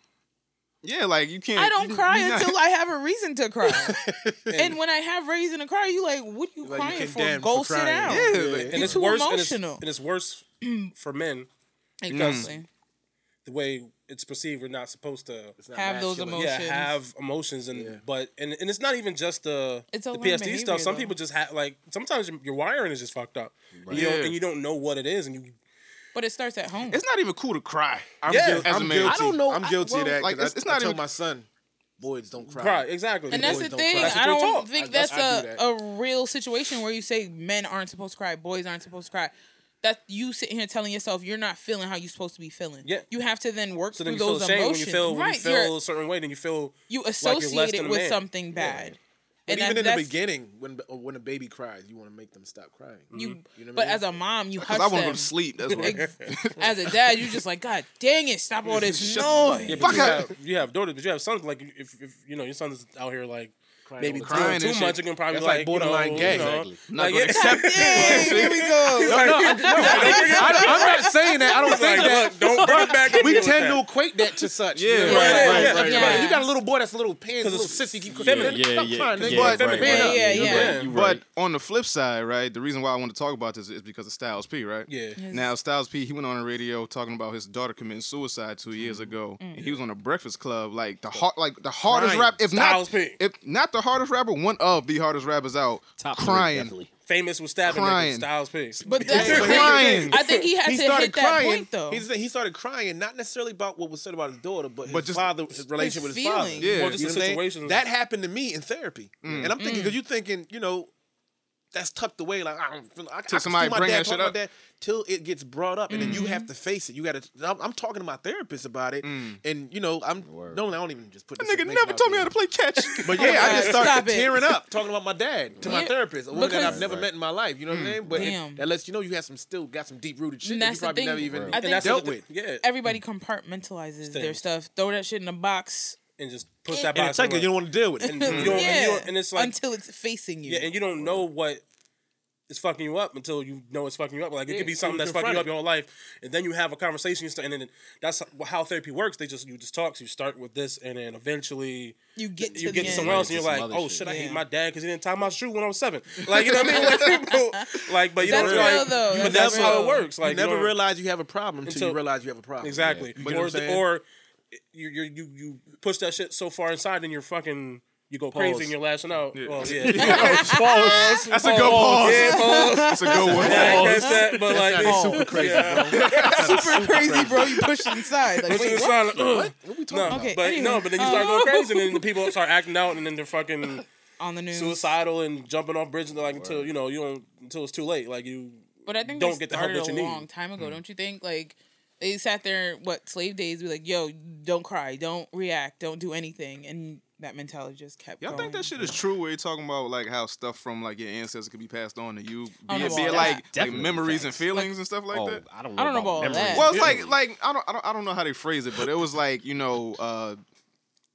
Yeah, like you can't. I don't you- cry you not- until I have a reason to cry. [laughs] and when I have reason to cry, you like, what you Like, you crying for? Go for sit crying. down. Yeah, Yeah. like, and it's too worse. And it's, emotional. and it's worse [clears throat] for men Exactly. the way it's perceived. We're not supposed to. Not Have those emotions. Yeah, have emotions and Yeah. but and, and it's not even just the It's the learned PTSD behavior, stuff. Some though. people just have like sometimes your, your wiring is just fucked up. And, you don't, Yeah. and you don't know what it is, and you But it starts at home. It's not even cool to cry. I'm, Yeah, guilty. as a I'm man. guilty. I don't know- I'm I- guilty well, of that. like, 'cause it's- I, it's I not tell even- my son, boys don't cry. cry exactly. and that's the thing. That's I don't you're think I- that's, that's- I a, do a real situation where you say men aren't supposed to cry, boys aren't supposed to cry. That you sitting here telling yourself you're not feeling how you're supposed to be feeling. Yeah. You have to then work so through then you feel those ashamed when emotions. you feel when right. you feel a certain way. Then you feel you you're less associate than it with something bad. But And even that- in the beginning, when when a baby cries, you want to make them stop crying. you, mm-hmm. You know what I but mean? as a mom, you Because hush I want them. to sleep. That's why. Ex- [laughs] as a dad, you're just like, God dang it, stop all [laughs] this Shut- noise. Yeah, Fuck but you have, you have daughters, but you have sons. Like if, if you know your son's out here like maybe all the doing too Crying and much, you can probably That's like, like borderline you know, gay. You know, Exactly. Not like, yeah, accept it. [laughs] Dang, here we go. [laughs] No, no, I, no, I, am not saying that. I don't think like, that. look, don't bring it back. We tend to equate that to such. Yeah, You right, right, right, yeah. You got a little boy that's a little pants, a little sissy. Keep feminine. Yeah, Stop yeah, crying, yeah, nigga. right, Stop right, being right. up. Yeah, You're right, But on the flip side, right, the reason why I want to talk about this is because of Styles P, right? Yeah. Now Styles P, he went on the radio talking about his daughter committing suicide two years mm. ago. Mm. And he was on the Breakfast Club, like the hard, like the hardest rap, if not, P. if not the hardest rapper, one of the hardest rappers out, Top crying. definitely. Famous with stabbing Crying. niggas, Styles P. But that's the Crying. I think he had He to started hit that crying. point though. He's, he started crying, not necessarily about what was said about his daughter, but his But just- father, his relation with his father. Yeah. Well, just You the know what I'm saying? situations. That happened to me in therapy, mm. and I'm thinking mm. because you're thinking, you know, that's tucked away. Like I don't feel. I, I Till can somebody see my bring dad that shit about up? that till it gets brought up, and then you Mm-hmm. have to face it. You got to. I'm, I'm talking to my therapist about it, and you know, I'm no, I don't even just put. That this nigga never told me how to play catch. [laughs] But yeah, I God, just [laughs] stop started it. tearing up talking about my dad to my therapist, a woman that I've never met in my life. You know what I'm saying? But it- Damn. that lets you know you have some still got some deep rooted shit that you probably thing. never even I and think that's dealt the- with. Yeah, Everybody compartmentalizes their stuff. Throw that shit in a box. And just push that And box. it's like you don't want to deal with it. and you don't, and, you [laughs] yeah. don't, and it's like until it's facing you. yeah, and you don't know what is fucking you up until you know it's fucking you up. Like it could be something that's fucking you up your whole life, and then you have a conversation, and then that's how therapy works. They just you just talk. So you start with this, and then eventually you get to you the get to end. somewhere else, and you're like, oh shit. shit, I hate my dad because he didn't tie my shoe when I was seven. [laughs] Like you know what I mean? Like, [laughs] like but you That's know, real, like, though. but That's that's how it works. Like you never don't- realize you have a problem until, Until- you realize you have a problem. Exactly. You or or you you you you push that shit so far inside, and you're fucking you go crazy Pause. and you're lashing out. Yeah. Well, [laughs] yeah. [laughs] Pause. That's a good pause. Yeah, pause. That's a good one. Yeah, I guess that, but like That's super crazy, Yeah. [laughs] super crazy, bro. You push it inside. Like, It's wait, just what? like, ugh. What we talking No, about? Okay, but anyway. no, but then you start Oh. going crazy, and then the people start acting out, and then they're fucking on the news. suicidal and jumping off bridges, like until you know you don't until it's too late. Like you But I think don't get the help that a you need. long time ago, hmm. don't you think? Like they sat there, what slave days, be like, "Yo, don't cry, don't react, don't do anything," and that mentality just kept. Y'all going. think that shit is true? Where you're talking about like how stuff from like your ancestors could be passed on to you, be, I don't know it, be about it that. like, like Definitely memories and facts. feelings and stuff like oh, that. I don't know. I don't know about, about all that. Well, it's like like I don't, I don't I don't know how they phrase it, but it was like you know, uh,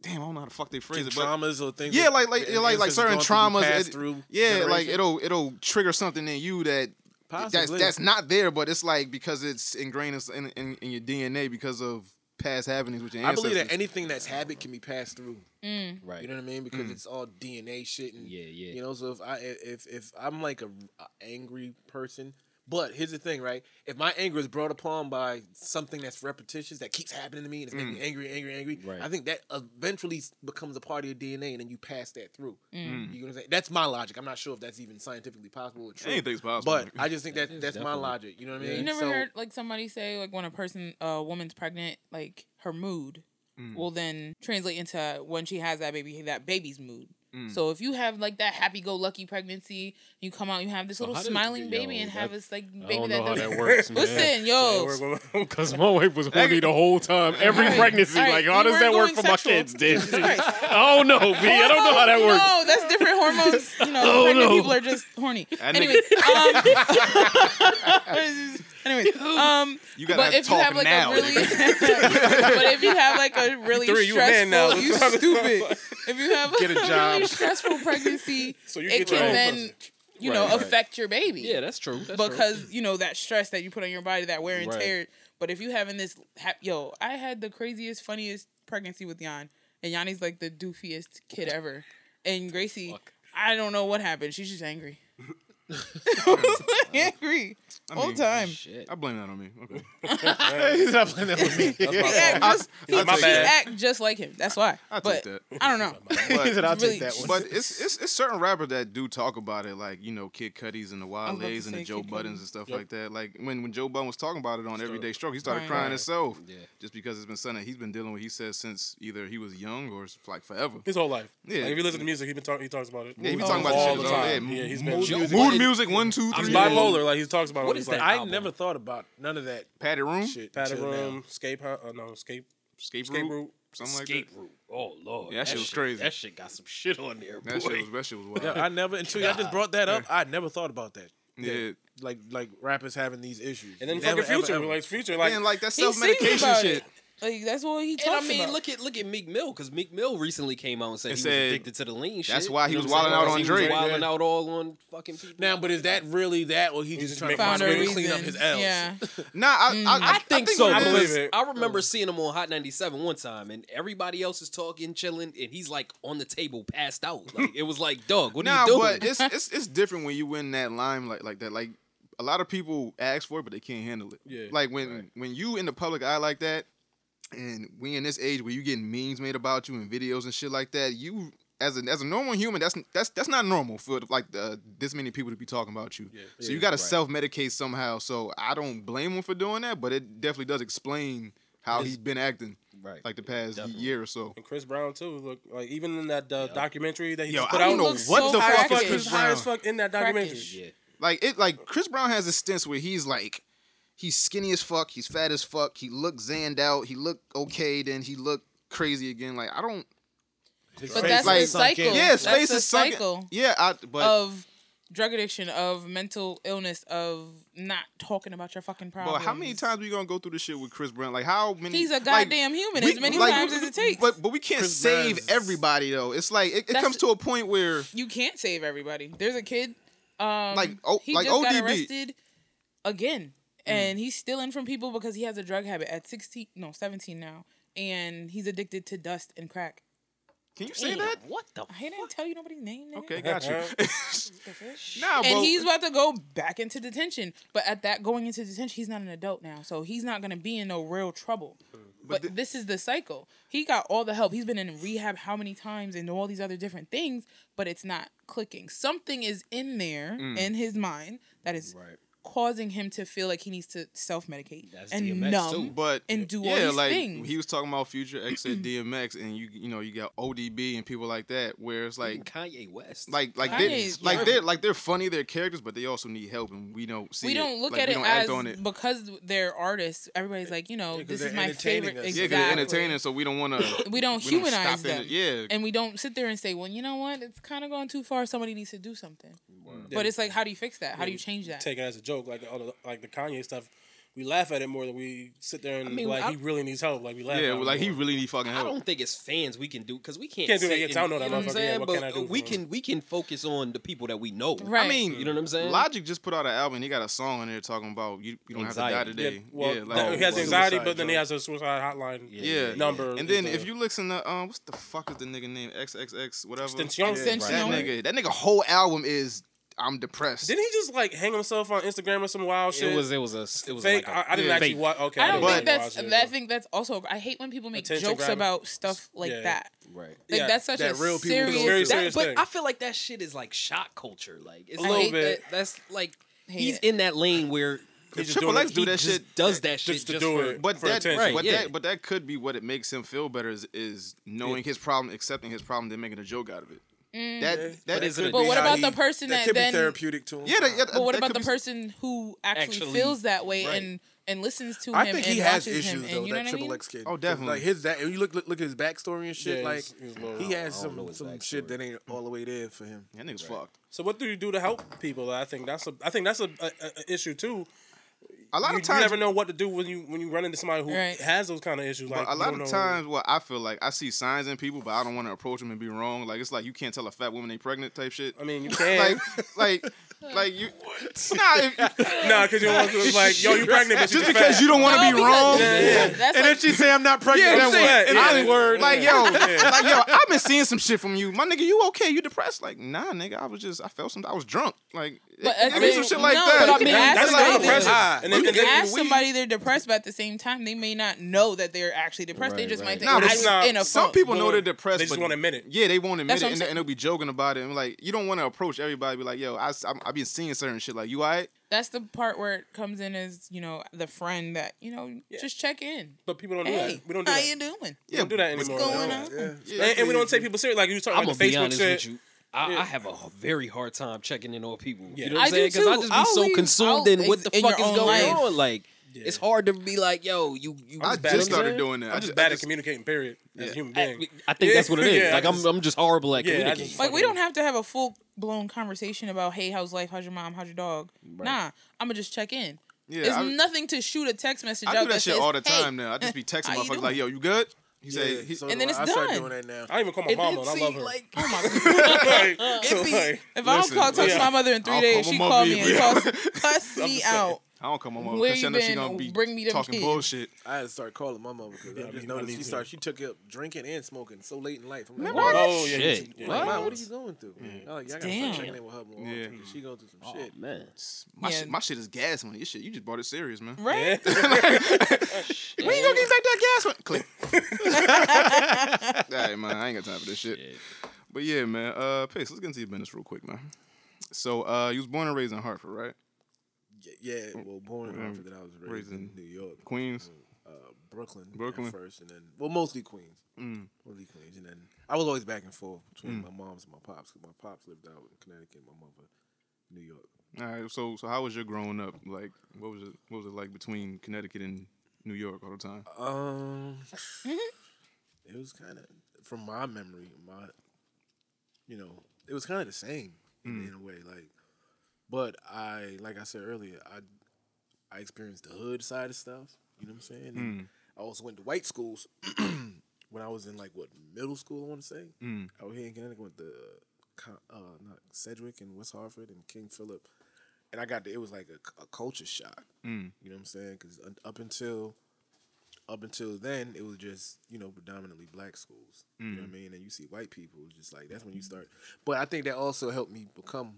damn, I don't know how the fuck they phrase it, but traumas or things. yeah, like like like like certain gone through, traumas. it- through yeah, like it'll it'll trigger something in you that that's Possibly. that's not there, but it's like because it's ingrained in, in, in your DNA because of past happenings with your I ancestors. believe that anything that's habit can be passed through. Mm. Right. You know what I mean? Because mm. it's all DNA shit. And, Yeah, yeah. You know, so if I if if I'm like a, a angry person, but here's the thing, right? If my anger is brought upon by something that's repetitious that keeps happening to me and it's making me angry, angry, angry, Right. I think that eventually becomes a part of your DNA, and then you pass that through. Mm. You know what I'm saying? That's my logic. I'm not sure if that's even scientifically possible or true. Anything's possible. But I [laughs] just think that is that's my logic. You know what I mean? You never So- heard like somebody say like when a person, a woman's pregnant, like her mood Mm. will then translate into when she has that baby, that baby's mood. Mm. So if you have like that happy-go-lucky pregnancy, you come out, you have this little how does- smiling yo, baby, and that- have this like I baby don't that know how does. that [laughs] works, man. Listen, yo, Because my wife was horny the whole time, every Alright, pregnancy. alright, Like, how we does that work going for my sexual. kids, dude? Jesus Christ. [laughs] I don't know, B. I don't know how that works. No, that's different hormones. You know, [laughs] Oh, pregnant no. people are just horny. That Anyways, um, anyways, um, You gotta but have if you have like now, a really, [laughs] but if you have like a really Three, you a man stressful, now. you [laughs] stupid. If you have Get a [laughs] really job. stressful pregnancy, So you it get your can own then, person. you know, Right, right. affect your baby. Yeah, that's true. That's true. because you know that stress that you put on your body, that wear and Right. tear. But if you having this, hap- yo, I had the craziest, funniest pregnancy with Jan, and Yanni's like the doofiest kid ever, and Gracie, I don't know what happened. She's just angry. angry all mean, the time. Shit. I blame that on me. Okay. [laughs] [laughs] He's not playing that with me. That's my He act just, he, That's my he bad. act just like him. That's why. I but take that. I don't know. [laughs] He said, "I'll Really- take that one." But it's, it's it's certain rappers that do talk about it, like you know Kid Cudi's and the was about to and the say Joe Kid Buttons Cudi. and stuff like that. Like when when Joe Budden was talking about it on Everyday Stroke, he started Right. crying Right. himself. Yeah. Just because it's been something he's been dealing with. He says since either he was young or it's like forever. His whole life. Yeah. Like, if you listen to music, he been talk, he talks about it. Yeah, he be Oh, talking about all this the shit all time. Yeah, he's Mood been music, Joe mood music, one, two, He's bipolar. Like he talks about. What it. Is that I album. never thought about none of that Padded room, shit. Padded until now. room, escape, Hou- uh, no, escape, escape, escape route, route. something like that. route. Oh lord, Yeah, that shit was crazy. That shit got some shit on there. That boy. shit was that shit was wild. Yeah, I never until y'all just brought that up. I never thought about that. yeah. Like like rappers having these issues. And then Never, fucking future, ever, ever. like future, like and like that self sings medication about shit. It. Like that's what he And talks I mean, about. look at look at Meek Mill because Meek Mill recently came out and said It he said- was addicted to the lean shit. That's why he You know was what wilding out saying? on He Drake. wilding Yeah. out all on fucking people. Now, but is that really that, or he just just trying to find a a way to clean up his L's? Yeah. [laughs] Nah, I, I, mm. I think, so what it believe it. I remember seeing him on Hot 97 one time, and everybody else is talking, chilling, and he's like on the table, passed out. Like it was like, Doug, what nah, are you doing? but it's it's [laughs] it's different when you win that limelight like that. Like a lot of people ask for it, but they can't handle it. Yeah. Like when when you in the public eye like that, and we in this age where you getting memes made about you and videos and shit like that, you as a as a normal human, that's that's that's not normal for like the, this many people to be talking about you. Yeah, so yeah, you got to right. self medicate somehow. So I don't blame him for doing that, but it definitely does explain how he's been acting. Right. Like the past definitely. year or so. And Chris Brown too. Look like even in that uh, documentary that he Yo, put I out. Don't know what so the fuck Chris Brown. High as fuck in that documentary. Like it like Chris Brown has a stance where he's like he's skinny as fuck, he's fat as fuck, he looked zanned out, he looked okay, then he looked crazy again. Like I don't. His but that's like, his cycle. Yeah, his that's face cycle. Yeah, I, but of drug addiction, of mental illness, of not talking about your fucking problems. But how many times we gonna go through this shit with Chris Brown? Like how many? He's a goddamn like, human. We, as many like, times as it takes. But but we can't Chris save Brown's... everybody though. It's like it, it comes to a point where you can't save everybody. There's a kid. Um, like oh, he like just ODB. got arrested again Mm. and he's stealing from people because he has a drug habit at 16 no 17 now and he's addicted to dust and crack Can you say Damn, that? What the I fuck? didn't tell you nobody's name. nigga. Okay, got you. [laughs] nah. And he's about to go back into detention, but at that going into detention, he's not an adult now, so he's not gonna be in no real trouble. Mm. But, this is the cycle. He got all the help. He's been in rehab how many times and all these other different things, but it's not clicking. Something is in there mm. in his mind that is Right causing him to feel like he needs to self medicate and DMX numb too. but and do yeah, all these like things. He was talking about Future X and [clears throat] DMX, and you you know you got ODB and people like that, where it's like Kanye West, like like they like they're like they're funny, they're characters, but they also need help, and we don't see. We don't look at it as on it. because they're artists. Everybody's like, you know, yeah, this is my favorite. Us. Exactly. Yeah, they're entertaining, so we don't want to. [coughs] we don't we humanize don't them. yeah, and we don't sit there and say, well, you know what, it's kind of going too far. Somebody needs to do something. Wow. But it's like, how do you fix that? How do you change that? Take it as a joke, like all the, like the Kanye stuff. We laugh at it more than we sit there and I mean, like I, he really needs help. Like we laugh. Yeah, at well, like he really needs fucking help. I don't think it's fans we can do because we can't. Can't do that. I don't know that. You know what I'm saying? Yeah, what but uh, we can we can focus on the people that we know. Right. I mean, you know what I'm saying. Logic just put out an album. He got a song in there talking about you. You don't anxiety. have to die today. Yeah, well, yeah, like, he has anxiety, but then he has a suicide hotline. Yeah, number. And then if you listen to um, what's the fuck is the nigga name? XXX whatever. That nigga. That nigga whole album is I'm depressed. Didn't he just like hang himself on Instagram or some wild shit? It was it was a it was fake. Like a, I, I didn't yeah, actually watch. Okay, I don't but, think that's. I think that's also. I hate when people make jokes grabbing. about stuff like yeah. that. Right. Like yeah. that's such that a real serious, serious, that, serious But. I feel like that shit is like shock culture. Like it's a little bit. That, that's like he's in that lane where Triple X do that shit. Does that shit just to just do for, it? But that, right, but yeah. that, but that could be what it makes him feel better is, is knowing yeah. his problem, accepting his problem, then making a joke out of it. Mm. That is That, that but, but what about the person that, could then, be therapeutic to him? Yeah, yeah but what about the person who actually, feels that way and and listens to I him? I think he has issues though. You know that Triple X kid. Oh, definitely. Like his that. And you look, look, look at his backstory and shit. Yeah, like he's, he's he has some some shit that ain't all the way there for him. That nigga's right. fucked. So what do you do to help people? I think that's a I think that's a, a, a issue too a lot you, of times you never know what to do when you when you run into somebody who right. has those kind of issues. Like a lot of times, what I feel like I see signs in people, but I don't want to approach them and be wrong. Like it's like you can't tell a fat woman they pregnant type shit. I mean, you [laughs] can like like. Like you, [laughs] what? [laughs] nah, nah, because you want to like, yo, you pregnant, just, just because fat. you don't want to no, be oh, wrong. Yeah, yeah. and like, if she say I'm not pregnant, yeah, that word, yeah, yeah, like yo, like yo, I've been seeing some shit from you, my nigga. You okay? You depressed? Like nah, nigga, I was just, I felt something. I was drunk. Like but I mean, some shit like no, that. But I mean, that's like depression. Ah, and you can ask somebody they're depressed, but at the same time, they may not know that they're actually depressed. Right, they just right. might think, no, I'm in a Some people know they're depressed. They just want to admit it. Yeah, they won't admit that's it, and, and, they'll be joking about it. And like, you don't want to approach everybody. Be like, yo, I, I've been seeing certain shit. Like, you all right? That's the part where it comes in as you know the friend that you know yeah. just check in. But people don't do hey, that. We don't do how that. How you doing? Yeah, we don't do that anymore. What's going on? And we don't take people serious. Like you talking about the Facebook shit I, yeah. I, have a very hard time checking in on people. Yeah. You know what I'm saying? Because I just be I'll so leave, consumed I'll, in what the in fuck is going life. on. Like yeah. it's hard to be like, yo, you. you I just started doing that. I'm just I, bad just, at communicating. Period. As a human being, I, think that's what it [laughs] is. like I'm, I'm just horrible at communicating. like we don't have to have a full blown conversation about, hey, how's life? How's your mom? How's your dog? Nah, I'm gonna just check in. Yeah, it's nothing to shoot a text message. I do that, that shit says, all the time hey, now. I just be [laughs] texting motherfuckers like, "Yo, you good? He yeah, said, he, so and then it's I done. doing that now. I even call my it, mama. See, I love her. Like, oh my god! like, [laughs] be, if listen, I don't call, touch yeah. my mother in 3 I'll days, she call me and cuss [laughs] me out. I don't call my mother because she know she gonna be bring me talking kids. bullshit. I had to start calling my mother because I, just noticed she started. She took up drinking and smoking so late in life. I'm like, what? oh shit. yeah, what? Mom, what are you going through? Yeah. I'm like, y'all gotta Damn. start checking in with her more. Yeah. she going through some oh, shit. Man, my yeah. shit, my shit is gas money. Your shit, you just bought it serious, man. Right? Yeah. [laughs] [laughs] when you gonna get back that gas money? Click. [laughs] All right, man, I ain't got time for this shit. shit. But yeah, man. Uh, Pace, let's get into your business real quick, man. So, uh, you was born and raised in Hartford, right? Yeah, yeah, well, born in Mm. Hartford, then I was raised, in New York. Queens. uh, Brooklyn, Brooklyn. first, and then well, mostly Queens, Mm. mostly Queens, and then I was always back and forth between Mm. my mom's and my pops. Cause my pops lived out in Connecticut, my mother, New York. All right. So so how was your growing up? Like what was it what was it like between Connecticut and New York all the time? Um, it was kind of from my memory, my, you know, it was kind of the same in, in a way. Like, but I, like I said earlier, I, I experienced the hood side of stuff. You know what I'm saying? Mm. I also went to white schools [clears throat] when I was in like what middle school. I want to say Mm. out here in Connecticut with the, uh, not Sedgwick and West Hartford and King Philip, and I got the, it was like a, a culture shock. Mm. You know what I'm saying? Because up until up until then, it was just you know predominantly black schools. You know what I Mm. mean? And you see white people, just like that's when you start. But I think that also helped me become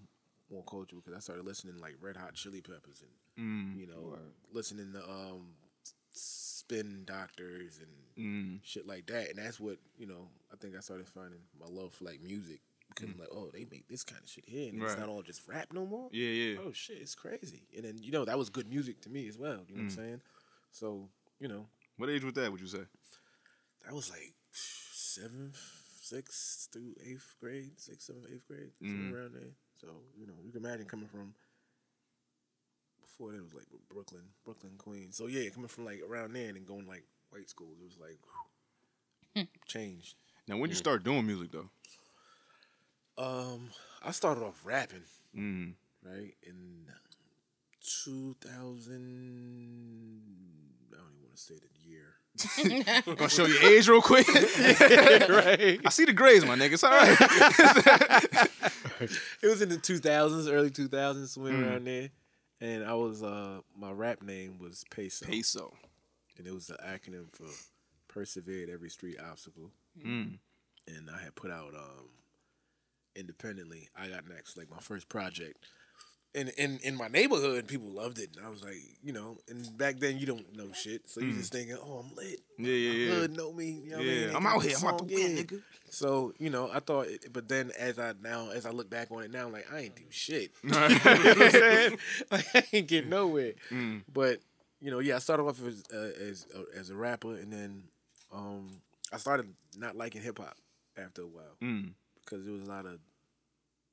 more cultural because I started listening like Red Hot Chili Peppers and Mm. you know listening to um Spin Doctors and Mm. shit like that. And that's what you know. I think I started finding my love for like music because I'm like, oh, they make this kind of shit here, and Mm. Right. it's not all just rap no more. Yeah, yeah. Oh shit, it's crazy. And then you know that was good music to me as well. You know what Mm. I'm saying? So you know What age was that? Would you say? that was like seventh, sixth through eighth grade, sixth, seventh, eighth grade, somewhere Mhm. around there. So you know you can imagine coming from before that was like Brooklyn, Brooklyn, Queens. So yeah, coming from like around there and going like white schools, it was like whew, changed. Now when you start doing music though? Um, I started off rapping, Mm. right in two thousand. I don't even want to say the year. [laughs] Gonna show your age real quick. [laughs] right. I see the grays, my nigga. It's all right. it was in the 2000s, early 2000s, somewhere Mm. around there. And I was, uh, my rap name was Peso. Peso. And it was the acronym for Persevere at Every Street Obstacle. Mm. And I had put out, um, independently, I Got Next, like my first project. And in, in my neighborhood, people loved it. And I was like, you know, and back then you don't know shit. So you Mm. just thinking, oh, I'm lit. Yeah, yeah, My yeah. hood know me. You know what I Yeah, mean? I'm out here. I'm to song, win, yeah. nigga. So you know, I thought, it, but then as I now as I look back on it now, I'm like I ain't do shit. [laughs] [laughs] You know what I'm saying? [laughs] Like I ain't get nowhere. Mm. But you know, yeah, I started off as uh, as uh, as a rapper, and then um, I started not liking hip hop after a while Mm. because there was a lot of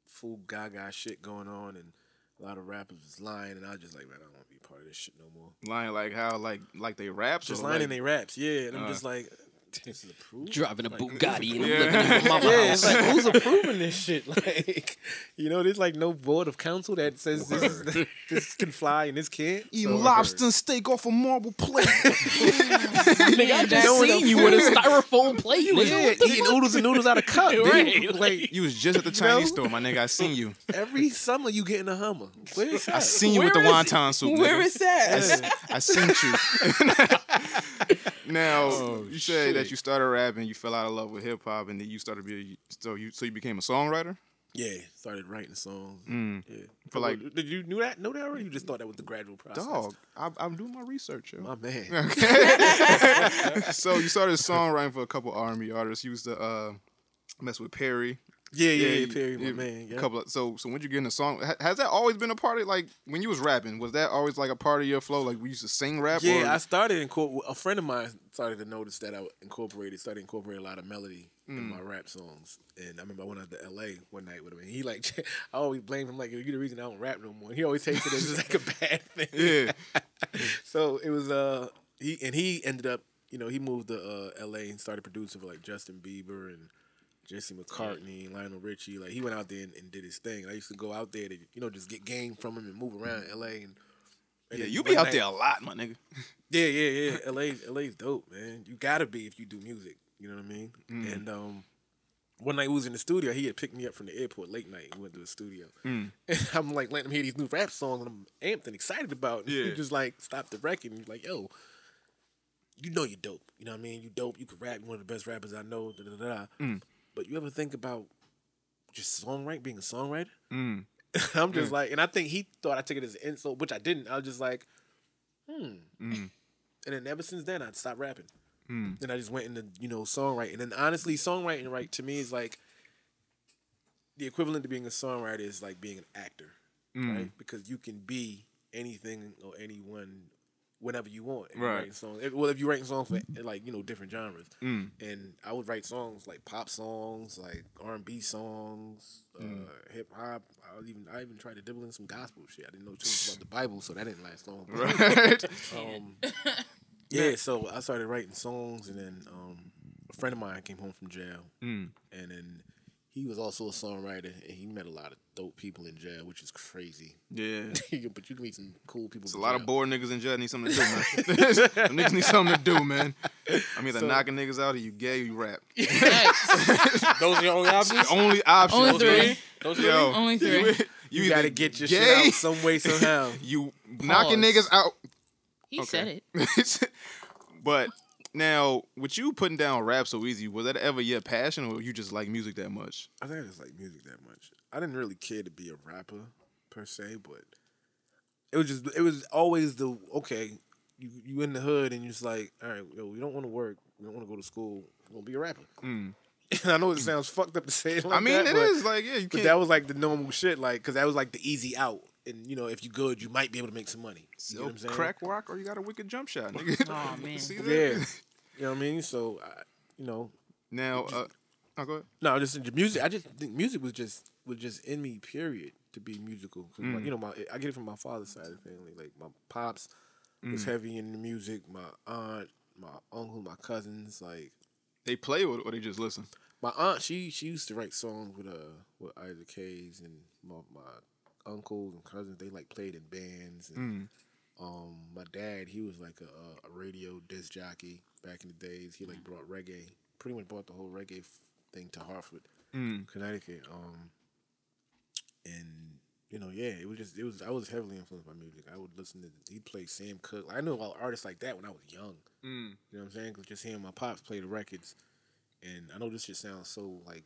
full gaga shit going on, and a lot of rappers was lying, and I was just like, man, I don't want to be part of this shit no more. Lying like how like like they raps Just lying like, in their raps, yeah, and I'm Uh. just like. [laughs] This is approved. Driving a Like, Bugatti and I'm Yeah. living in my mama [laughs] yeah, house. it's like who's [laughs] approving this shit? Like, you know, there's like no board of council that says this, is, this can fly and this can't. Eating So- lobster and steak off a marble plate. Nigga, I just Knowing seen you with a styrofoam plate. Yeah, nigga. Eating fuck? oodles and noodles out of cup, dude. Right, Like you was just at the You know? Chinese store, my nigga. I seen you. every summer, you get in a Hummer. Where is that? I seen you with the Where is wonton soup. Where nigga. is that? I seen you. Now Oh, you said that you started rapping, you fell out of love with hip hop, and then you started be so you so you became a songwriter. Yeah, started writing songs. Mm. Yeah, For like- did you knew that? Know that already? You just thought that was the gradual process. Dog, I, I'm doing my research. Yo. my man. [laughs] Okay. so you started songwriting for a couple R&B artists. You used to uh, mess with Perry. Yeah, yeah, yeah, you- Perry, my man. Yeah. Couple. Of, so so when you get in a song, has that always been a part of like when you was rapping? Was that always like a part of your flow? Like we used to sing rap. Yeah, or- I started incorpor- a friend of mine started to notice that I incorporated started incorporating a lot of melody in Mm. my rap songs. And I remember I went out to LA one night with him and he like [laughs] I always blame him like you're the reason I don't rap no more. He always takes it as like a [laughs] bad thing. Yeah. [laughs] so it was uh he and he ended up, you know, he moved to uh LA and started producing for like Justin Bieber and Jesse McCartney, Lionel Richie. Like he went out there and, and did his thing. I used to go out there to, you know, just get game from him and move around LA and, and yeah, you be out night- there a lot, my nigga. [laughs] yeah, yeah, yeah. [laughs] LA, LA's dope, man. You gotta be if you do music. You know what I mean? Mm. And um, one night we was in the studio. He had picked me up from the airport late night. We went to the studio. Mm. And [laughs] I'm like letting him hear these new rap songs, and I'm amped and excited about. it. Yeah. He just like stopped the record and he's like, "Yo, you know you're dope. You know what I mean? You dope. You could rap. You're one of the best rappers I know." Da, da, da, da. Mm. But you ever think about just songwriting, being a songwriter? Mm. [laughs] I'm just Mm. like, and I think he thought I took it as an insult, which I didn't. I was just like, hmm. Mm. And then ever since then, I stopped rapping. Mm. Then I just went into you know songwriting. And honestly, songwriting right to me is like the equivalent to being a songwriter is like being an actor, Mm. right? Because you can be anything or anyone whenever you want. And Right. Songs. If- well, if you're writing songs for like you know different genres, Mm. and I would write songs like pop songs, like R and B songs, Mm. uh, hip hop. I was even I even tried to dabble in some gospel shit. I didn't know too much about the [laughs] Bible, so that didn't last long. Right. [laughs] um, [laughs] yeah, so I started writing songs, and then um, a friend of mine came home from jail, Mm. and then he was also a songwriter, and he met a lot of dope people in jail, which is crazy. Yeah. [laughs] but you can meet some cool people. It's in a lot jail. of bored niggas in jail need something to do, man. [laughs] Niggas need something to do, man. I'm either So- knocking niggas out or you gay or you rap. [laughs] Those are your only options. Only options. Only man. three. Those Yo, Only three. You, either gotta get your gay, shit out some way somehow. You knocking niggas out. He said it. but now, with you putting down rap so easy, was that ever your passion, or you just like music that much? I think I just like music that much. I didn't really care to be a rapper per se, but it was just it was always the okay. You you in the hood and you're just like, all right, yo, we don't want to work, we don't want to go to school, we're gonna be a rapper. [laughs] Mm. I know it sounds fucked up to say it like I mean, that, it but, is like yeah, you but can't. that was like the normal shit, like because that was like the easy out. And you know, if you're good, you might be able to make some money. You know what I'm saying? crack rock, or you got a wicked jump shot, [laughs] nigga. Oh [laughs] man. See that? Yeah, you know what I mean. So, I, you know, Now, uh, oh, go ahead. No, just music. I just think music was just was just in me. Period. To be musical, 'Cause my- Mm. you know, my I get it from my father's side of the family. Like my pops was Mm. heavy in the music. My aunt, my uncle, my cousins. Like They play or, or they just listen. my aunt, she she used to write songs with uh with Isaac Hayes and my my uncles and cousins. They like played in bands. And, Mm. Um, my dad, he was like a, a radio disc jockey back in the days. He like brought reggae, pretty much brought the whole reggae f- thing to Hartford. Mm. Connecticut. Um, and you know, yeah, it was just it was. I was heavily influenced by music. I would listen to. He played Sam Cooke. I knew about artists like that when I was young. Mm. You know what I'm saying? 'Cause just hearing my pops play the records, and I know this just sounds so like.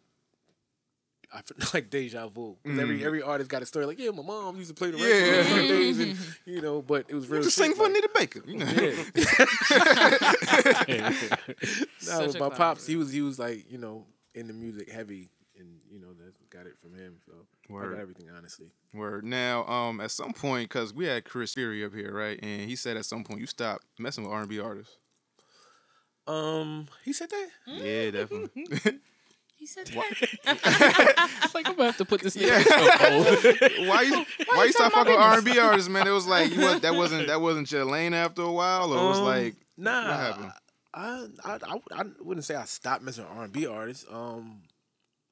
I feel [laughs] like deja vu. every Mm. every artist got a story like, yeah, my mom used to play the Yeah. records on Sundays, and [laughs] you know, but it was real. You just shit, sing for like- Anita Baker. You know? [laughs] no, Such my clown. pops, he was he was like you know in the music heavy, and you know that got it from him. So I Word. got everything honestly. Word. Now, um, at some point, cause we had Chris Fury up here, right? And he said at some point you stopped messing with R and B artists. Um, he said that. Yeah, definitely. He said [laughs] It's like I'm gonna have to put this nigga in chokehold. [laughs] why you why you stop fucking with R and B artists, man? It was like you was, that wasn't that wasn't your lane after a while, or it was Um, like Nah, what happened? I, I I I wouldn't say I stopped messing with R and B artists. Um,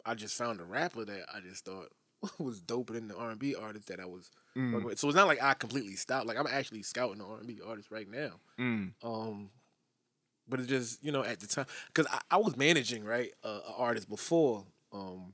I just found a rapper that I just thought [laughs] was doper than the R and B artist that I was Mm. with. So it's not like I completely stopped. Like I'm actually scouting the R and B artists right now. Mm. Um, but it's just you know at the time because I, I was managing right uh, an artist before um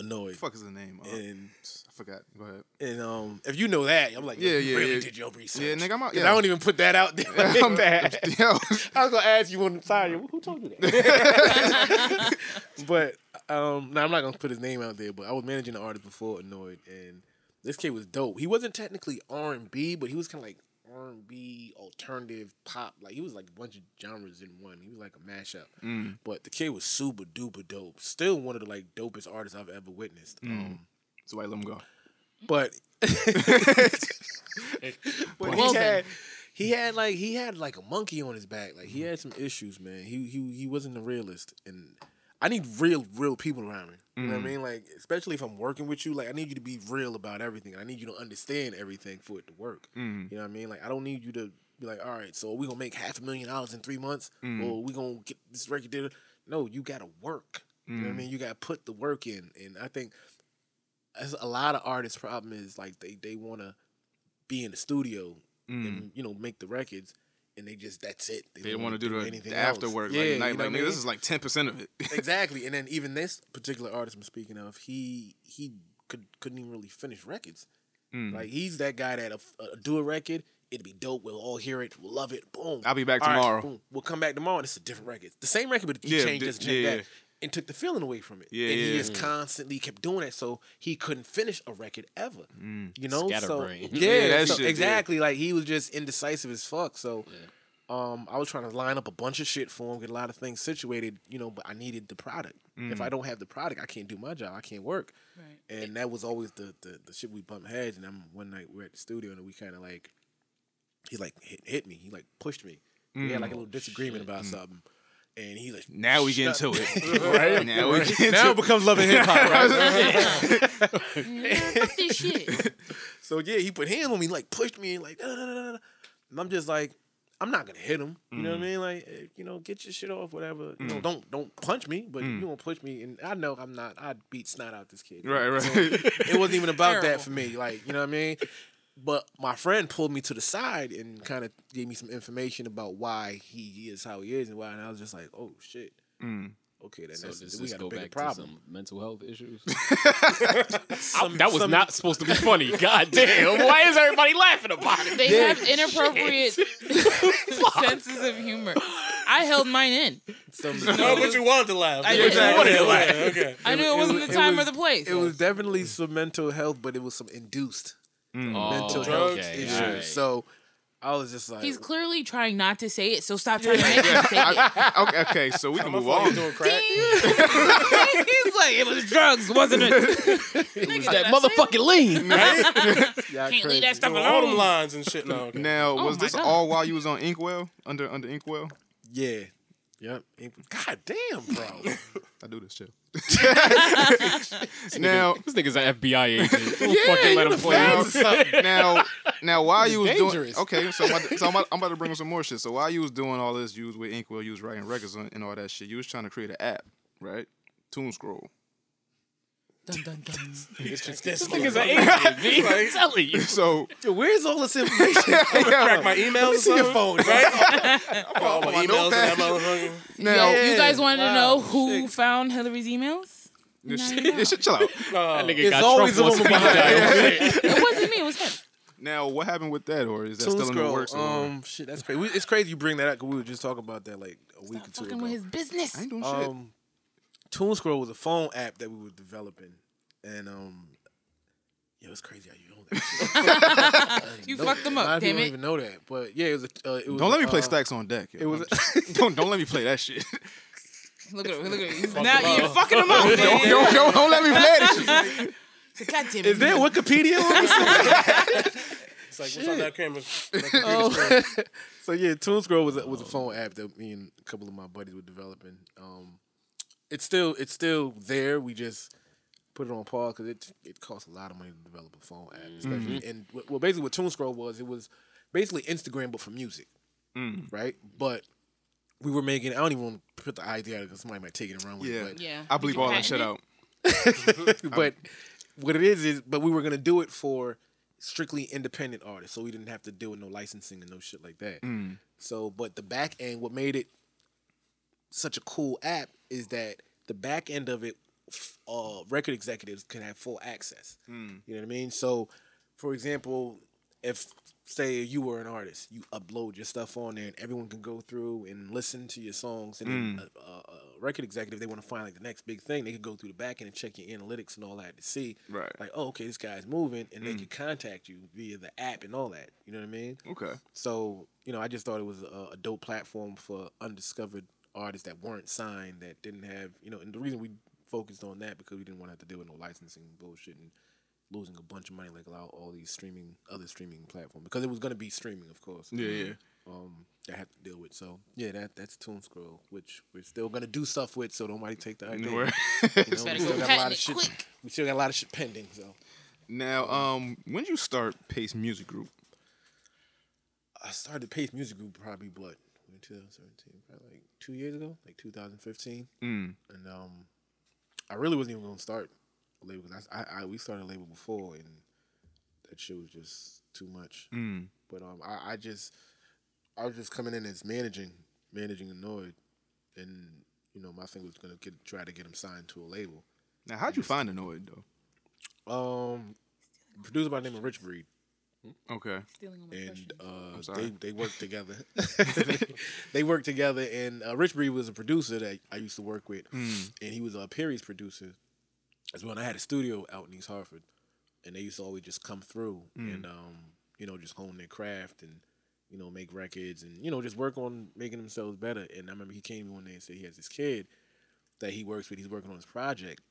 Anoyd. fuck is the name? Uh, And I forgot. Go ahead. and um, if you know that, I'm like, Yeah, yeah, you really yeah. did your research. Yeah, nigga, I'm out- yeah. I don't even put that out there. [laughs] like [laughs] that. Yo, I was gonna ask you on the side. Who told you that? [laughs] but um, no, I'm not gonna put his name out there. But I was managing an artist before Anoyd, and this kid was dope. He wasn't technically R and B, but he was kind of like R and B alternative pop. Like he was like a bunch of genres in one. He was like a mashup. Mm. But the kid was super duper dope. Still one of the like dopest artists I've ever witnessed. Mm. Um, so I let him go. but [laughs] [laughs] but Well he had he had like he had like a monkey on his back. Like he had some issues, man. He he he wasn't a realist, and I need real real people around me. You know what I Mhm. mean? Like especially if I'm working with you, like I need you to be real about everything. I need you to understand everything for it to work. Mm. You know what I mean? Like I don't need you to be like, all right, so we gonna make half a million dollars in three months, Mm. or we gonna get this record did. No, you gotta work. You know what I Mm. mean? You gotta put the work in, and I think as a lot of artists' problem is like they they want to be in the studio Mm. and you know make the records, and they just that's it. They don't want to do the, anything after work. Yeah, like, you know like, I nigga, this is like ten percent of it. [laughs] exactly. And then even this particular artist I'm speaking of, he he could couldn't even really finish records. Mm. Like he's that guy that uh, do a record, it'd be dope. We'll all hear it. We'll love it. Boom. I'll be back All right, tomorrow. boom. We'll come back tomorrow. and It's a different record. The same record, but he Yeah, changed this, changed yeah. That, and took the feeling away from it. Yeah, and he yeah. just constantly kept doing it, so he couldn't finish a record ever. Mm. You know, so [laughs] yeah, Yeah, that so- shit, yeah. exactly. Like he was just indecisive as fuck. So. Um, I was trying to line up a bunch of shit for him, get a lot of things situated, you know, but I needed the product. If Mm. I don't have the product, I can't do my job. I can't work. Right. And that was always the, the, the shit we bump heads. And then one night we are at the studio and we kind of like he like hit, hit me. He like pushed me. We had like a little disagreement about something. And he like Mm. Now we get shut- into it. [laughs] [laughs] right? Now we get now it becomes love and hip hop, right? [laughs] Fuck this shit. So yeah, he put hands on me, like pushed me, and like, da, da, da, da, da. and I'm just like, I'm not gonna hit him. You know what I mean? Like, eh, you know, get your shit off, whatever. You know, don't don't punch me, but you don't push me. And I know I'm not. I'd beat snot out this kid. Right, right. So it wasn't even about that for me. Like, you know what I mean? But my friend pulled me to the side and kind of gave me some information about why he is how he is and why. And I was just like, oh shit. Mm. Okay, then So that's, does we this got go a bigger back problem. to some mental health issues? [laughs] Some- that was some- not supposed to be funny. [laughs] God damn. Why is everybody laughing about it? They have inappropriate [laughs] senses of humor. I held mine in. some- No, but you wanted to laugh. I Yeah, did. exactly. Wanted to laugh. Okay. I knew it wasn't the time was- or the place. It was definitely some mental health, but it was some induced Mm. Oh, mental Oh, health okay, issues. alright. So I was just like, He's clearly trying not to say it, so stop trying to make him say it. Okay, okay, so we can My move on. doing crack? [laughs] He's like, it was drugs, wasn't it? [laughs] it was that motherfucking lean. [laughs] y'all Can't leave that stuff Doing all them lines and shit. No, okay. Now, Oh was my this God. all while you was on Inkwell under under Inkwell? Yeah. Yep. God damn, bro. [laughs] I do this too. [laughs] now, This nigga's an FBI agent. Don't fucking let him play. now, now, [laughs] now, while you was dangerous. doing okay, so, I'm about, to, so I'm, about, I'm about to bring up some more shit. So while you was doing all this, you was with Inkwell, you was writing records and and all that shit. You was trying to create an app, right? Tune Scroll. Dun, dun, dun. This Nigga's an agent, B. I'm telling you. So Yo, where's all this information? [laughs] crack my emails. or see your phone, right? [laughs] all my my emails in that notepad. motherfucker. now, Yo, you guys wanted to know who found Hillary's emails? this No, shit, you don't. this shit, chill out. [laughs] That nigga It's got always Trump a woman behind dial. It wasn't me, it was him. Now, what happened with that, or is that Tune still in the Scroll. works? Um, shit, that's crazy. We- It's crazy you bring that up because we were just talking about that like a week or two Fucking ago. with his business. I ain't doing shit. Um, Tune Scroll was a phone app that we were developing, and um, yeah, it's crazy how you know that. shit. [laughs] You No- fucked them a lot up, of people damn don't even know that, but yeah, it was. A, uh, it was Don't let me play uh, stacks on deck. It was. [laughs] don't don't let me play that shit. Look at him, look at him. He's now you're fucking him up, [laughs] don't, don't, don't, don't let me play that shit. God damn it. Is there Wikipedia on this? It's like, what's on that camera? Oh. so yeah, Tune Scroll was a, was a phone app that me and a couple of my buddies were developing. Um, it's still it's still there. We just put it on pause because it it costs a lot of money to develop a phone app, especially. Mm-hmm. And well, basically, what Tune Scroll was, it was basically Instagram but for music, mm. right? But we were making. I don't even want to put the idea out because somebody might take it and run with Yeah. it. Yeah. I believe all that shit out. [laughs] But but [laughs] what it is is, but we were gonna do it for strictly independent artists, so we didn't have to deal with no licensing and no shit like that. Mm. So, but the back end, what made it such a cool app is that the back end of it, uh, record executives can have full access. Hmm. You know what I mean? So, for example, if say you were an artist, you upload your stuff on there, and everyone can go through and listen to your songs. And then hmm. a, a, a record executive, they want to find like the next big thing, they could go through the back end and check your analytics and all that to see, Right. Like, oh, okay, this guy's moving, and they hmm. can contact you via the app and all that. You know what I mean? Okay. So, you know, I just thought it was a, a dope platform for undiscovered artists that weren't signed, that didn't have, you know, and the reason we focused on that because we didn't want to have to deal with no licensing bullshit and losing a bunch of money like all, all these streaming, other streaming platforms because it was going to be streaming, of course. Yeah, yeah. Um, that I had to deal with. So yeah, that that's Tune Scroll, which we're still gonna do stuff with. So nobody take the idea. [laughs] Word. You know, Better we go still got a lot of shit. quick. We still got a lot of shit pending. So Now, um, when did you start Pace Music Group? I started Pace Music Group probably what in 2017, probably like two years ago, like 2015, Mm. and um, I really wasn't even gonna start a label because I, I, I we started a label before and that shit was just too much. Mm. But um, I, I just I was just coming in as managing, managing Anoyd, and you know my thing was gonna get try to get him signed to a label. Now, how'd you find Anoyd though? Um, producer by the name of Rich Breed. Okay. Stealing all my and uh, they they worked together. [laughs] [laughs] they worked together, and uh, Rich Breed was a producer that I used to work with, Mm. and he was a Perry's producer as well. And I had a studio out in East Hartford, and they used to always just come through Mm. and um, you know just hone their craft and you know make records and you know just work on making themselves better. And I remember he came one day and said he has this kid that he works with. He's working on his project.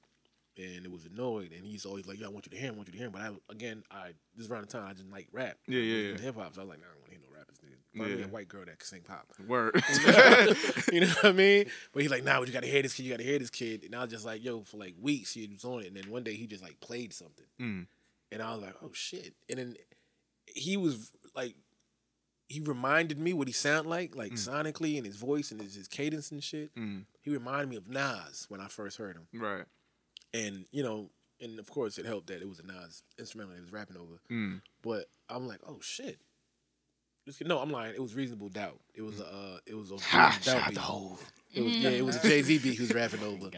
And it was Anoyd. And he's always like, "Yo, I want you to hear, him, I want you to hear." him. But I again, I this is around the time I just like rap. Yeah, yeah, yeah. Hip hop. So I was like, nah, I don't want to hear no rappers. Nigga. Find me Yeah. a white girl that can sing pop. Word. [laughs] [laughs] you know what I mean? But he's like, nah, but you gotta hear this kid, you gotta hear this kid. And I was just like, yo, for like weeks he was on it. And then one day he just like played something. Mm. And I was like, oh shit. And then he was like, he reminded me what he sounded like, like sonically and his voice and his, his cadence and shit. Mm. He reminded me of Nas when I first heard him. Right. And, you know, and of course it helped that it was a Nas instrumental that he was rapping over. Mm. But I'm like, oh shit. This No, I'm lying. It was reasonable doubt. It was a, uh, it was a Ha, Reasonable shout doubt out beat. to It was, yeah, it was a Jay Z beat he was rapping [laughs] over.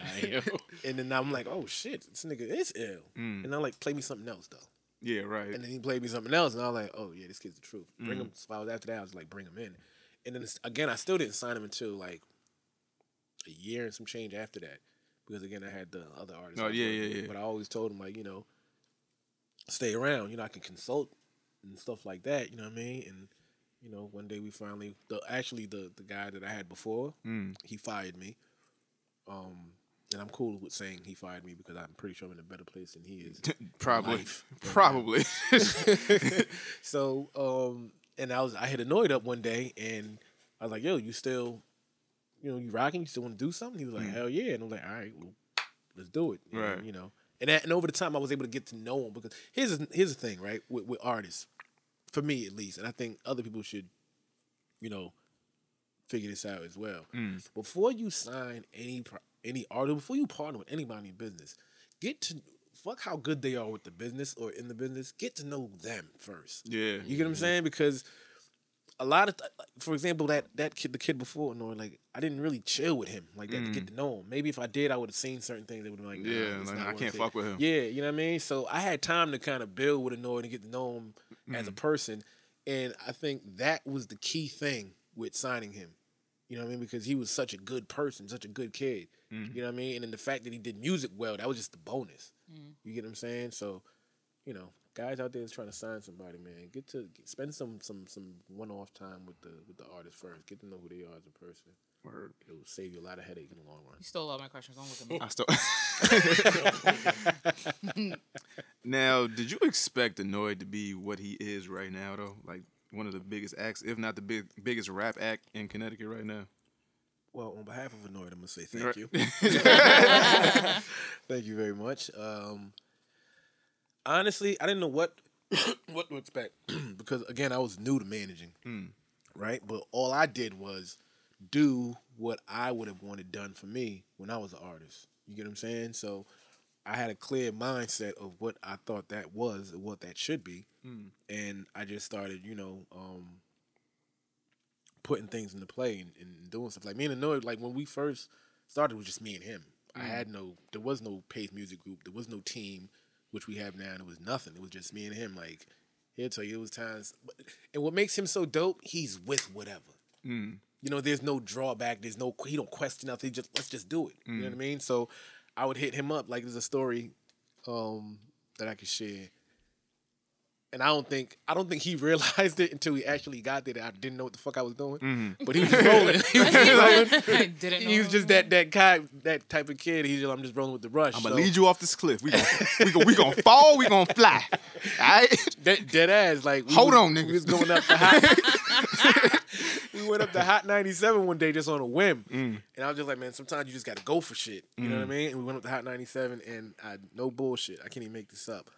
and then I'm like, oh shit, this nigga is ill. Mm. And I'm like, play me something else though. Yeah, right. And then he played me something else, and I was like, oh yeah, this kid's the truth. Bring Mm. him. So I was after that, I was like, bring him in. And then again, I still didn't sign him until like a year and some change after that, because again, I had the other artists. Oh, yeah, yeah, yeah. But I always told him like, you know, stay around. You know, I can consult and stuff like that. You know what I mean? And you know, one day we finally, the actually the the guy that I had before, Mm. he fired me. Um, and I'm cool with saying he fired me because I'm pretty sure I'm in a better place than he is. [laughs] Probably. life right now. Probably. [laughs] so, um, and I was I had Anoyd up one day, and I was like, "Yo, you still, you know, you rocking? You still want to do something?" He was like, Mm. "Hell yeah!" And I'm like, "All right, well, let's do it." And, Right. You know, and that, and over the time, I was able to get to know him because here's the- here's the thing, right? With, with artists, for me at least, and I think other people should, you know, figure this out as well. Mm. Before you sign any any artist, before you partner with anybody in business, get to fuck how good they are with the business or in the business. Get to know them first. Yeah. You get what I'm saying? Because a lot of, th- like, for example, that that kid, the kid before, no, like I didn't really chill with him like that to get to know him. Maybe if I did, I would have seen certain things that would have been like, nah, Mm. Yeah, it's like, not I worth can't it. fuck with him. Yeah, you know what I mean. So I had time to kind of build with Anoyd and get to know him as a Mm. person, and I think that was the key thing with signing him. You know what I mean? Because he was such a good person, such a good kid. Mm. You know what I mean? And then the fact that he did music well, that was just the bonus. Mm. You get what I'm saying? So, you know, guys out there is trying to sign somebody, man. Get to get, spend some some some one off time with the with the artist first. Get to know who they are as a person. Word. It'll save you a lot of headache in the long run. You stole all my questions. Don't look at me. [laughs] I still. [laughs] now, did you expect Anoyd to be what he is right now, though? Like one of the biggest acts, if not the big biggest rap act in Connecticut right now. Well, on behalf of Anoyd, I'm gonna say thank Right. you. [laughs] thank you very much. Um, honestly, I didn't know what [coughs] what to expect [clears throat] because again, I was new to managing, Mm. right? But all I did was do what I would have wanted done for me when I was an artist. You get what I'm saying? So I had a clear mindset of what I thought that was and what that should be, Mm. and I just started, you know, um, putting things into play and, and doing stuff. Like me and Anoyd, like when we first started, it was just me and him. I Mm. had no, there was no Pace Music Group, there was no team, which we have now, and it was nothing. It was just me and him. Like he'll tell you, it was times, and what makes him so dope, he's with whatever. Mm. You know, there's no drawback. There's no he don't question nothing. He just let's just do it. You know what I mean? So I would hit him up like there's a story um, that I could share. And I don't think I don't think he [laughs] realized it until he actually got there. That I didn't know what the fuck I was doing, Mhm. but he was rolling. he was just rolling. [laughs] [laughs] I didn't know He was just that that guy, that type of kid. He's just I'm just rolling with the rush. I'm gonna So- lead you off this cliff. We gonna we gonna, we gonna fall. We gonna fly. All right. Dead, dead ass. Like we Hold was- on, We nigga. was going up the hot. we went up the hot 97 one day just on a whim, Mm. and I was just like, man, sometimes you just got to go for shit. You know what I mean? And we went up the hot 97, and I no bullshit. I can't even make this up.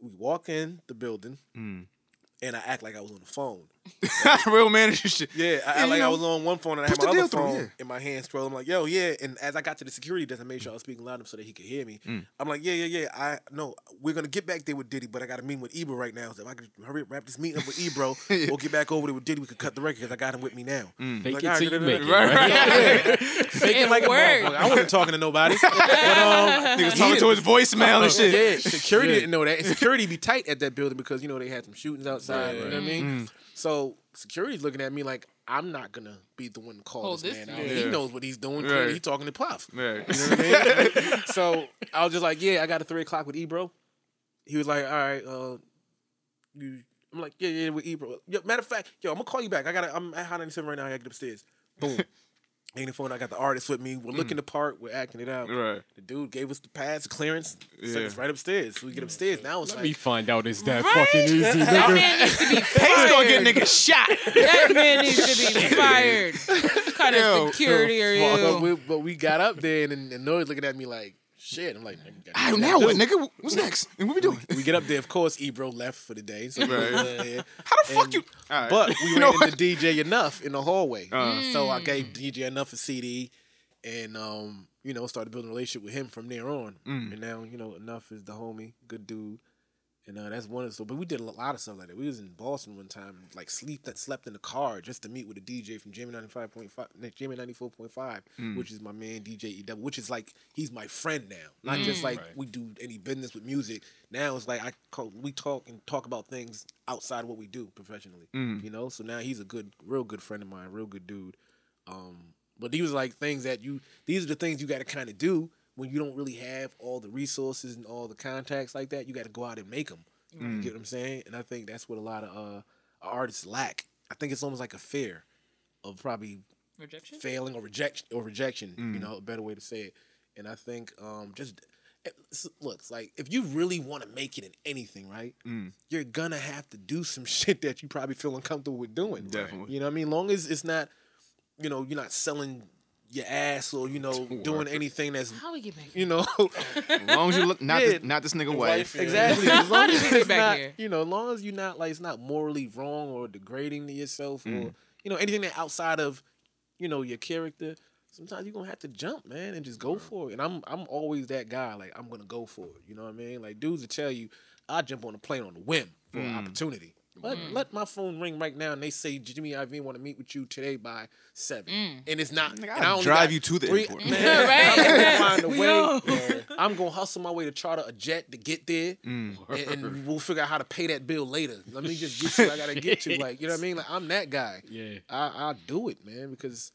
We walk in the building, Mm. and I act like I was on the phone. Real manager shit. Yeah, I, Yeah, I you like I was on one phone and I had my other deal through, phone yeah. in my hand scrolling. I'm like, yo, yeah. And as I got to the security desk, I made sure I was speaking loud enough so that he could hear me. Mm. I'm like, yeah, yeah, yeah. I no, we're gonna get back there with Diddy, but I got a meeting with Ebro right now. So if I could hurry up, wrap this meeting up with Ebro, we'll get back over there with Diddy. We could cut the record because I got him with me now. Mm. Fake Like, it all right, till you da- da- make it. Right, right? Yeah, fake it It like a motherfucker. I wasn't talking to nobody. But, um, Niggas talking to his voicemail and shit. security didn't know that. And security be tight at that building because you know they had some shootings outside. You know what I mean? So security's looking at me like I'm not gonna be the one to call Hold this, this man out. you. He knows what he's doing. Right. He's talking to Puff. Right. You know what I mean? [laughs] so I was just like, yeah, I got a three o'clock with Ebro. He was like, all right, uh, you. I'm like, yeah, yeah, with Ebro. Yo, matter of fact, yo, I'm gonna call you back. I gotta, I'm at Hot 97 right now. I gotta get upstairs. Boom. [laughs] Ain't the phone. I got the artist with me. We're looking mm. the part. We're acting it out. Right. The dude gave us the pass clearance. Sent Yeah. us right upstairs. So we get upstairs. Now it's Let like me find out it's that Right? fucking easy, That nigga. man needs to be [laughs] He's gonna get fired. niggas shot. [laughs] That man needs to be [laughs] fired. What kind Yo, of security are But you? we, but we got up there and, and Noah's looking at me like shit. I'm like, nigga, you gotta Ah, get now what, nigga? What's next? And what we doing? We get up there. Of course, Ebro left for the day. So Right. was. How the fuck And- you? All right. But we [laughs] You know ran what? into DJ Enuff in the hallway. Uh. So I gave DJ Enuff a CD and, um, you know, started building a relationship with him from there on. Mm. And now, you know, Enuff is the homie, good dude. And uh, that's one of the, so, but we did a lot of stuff like that. We was in Boston one time, like sleep that slept in the car just to meet with a DJ from Jam'n 95.5, Jam'n 94.5, Mm. which is my man DJ EW, which is like, he's my friend now. Not just like Right. we do any business with music. Now it's like I call, we talk and talk about things outside of what we do professionally. Mm. You know, so now he's a good, real good friend of mine, real good dude. Um, but these are like things that you, these are the things you got to kind of do when you don't really have all the resources and all the contacts like that. You got to go out and make them. You get what I'm saying? And I think that's what a lot of uh, artists lack. I think it's almost like a fear of probably Rejection? failing or rejection or rejection. Mm. You know, a better way to say it. And I think um, just it- s- look, it's like if you really want to make it in anything, right? Mm. You're gonna have to do some [laughs] shit that you probably feel uncomfortable with doing. Definitely. You know what I mean? Long as it's not, you know, you're not selling your ass or you know [laughs] doing anything that's How we get back you know [laughs] As long as you look, not Yeah. this, not this nigga wife. exactly. [laughs] As long as Get it's back not, here. you know, as long as you're not like it's not morally wrong or degrading to yourself Mm. or you know anything that outside of you know your character. Sometimes you're gonna have to jump, man, and just go for it. And I'm I'm always that guy. Like I'm gonna go for it. You know what I mean? Like dudes will tell you, I jump on a plane on a whim for an Mm. opportunity. Let, let my phone ring right now, and they say Jimmy Iovine want to meet with you today by seven, and it's not. and I I'll only drive got you to the three- airport. Man, Right? [laughs] I'm gonna find a [laughs] way. know. I'm gonna hustle my way to charter a jet to get there, Mm. and, and we'll figure out how to pay that bill later. Let me just get to what I gotta get to. Like you know what I mean? Like I'm that guy. Yeah. I I do it, man, because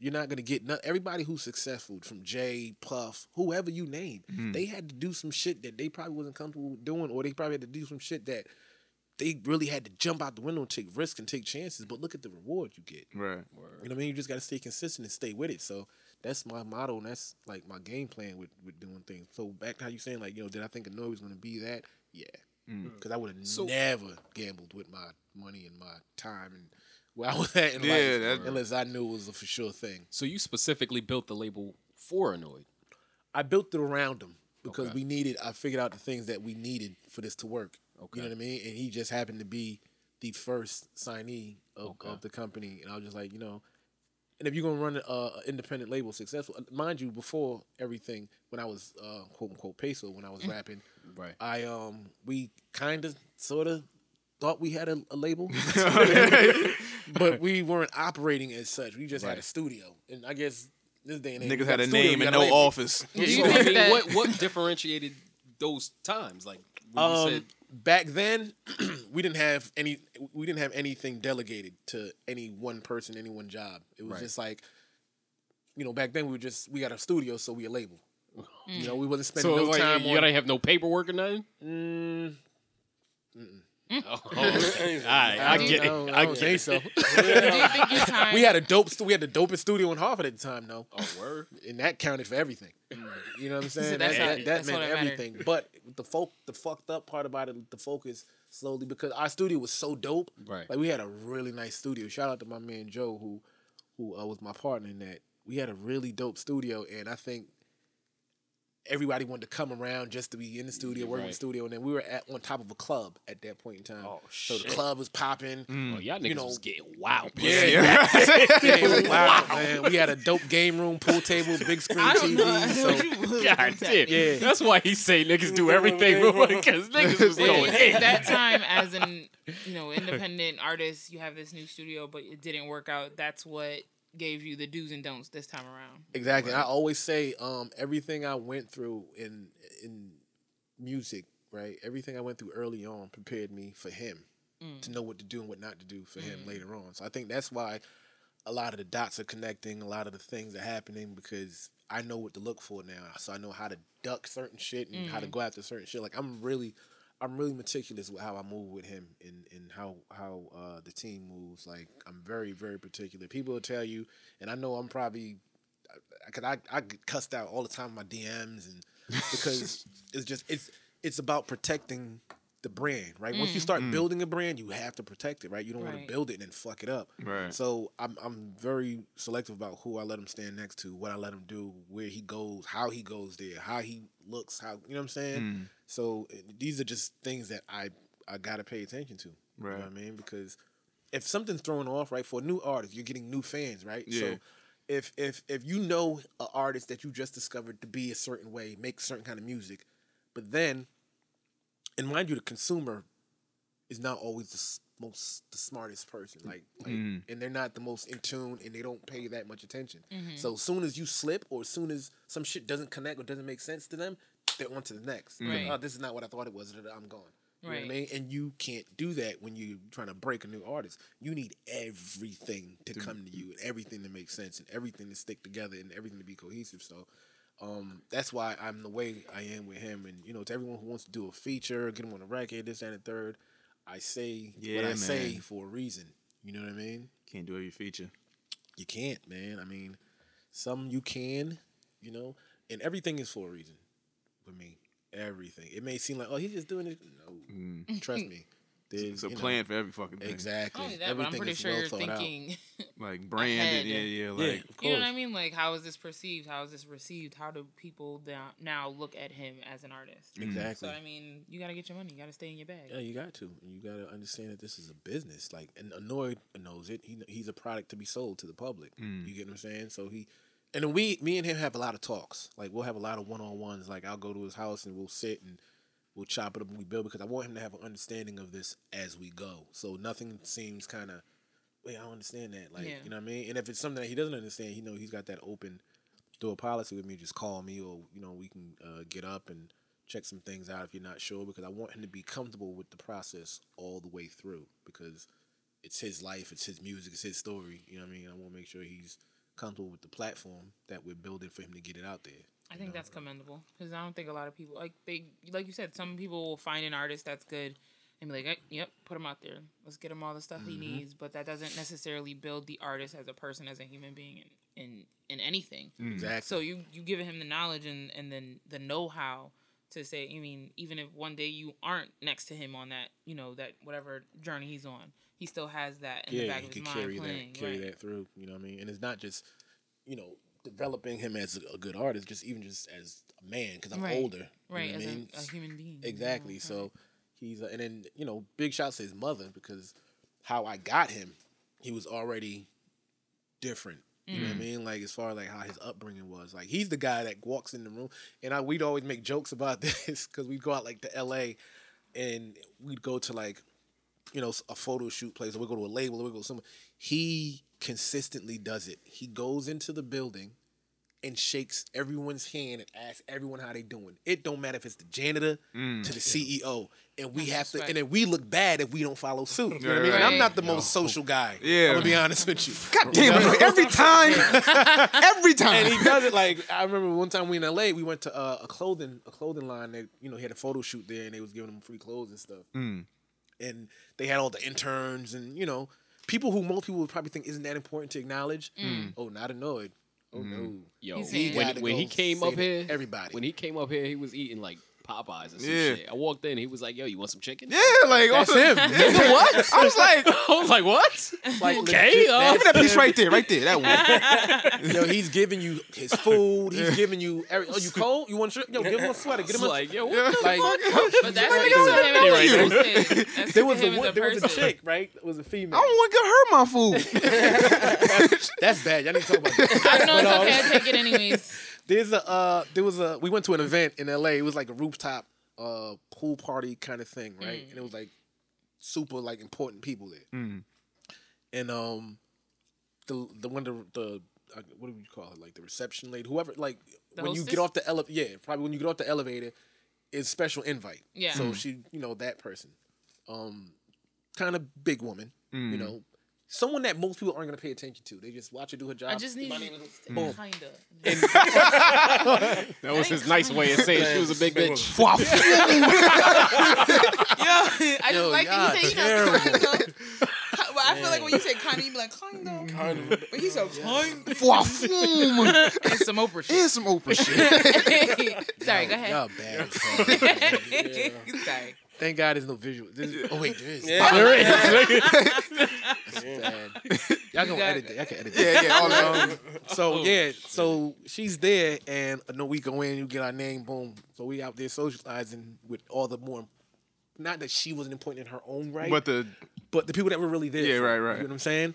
you're not gonna get no, everybody who's successful from Jay Puff, whoever you name. Mm. They had to do some shit that they probably wasn't comfortable doing, or they probably had to do some shit that they really had to jump out the window and take risks and take chances. But look at the reward you get. Right. You know what I mean? You just got to stay consistent and stay with it. So that's my motto, and that's like my game plan with with doing things. So back to how you saying like, you know, did I think Anoyd was going to be that? Yeah, Mm. because I would have So- never gambled with my money and my time and where I was at in Yeah, life that- unless I knew it was a for sure thing. So you specifically built the label for Anoyd. I built it around him because Okay. we needed. I figured out the things that we needed for this to work. Okay. You know what I mean? And he just happened to be the first signee of, Okay. of the company, and I was just like, you know, and if you're gonna run an independent label successful, mind you, before everything, when I was uh, quote unquote peso, when I was [laughs] rapping, Right. I um we kind of sort of thought we had a, a label, [laughs] [laughs] but we weren't operating as such. We just had a studio, and I guess this day and age, Niggas you had a studio, name and no label. office. Yeah, you so- So, I mean, what what differentiated those times? Like when you Um, said back then, [clears throat] we didn't have any. We didn't have anything delegated to any one person, any one job. It was Right. just like, you know, back then we were just we got a studio, so we a label. You know, we wasn't spending so, no like, time you on. gotta have no paperwork or nothing. Mm, [laughs] Oh, all right, [laughs] I don't get it. know, I I don't get think it. so. [laughs] Do you think your time? we had a dope. We had the dopest studio in Hartford at the time, though, Oh, word. and that counted for everything. You know what I'm saying? So that that's that, how- that that's meant what it mattered. everything. But the folk, the fucked up part about it, the focus slowly because our studio was so dope. Right. Like we had a really nice studio. Shout out to my man Joe who who uh, was my partner in that. We had a really dope studio and I think everybody wanted to come around just to be in the studio, working in the studio, and then we were at on top of a club at that point in time. Oh, so the club was popping. Oh, y'all niggas You know- was getting wild. Yeah, Yeah. [laughs] it was wild, man. We had a dope game room, pool table, big [laughs] screen TV. know. [laughs] So you- God damn. Yeah. That's why he say niggas do everything because niggas was Wait, going in. at that time, as an you know independent artist, you have this new studio, but it didn't work out. That's what gave you the do's and don'ts this time around. Exactly. I always say um, everything I went through in in music, right? Everything I went through early on prepared me for him mm. to know what to do and what not to do for him mm. later on. So I think that's why a lot of the dots are connecting, a lot of the things are happening because I know what to look for now. So I know how to duck certain shit and how to mm. go after certain shit. Like I'm really I'm really meticulous with how I move with him and, and how how uh, the team moves. Like I'm very very particular. People will tell you, and I know I'm probably because I, I get cussed out all the time in my DMs and because [laughs] it's just it's it's about protecting the brand, right? Once you start Mm. building a brand, you have to protect it, right? You don't want to build it and then fuck it up. Right. So I'm I'm very selective about who I let him stand next to, what I let him do, where he goes, how he goes there, how he looks, how you know what I'm saying. Mm. So uh, these are just things that I I gotta pay attention to. You Right. know what I mean? Because if something's thrown off, right, for a new artist, you're getting new fans, right? Yeah. So if if if you know an artist that you just discovered to be a certain way, make certain kind of music, but then, and mind you, the consumer is not always the most the smartest person, like, like Mm. and they're not the most in tune, and they don't pay that much attention. Mm-hmm. So as soon as you slip, or as soon as some shit doesn't connect or doesn't make sense to them, they're on to the next. Right. oh, this is not what I thought it was. I'm gone. You know what I Right. mean? And you can't do that when you're trying to break a new artist. You need everything to come to you and everything to make sense and everything to stick together and everything to be cohesive. So um, that's why I'm the way I am with him. And, you know, to everyone who wants to do a feature, get him on a record, this, that, and the third, I say what Yeah, I say for a reason. You know what I mean? Can't do every feature. You can't, man. I mean, some you can, you know, and everything is for a reason with me. Everything. It may seem like, oh, he's just doing it. No, trust me. There's It's a you know, plan for every fucking thing. Exactly. Not only that, but I'm pretty sure well you're thinking. [laughs] Like [laughs] branded, Ahead. yeah, yeah, like Yeah, of You know what I mean? Like, how is this perceived? How is this received? How do people now, now look at him as an artist? Mm. Exactly. So I mean, you gotta get your money. You gotta stay in your bag. Yeah, you got to. You got to understand that this is a business. Like, and Anoyd knows it. He he's a product to be sold to the public. Mm. You get what I'm saying? So he, and then we, me and him have a lot of talks. Like, we'll have a lot of one on ones. Like, I'll go to his house and we'll sit and we'll chop it up and we build because I want him to have an understanding of this as we go. So nothing seems kind of, wait, I don't understand that. Like, Yeah. you know what I mean? And if it's something that he doesn't understand, he know, he's got that open door policy with me. Just call me or, you know, we can uh, get up and check some things out if you're not sure because I want him to be comfortable with the process all the way through because it's his life, it's his music, it's his story. You know what I mean? I want to make sure he's comfortable with the platform that we're building for him to get it out there. I think that's commendable because I don't think a lot of people like they like you said. Some people will find an artist that's good and be like, "Eh, "Yep, put him out there. Let's get him all the stuff he needs." But that doesn't necessarily build the artist as a person, as a human being, in in, in anything. Exactly. So you you give him the knowledge and and then the know how to say. I mean, even if one day you aren't next to him on that, you know that whatever journey he's on, he still has that in the yeah, back he of his could mind carry playing. that, carry right. that through. You know what I mean? And it's not just, you know, developing him as a, a good artist, just even just as a man because I'm Right. older. you right, know as I mean? a, a human being. Exactly. right. So he's uh, and then you know big shouts to his mother because how I got him, he was already different. You know what I mean? Like as far as like how his upbringing was. Like he's the guy that walks in the room, and I we'd always make jokes about [laughs] this because we'd go out like to L.A. and we'd go to like you know a photo shoot place, or we go to a label, or we go somewhere. He consistently does it. He goes into the building and shakes everyone's hand and asks everyone how they doing. It don't matter if it's the janitor to the CEO, and we That's have to, respect. and then we look bad if we don't follow suit. You know what I mean? And Right. I'm not the most social guy. Yeah. I'm gonna be honest with you. God damn it! Every time, [laughs] every time. And he does it like I remember one time we in LA, we went to uh, a clothing a clothing line that you know he had a photo shoot there, and they was giving them free clothes and stuff. Mm. And they had all the interns and you know people who most people would probably think isn't that important to acknowledge. Mm. Mm. Oh, not Anoyd. Oh no. Yo, he, when, when he came up here, everybody. When he came up here, he was eating like Popeyes or some Yeah. shit. I walked in, he was like, "Yo, you want some chicken?" yeah, like That's also- him. [laughs] Nigga, what? I was like, [laughs] I was like, "What?" [laughs] Like Okay, legit, uh, that's look at that piece right there, right there. That one. Yo, he's giving you his food. He's giving you. Every, oh, you cold? You want shirt? Yo, give him a sweater. Get him a like, yo, what the like. But that's Right still there. him as Right a there. person. That's There was a him as one, there was a person. chick, right? It was a I female. I don't want to get her my food. That's bad. Y'all need to talk about that. I know it's But, um, okay. I take it anyways. There's a uh, there was a we went to an event in LA. It was like a rooftop uh pool party kind of thing, right? Mm. And it was like super like important people there. Mm. And um, the the one the the uh, what do you call it? Like the reception lady, whoever. Like The when you get off the elevator, yeah, probably when you get off the elevator, is special invite. Yeah. So she, you know, that person, um, kind of big woman, you know, someone that most people aren't gonna pay attention to. They just watch her do her job. I just need My you name is- to Boom. kinda. [laughs] That was his nice way of saying she was a big bitch. Yo, I just Yo, like y'all that you say, you know, terrible. kind of. But I feel like when you say kind of, you be like, kind of. Kind of. But he's so kind of. Fwa-foom. [laughs] And some Oprah shit. Here's some Oprah shit. [laughs] Sorry, go ahead. Y'all bad. as fuck. Sorry. Thank God there's no visual. There's- oh wait, there is. Yeah. There is. [laughs] Bad. Y'all gonna edit that. Y'all can edit that. Yeah, yeah, all that. Um, so yeah, so she's there, and a we go in, you get our name, boom. So we out there socializing with all the more, not that she wasn't important in her own right, But the but the people that were really there. Yeah, for right, right. You know what I'm saying?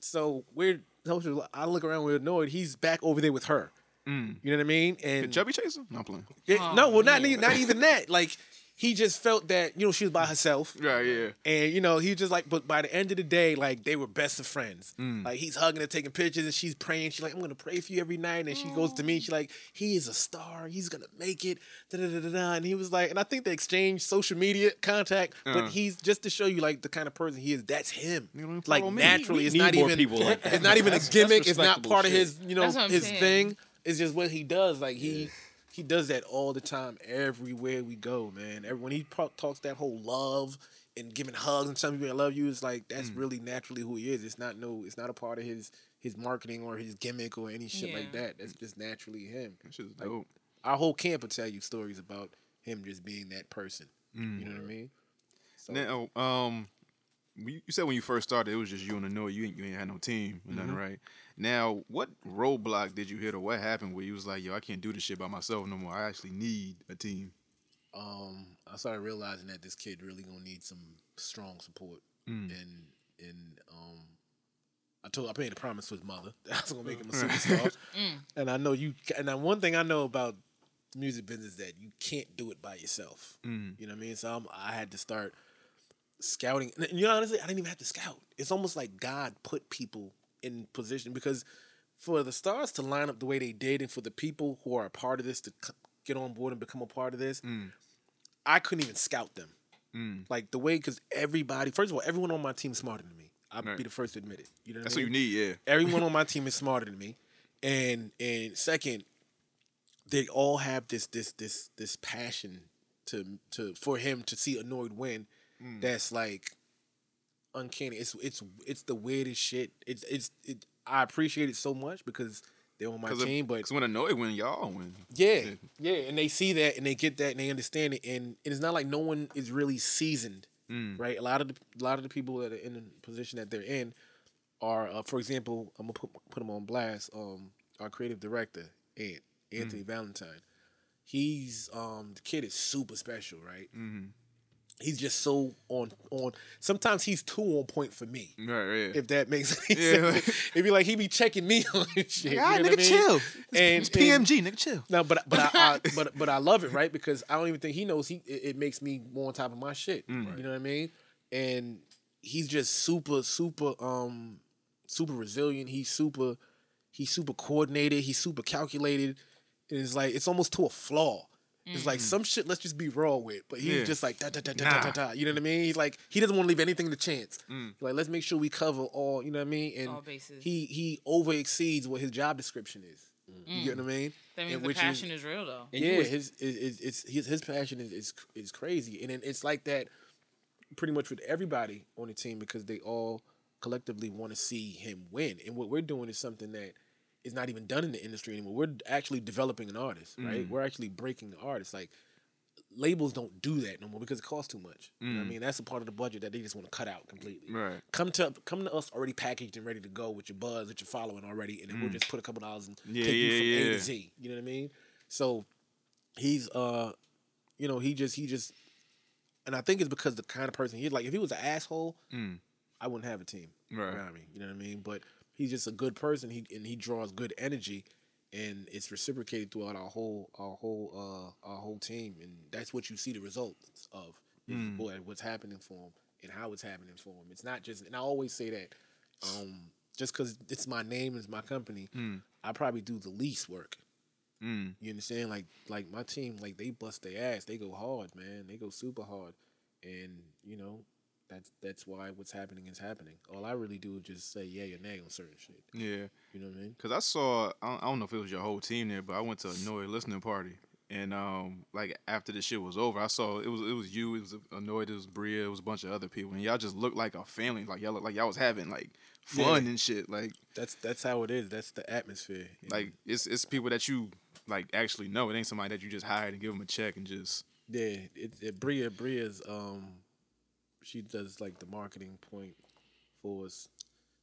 So we're social. I look around, we're Anoyd. He's back over there with her. Mm. You know what I mean? the And chubby chaser? No, I'm playing. yeah, no, well, not even, not even that. Like he just felt that you know she was by herself. Right, yeah. And you know, he just like, but by the end of the day, like they were best of friends. Mm. Like he's hugging her, taking pictures, and she's praying. She's like, "I'm gonna pray for you every night." And she goes to me. She's like, "He is a star. He's gonna make it." Da, da, da, da, da. And he was like, and I think they exchanged social media contact, Uh. but he's just to show you like the kind of person he is. That's him. You don't Like naturally, We it's not more even. people like that. It's not even a That's- that's gimmick. It's not respectable part of his, you know, That's what I'm his saying. thing. It's just what he does. Like he. He does that all the time, everywhere we go, man. Every, when he talks that whole love and giving hugs and telling people I love you, it's like that's Mm. really naturally who he is. It's not no, it's not a part of his his marketing or his gimmick or any shit like that. That's just naturally him. That shit's Like, dope. Our whole camp will tell you stories about him just being that person. Mm. You know what I mean? So, Now, um, you you said when you first started, it was just you and the Noah. You ain't, you ain't had no team or nothing, Mhm. right? Now, what roadblock did you hit, or what happened where you was like, "Yo, I can't do this shit by myself no more. I actually need a team." um, I started realizing that this kid really gonna need some strong support, Mm. and and um, I told I made a promise to his mother [laughs] that I was gonna make him a [laughs] superstar, Mm. and I know you. And now one thing I know about the music business is that you can't do it by yourself. Mm. You know what I mean? So I'm, I had to start scouting. And you know, honestly, I didn't even have to scout. It's almost like God put people in position because for the stars to line up the way they did, and for the people who are a part of this to c- get on board and become a part of this, Mm. I couldn't even scout them. Mm. Like the way, because everybody, first of all, everyone on my team is smarter than me. I'll Right. be the first to admit it. You know what That's I what you need, yeah. Everyone on my [laughs] team is smarter than me, and and second, they all have this this this this passion to to for him to see Anoyd win. Mm. That's like uncanny. It's it's it's the weirdest shit. It's it's it. I appreciate it so much because they're on my team, but because when it, when y'all win, yeah, yeah, and they see that and they get that and they understand it, and, and it's not like no one is really seasoned, Mm. right? A lot of the a lot of the people that are in the position that they're in are, uh, for example, I'm gonna put put them on blast. Um, our creative director, Ant Anthony Valentine, he's um the kid is super special, right? Mm-hmm. He's just so on on. Sometimes he's too on point for me. Right, right. If that makes [laughs] any Yeah, sense, it'd be like he be checking me [laughs] on this shit. you know nigga, I mean? chill. And, It's PMG, nigga, chill. No, but but I, I [laughs] but but I love it, right? Because I don't even think he knows he it, it makes me more on top of my shit. Mm. You know what I mean? And he's just super super um super resilient. He's super he's super coordinated. He's super calculated. And it's like it's almost to a flaw. It's like some shit. Let's just be raw with, but he's Mm. Yeah. just like da da da da da da da. You know what I mean? He's like he doesn't want to leave anything to chance. Mm. Like let's make sure we cover all. You know what I mean? And All bases. he he over exceeds what his job description is. You get what I mean? That means And the which passion is, real though. Yeah, his, his it's his his passion is, is is crazy, and then it's like that pretty much with everybody on the team because they all collectively want to see him win. And what we're doing is something that is not even done in the industry anymore. We're actually developing an artist, right? Mm. We're actually breaking the artist. Like labels don't do that no more because it costs too much. You know what I Mm. mean? That's a part of the budget that they just want to cut out completely. Right. Come to come to us already packaged and ready to go with your buzz, with your following already, and then we'll Mm. just put a couple dollars and Yeah, take you yeah, from A to Z. You know what I mean? So he's uh you know, he just he just and I think it's because the kind of person he's. Like if he was an asshole, Mm. I wouldn't have a team Right. around me. You know what I mean? But he's just a good person. He and he draws good energy, and it's reciprocated throughout our whole our whole uh our whole team, and that's what you see the results of. Mm. Boy, what's happening for him and how it's happening for him. It's not just, and I always say that, um, just because it's my name and it's my company, Mm. I probably do the least work. Mm. You understand? Like like my team, like they bust their ass. They go hard, man. They go super hard. And, you know, that's that's why what's happening is happening. All I really do is just say yay or nay on certain shit. Yeah. You know what I mean? Cause I saw, I don't, I don't know if it was your whole team there, but I went to a Anoyd listening party, and um, like after the shit was over, I saw it was it was you, it was Anoyd, it was Bria, it was a bunch of other people, and y'all just looked like a family, like y'all looked like y'all was having like fun Yeah. and shit, like That's that's how it is. That's the atmosphere. you know? like it's it's people that you like actually know. It ain't somebody that you just hired and give them a check and just Yeah, it, it Bria Bria's um she does like the marketing point for us.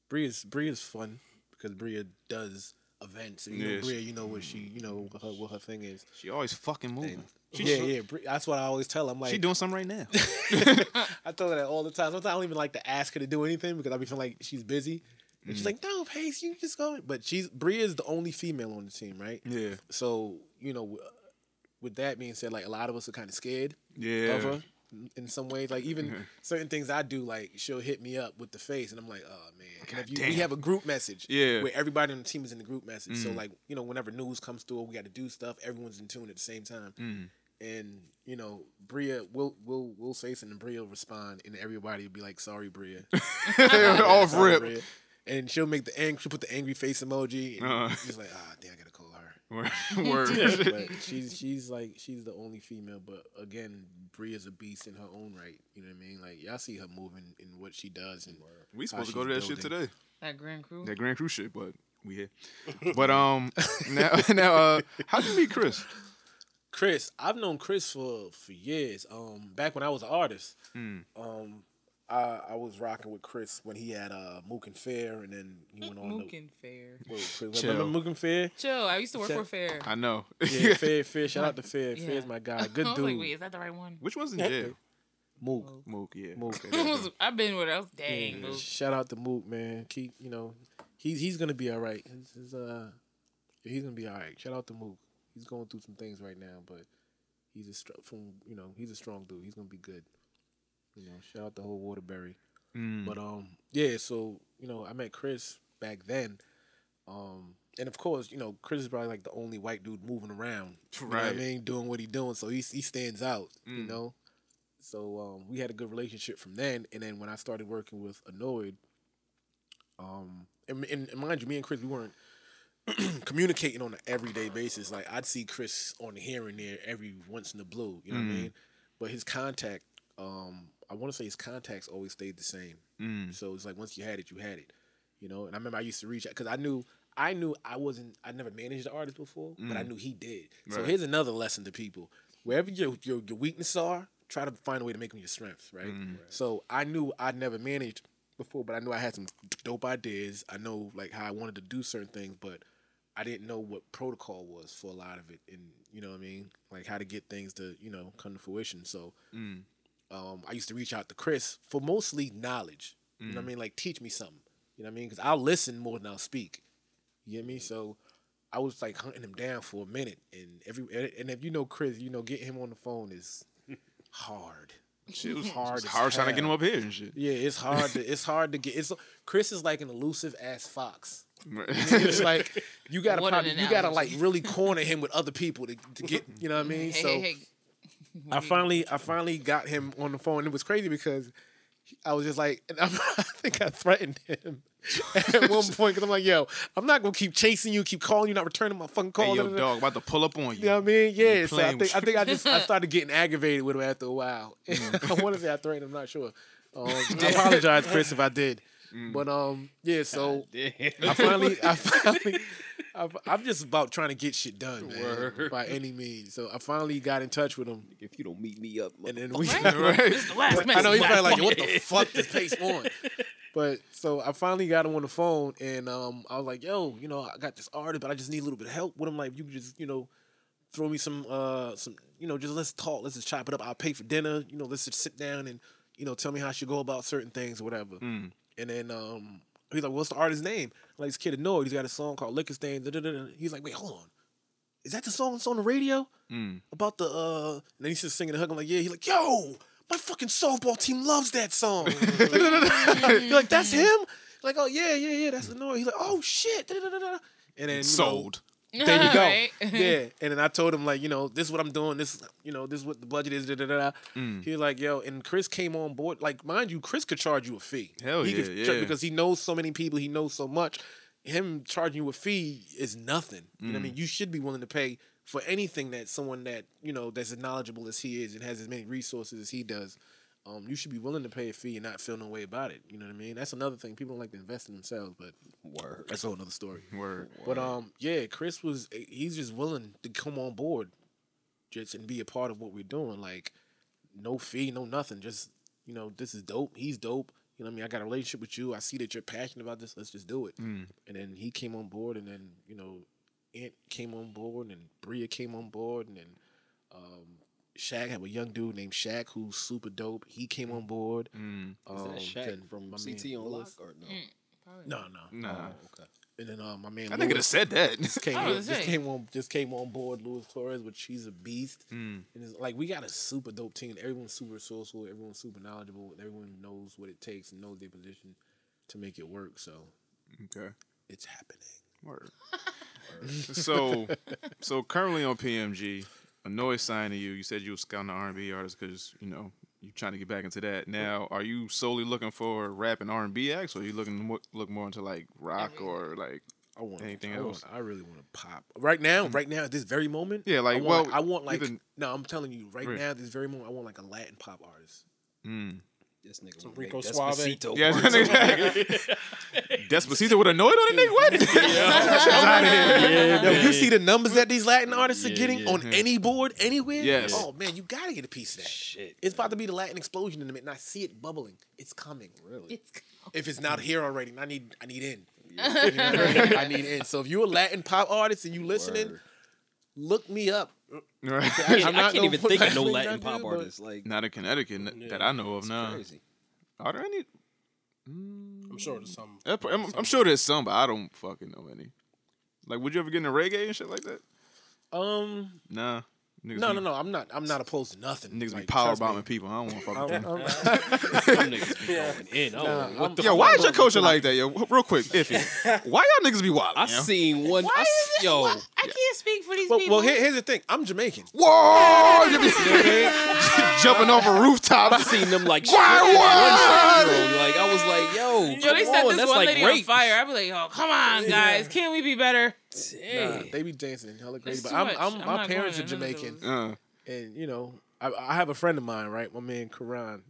Bria's Bria's fun because Bria does events and you Yeah, know she- Bria, you know what she you know what her what her thing is. she always fucking moving. She, yeah, yeah. Bri- That's what I always tell her. I'm like, she doing something right now. [laughs] [laughs] I tell her that all the time. Sometimes I don't even like to ask her to do anything because I be feeling like she's busy. And Mm. she's like, no, Pace, you just go. But she's Bria is the only female on the team, right? Yeah. So you know, uh, with that being said, like a lot of us are kind of scared Yeah. of her in- some ways. Like even certain things I do, like she'll hit me up with the face, and I'm like, oh man. And if you, we have a group message, Yeah. where everybody on the team is in the group message. So Mm. like you know, whenever news comes through, we got to do stuff. Everyone's in tune at the same time. Mm. And you know, Bria will will will say something, and Bria will respond, and everybody will be like, "Sorry, Bria." [laughs] Off [laughs] rip. Bria. And she'll make the ang- she'll put the angry face emoji, and Uh-huh. she's like, "Ah, damn, I gotta. Word. [laughs] [laughs] but she's she's like she's the only female, but again, Brie is a beast in her own right. You know what I mean? Like y'all see her moving in what she does, and We supposed to go to that shit today. That Grand Crew. That Grand Crew shit, but we here. [laughs] But um, now now uh, how did you meet Chris? Chris, I've known Chris for for years. Um, back when I was an artist, Mm. um, I I was rocking with Chris when he had uh Mook and Fair, and then he went on. Mook and Fair. Whoa, Chris, remember Mook and Fair? Chill. I used to work Shout- for Fair. I know. Yeah, [laughs] Fair, Fair. Shout out to Fair. Yeah. Fair's my guy. [laughs] Good I was dude. like, wait, is that the right one? Which one's in jail? Mook. Mook, yeah. Mook. Okay, [laughs] I was- I've been with us. Dang. Yeah, Mook. Shout out to Mook, man. Keep you know, he's he's gonna be all right. His, his, uh, he's gonna be all right. Shout out to Mook. He's going through some things right now, but he's a str- from you know he's a strong dude. He's gonna be good. You know, shout out the whole Waterbury. Mm. But um, yeah. So you know, I met Chris back then. Um, and of course, you know, Chris is probably like the only white dude moving around. You know what I mean, doing what he doing. So he he stands out. You Mm. know. So um, we had a good relationship from then, and then when I started working with Anoyd, um, and, and, and mind you, me and Chris, we weren't [clears throat] communicating on an everyday basis. Like I'd see Chris on here and there every once in the blue, you know what I Mm. mean? But his contact, um, I want to say his contacts always stayed the same. Mm. So it's like once you had it, you had it, you know. And I remember I used to reach out because I knew. I knew I wasn't. I never managed an artist before, but I Mm. knew he did. So Right. here's another lesson to people: wherever your your, your weaknesses are, try to find a way to make them your strengths. Right. Mm. So I knew I'd never managed before, but I knew I had some dope ideas. I know like how I wanted to do certain things, but I didn't know what protocol was for a lot of it, and you know what I mean, like how to get things to you know come to fruition. So Mm. Um, I used to reach out to Chris for mostly knowledge. You know what I Mm. mean? Like teach me something. You know what I mean? Because I'll listen more than I'll speak. You get me? So I was like hunting him down for a minute, and every and if you know Chris, you know getting him on the phone is [laughs] hard. Shit was hard. it's as hard trying to get him up here and shit. Yeah, it's hard to it's hard to get. It's Chris is like an elusive ass fox. It's like you gotta probably you gotta like really corner him with other people to, to get you know what I mean. [laughs] Hey, so hey, hey. I finally I finally got him on the phone. It was crazy because I was just like, [laughs] I think I threatened him [laughs] at one point because I'm like, yo, I'm not gonna keep chasing you, keep calling you, not returning my fucking Hey, call. yo, da, da. dog, about to pull up on you. You know what I mean? Yeah. So I think I think I just I started getting aggravated with him after a while. [laughs] I want to say I threatened him. I'm not sure. Um, I apologize, Chris, if I did. But um, yeah. So I finally, I [laughs] finally, I've, I'm just about trying to get shit done, man, by any means. So I finally got in touch with him, If you don't meet me up, and then we. Right? [laughs] Right. This is the last message. I know he's probably like, what the [laughs] fuck this pace on? But so I finally got him on the phone, and um, I was like, yo, you know, I got this artist, but I just need a little bit of help with him. Like, you could just, you know, throw me some, uh, some, you know, just let's talk, let's just chop it up. I'll pay for dinner, you know, let's just sit down and, you know, tell me how I should go about certain things or whatever. Mm. And then um, he's like, what's the artist's name? I'm like, this kid Anoyd. He's got a song called Liquor Stain. He's like, wait, hold on. Is that the song that's on the radio? Mm. about the uh and then he's just singing the hook. I'm like, yeah, he's like, yo, my fucking softball team loves that song. [laughs] You're like, that's him? Like, oh yeah, yeah, yeah, that's the noise. He's like, oh shit. And then you know, Sold. [laughs] There you go. Right? [laughs] yeah. And then I told him like, you know, this is what I'm doing. This, you know, this is what the budget is. Da, da, da, da. Mm. He was like, yo, and Chris came on board. Like, mind you, Chris could charge you a fee. Hell he yeah, could char- yeah. because he knows so many people. He knows so much. Him charging you a fee is nothing. You know what I Mm. mean? You should be willing to pay for anything that someone that you know that's as knowledgeable as he is and has as many resources as he does. Um, you should be willing to pay a fee and not feel no way about it. You know what I mean? That's another thing. People don't like to invest in themselves, but Word. that's a whole another story. Word. But um, yeah, Chris was he's just willing to come on board, just and be a part of what we're doing. Like, no fee, no nothing. Just you know, this is dope. He's dope. You know what I mean? I got a relationship with you. I see that you're passionate about this. Let's just do it. Mm. And then he came on board, and then you know, Ant came on board, and Bria came on board, and then um, Shaq have a young dude named Shaq who's super dope. He came on board. Mm. Is that Um, Shaq from my CT man on lock or no? No, no, Nah. Oh, okay. And then uh, my man, I think it have said that. [laughs] just came, I on, just came on, just came on board. Luis Torres, which he's a beast. Mm. And it's like we got a super dope team. Everyone's super resourceful. Everyone's super knowledgeable. and Everyone knows what it takes and knows their position to make it work. So Okay. it's happening. Word. [laughs] so, [laughs] so currently on PMG, a noise sign to you. You said you were scouting the R&B artists because you know you're trying to get back into that. Now, are you solely looking for rap and R&B acts, or are you looking mo- look more into like rock or like I want Anything I else? Want, I really want to pop right now. Right now, at this very moment. Yeah, like, I want, well, I want like either- no. I'm telling you, right Right. now, this very moment, I want like a Latin pop artist. Mm. This nigga Some wanna make Rico Suave. Despacito Yeah, [laughs] parts that of nigga- Despacito with a noise on it, nigga. What? [laughs] Yo, you see the numbers that these Latin artists are getting yeah. on mm-hmm. any board anywhere? Yes. Oh man, you gotta get a piece of that. Shit. It's about to be the Latin explosion in a minute, and I see it bubbling. It's coming. Really? It's If it's not here already, I need I need in. You know I need in. So if you're a Latin pop artist and you listening, Word. look me up. [laughs] Right. I can't, I'm I can't even think of no Latin pop you, artists. Like, Not in Connecticut n- that I know of. it's Now, crazy. are there any? I'm sure there's some. I'm, I'm sure there's some, but I don't fucking know any. Like, would you ever get into reggae and shit like that? Um, Nah. Niggas no, be, no, no. I'm not. I'm not opposed to nothing. Niggas be Like, power trust me. bombing people. I don't want to fuck with I'm- [laughs] them. [laughs] Niggas be going in. Oh, Nah, what I'm- the Yo, why is your culture like that, yo? Real quick, iffy. [laughs] Why y'all niggas be wild? I seen one. I, Why s- is it? yo, why- I can't speak for these well, people. well here, here's the thing. I'm Jamaican. Whoa! You be jumping off a rooftop. I seen them like Why, stripping what? one shit, yo. Like I was like, yo, Yo, they set this that's one like lady rape. on fire. I'd be like, oh, come on, guys. Can't we be better? Nah, they be dancing hella crazy. It's But I'm. I'm, I'm my parents are going to none of Jamaican. Uh, and you know, I, I have a friend of mine, right? My man Karan.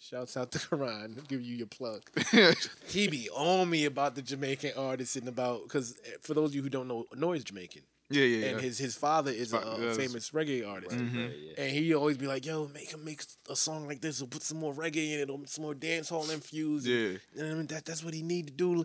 Shouts out to [laughs] Karan. Give you your plug. [laughs] he be on me about the Jamaican artists and about because for those of you who don't know, Noise Jamaican, yeah, yeah, and yeah. his his father is a, uh, yes. famous reggae artist. Mhm. And he always be like, "Yo, make him make a song like this, or put some more reggae in it, or some more dancehall infused." Yeah. You know I mean? That that's what he need to do.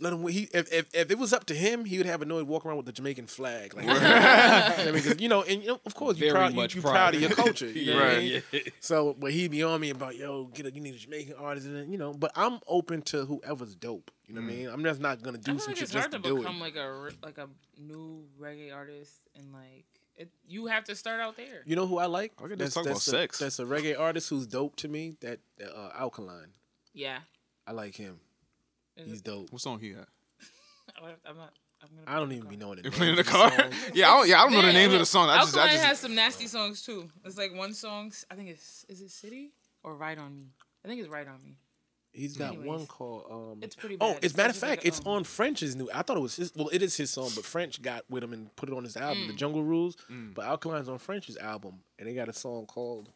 Let him. He if, if if it was up to him, he would have a noise walk around with the Jamaican flag. Like, [laughs] I mean, 'cause, you know, and you know, of course, you Very proud, much you pride. proud of your culture. You [laughs] know what I Right. Yeah. So, but he be on me about, yo, get a, you need a Jamaican artist, and you know. But I'm open to whoever's dope. You know what I mean? I'm just not gonna do some like shit it's just hard to to do it. become like a like a new reggae artist and like it, you have to start out there. You know who I like? I could just talk about a, sex. That's a reggae artist who's dope to me. That uh, Alkaline. Yeah, I like him. Is He's it- dope. What song he got? [laughs] I'm not. I'm gonna I don't even be knowing the You names playing in the car? songs. [laughs] yeah, I don't, yeah, I don't know the names of the song. I just, I Alkaline just, has some nasty songs too. It's like one song. I think it's is it City or Right on Me. I think it's Right on Me. He's got Anyways, one called. Um, It's pretty Oh, bad. as a matter of It's like fact, a, it's um, on French's new. I thought it was his. Well, it is his song, but French got with him and put it on his album, Mm. The Jungle Rules. But Alkaline's on French's album, and they got a song called.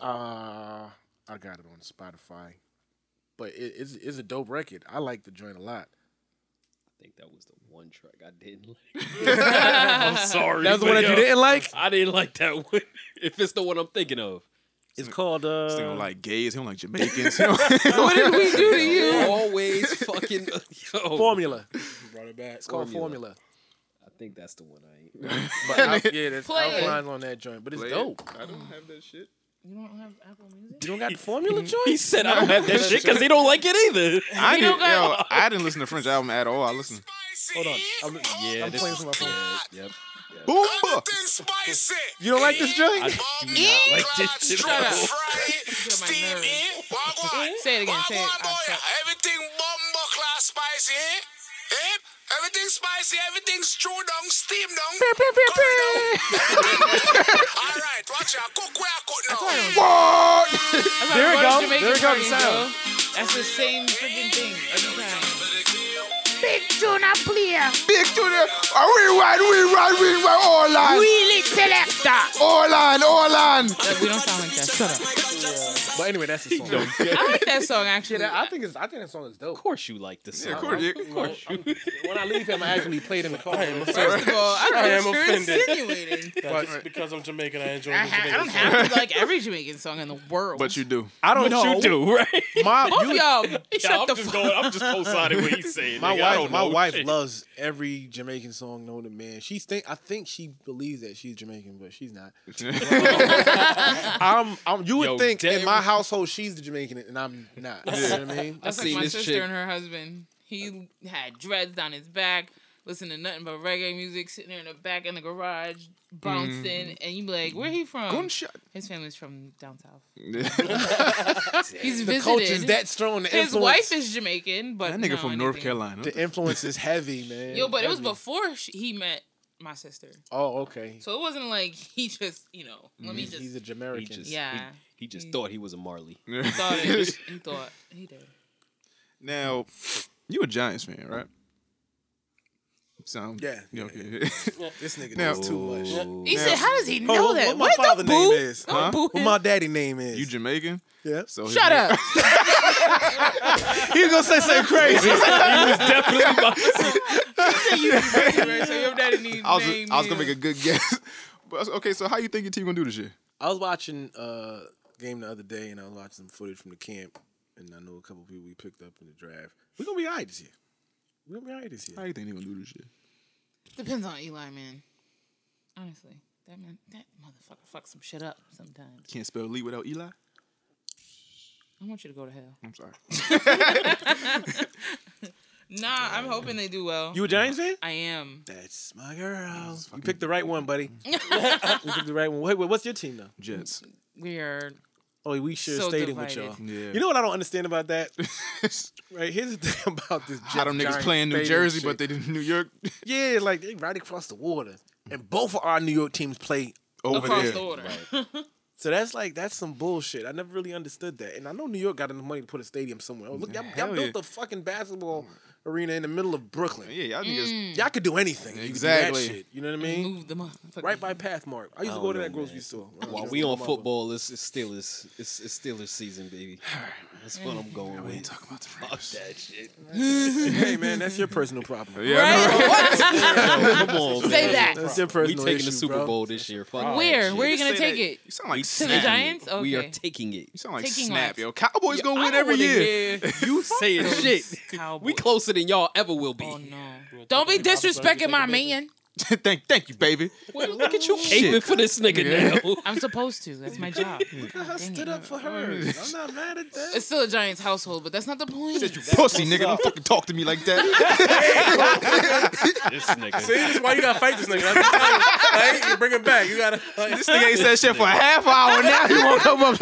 Uh, I got it on Spotify, but it, it's it's a dope record. I like the joint a lot. I think that was the one track I didn't like. [laughs] I'm sorry. That was the but one that you didn't like. I didn't like that one. [laughs] If it's the one I'm thinking of. It's called. Uh, This nigga don't like gays. He don't like Jamaicans. He [laughs] What did we do to you? Always fucking yo. Formula. Brought it back. It's called Formula. Formula. I think that's the one I ain't. But Al- yeah, that's Play it. Alkaline's on that joint, but it's Play it. dope. I don't have that shit. You don't have Apple Music. You don't got the Formula joint? [laughs] He joint? said I don't have that shit because he don't like it either. [laughs] I didn't, got- yo, I didn't listen to French album at all. I listened. Hold on. I'm, Yeah, I'm this playing is- from my phone. yeah, Yep. Boomba. spicy. You don't like this joint? I do not like this shit. Shut at up. all. Get on my steam nerves. in. Wagwan. Say it again. Say it. Wagwan, boy. shut- Everything bumbo class spicy. Eh? Everything Everything's spicy, everything's stew down, steam down. curry down. All right, watch out. Cook where I cook now. What? There we we go. go. There we go, the sound. That's the same freaking thing every time. Big tuna player. Big to the rewind, rewind, rewind, all on, Wheelie selector. all on, all on. We don't sound like that. Shut up. But anyway, that's the song. I like that song actually. Yeah, I think it's. I think that song is dope. Of course you like the song. Yeah, of course, yeah, of course. [laughs] When I leave him, I actually play it in the car. First of all, I I am you're offended. insinuating. That's because I'm Jamaican. I enjoy I, the ha- I Jamaican don't song. have to like every Jamaican song in the world. But you do. I don't What know. you do, right? My, both you, y'all. Yeah, shut I'm the just fuck going. I'm just co-signing what he's saying. My nigga. Wife, my wife Shit. loves every Jamaican song known to man. She think, I think she believes that she's Jamaican, but she's not. [laughs] [laughs] I'm, I'm. You would Yo, think in my household she's the Jamaican, and I'm not. You know what I mean? That's I like my this sister chick. and her husband. He had dreads down his back, listening to nothing but reggae music, sitting there in the back in the garage, bouncing, mm-hmm. and you be like, "Where he from?" Gunshot. His family's from down south. that [laughs] He's The visited. coach is that strong. The His influence, wife is Jamaican, but that nigga no, from North anything. Carolina. the influence is heavy, man. Yo, but it was before sh- he met my sister, Oh, okay. so it wasn't like he just, you know, let mm-hmm. me He's, just. he's a He Jamaican. just, Yeah. he, he just He- thought he was a Marley. [laughs] thought it. he thought he did. now, you a Giants fan, right? Sound Yeah, you yeah, okay. [laughs] This nigga Now- knows too much. He Now- said, "How does he Oh, know what- that? what my What father name is? Huh? boo What my daddy name is? you Jamaican? yeah. So Shut name- up. [laughs] He's gonna say something crazy. He was definitely. You say you think. So your daddy needs I was, name I was gonna make a good guess. But okay, so how you think your team gonna do this year? I was watching uh game the other day, and I was watching some footage from the camp, and I know a couple people we picked up in the draft. We're gonna be alright this year. We're gonna be alright this year. How you think they're gonna do this year? Depends on Eli, man. Honestly, that man, that motherfucker fucks some shit up sometimes. Can't spell Lee without Eli. I want you to go to hell. I'm sorry. [laughs] Nah, I'm hoping they do well. You a Giants fan? I am. That's my girl. You picked the right one, buddy. [laughs] you picked the right one. Wait, wait, what's your team though? Jets. We are. Oh, we should a So stadium with y'all. Yeah. You know what I don't understand about that? [laughs] right, here's the thing [laughs] about this. How them niggas Giants play in New Jersey, shit. but they did New York [laughs] yeah, like they right across the water, and both of our New York teams play over across there. the order. So that's like that's some bullshit. I never really understood that, and I know New York got enough money to put a stadium somewhere. Oh, look, y'all, y'all built yeah. the fucking basketball arena in the middle of Brooklyn. Yeah, y'all niggas. Mm. Y'all could do anything. You could do Exactly. that shit. You know what I mean? Move the motherfucker. Right by Pathmark. I used to go to that know, grocery store. While we on football, it's, it's Steelers. It's, it's Steelers season, baby. That's what I'm going with. talking about the Fuck that shit. [laughs] hey man, that's your personal problem. Yeah, I know, [laughs] right? Come on, Say man. that. That's your We personal taking issue, the Super bro. Bowl this year. Fuck Where? shit. Where are you gonna take that- it? You sound like To the Snap. Giants? Okay. We are taking it. You sound like Taking Snap, laps. yo. Cowboys gonna I win don't every wanna year. hear [laughs] You saying shit. Cowboys. We closer than y'all ever will be. Oh no! Don't be disrespecting my man. [laughs] thank, thank you, baby. Well, look at you caping for this nigga now. [laughs] I'm supposed to. That's my job. Look at how I stood up for her. I'm not mad at that. It's still a Giants household, but that's not the point. Pussy nigga, don't fucking talk to me like that. This nigga. See, this is why you gotta fight this nigga. That's like, you bring it back. You gotta. Like, this nigga ain't said shit for a half hour now. He won't come up.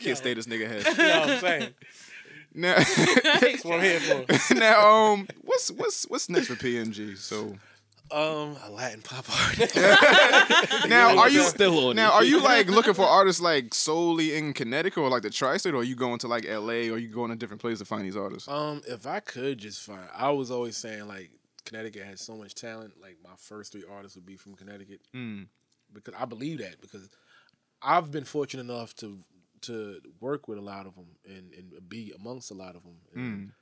Can't stay this nigga head. [laughs] you know what I'm saying. Now, That's what I'm here for. now, um, what's what's what's next for PMG? So Um, a Latin pop [laughs] artist. now, are you Still on now it. are you [laughs] like looking for artists like solely in Connecticut or like the tri-state, or are you going to like LA, or you going to different places to find these artists? Um, if I could just find, I was always saying like Connecticut has so much talent. Like my first three artists would be from Connecticut Mm. because I believe that because I've been fortunate enough to to work with a lot of them and, and be amongst a lot of them. And,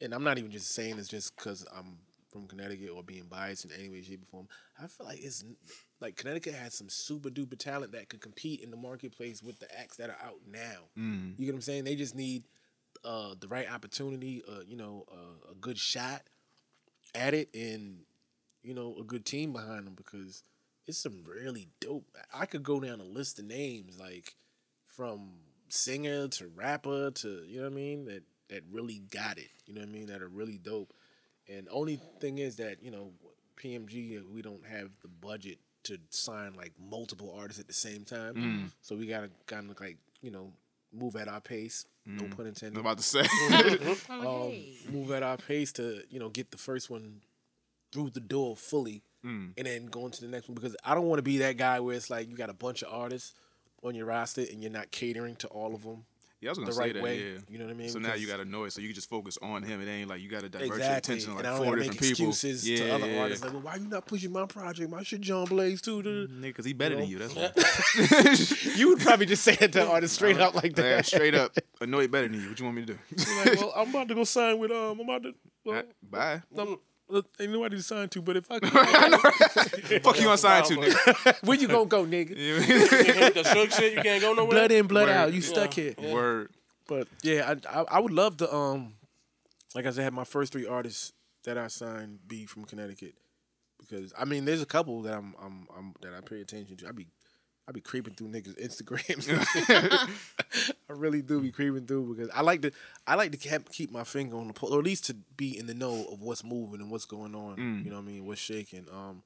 and I'm not even just saying this just because I'm from Connecticut or being biased in any way, shape, or form. I feel like it's like Connecticut has some super duper talent that could compete in the marketplace with the acts that are out now. Mm. You get what I'm saying? They just need uh, the right opportunity, uh, you know, uh, a good shot at it, and you know, a good team behind them because it's some really dope. I could go down a list of names like from singer to rapper to you know what I mean that that really got it. You know what I mean that are really dope. And only thing is that you know PMG we don't have the budget to sign like multiple artists at the same time, Mm. so we gotta kind of like you know move at our pace. No pun intended. I'm about to say. [laughs] [laughs] Oh, um, move at our pace to you know get the first one through the door fully Mm. and then go into the next one because I don't want to be that guy where it's like you got a bunch of artists on your roster and you're not catering to all of them. Yeah, I was gonna the say right that. way. Yeah, You know what I mean? So now you got know so you can just focus on him. It ain't like you got to divert your attention to like four different make people. excuses yeah, to other yeah, artists like, well, why you not pushing my project? My shit John Blaze too. Nigga, because he better know? than you. That's [laughs] why. [laughs] you would probably just say it to [laughs] artists straight up like that. Yeah, straight up. He better than you. What you want me to do? You're like, well, I'm about to go sign with um, I'm about to. Well, Bye. I'm- look, ain't nobody to sign to, but if I [laughs] could, [laughs] Fuck you gonna sign to, nigga. where you gonna go, nigga? [laughs] the shook shit, you can't go nowhere. Blood in, blood Word. out. You stuck here. Word. But yeah, I, I I would love to um, like I said, have my first three artists that I signed be from Connecticut, because I mean, there's a couple that I'm I'm, I'm that I pay attention to. I be I be creeping through niggas Instagrams. I really do be creeping through because I like to I like to keep keep my finger on the pulse, or at least to be in the know of what's moving and what's going on. Mm. You know what I mean? What's shaking. Um,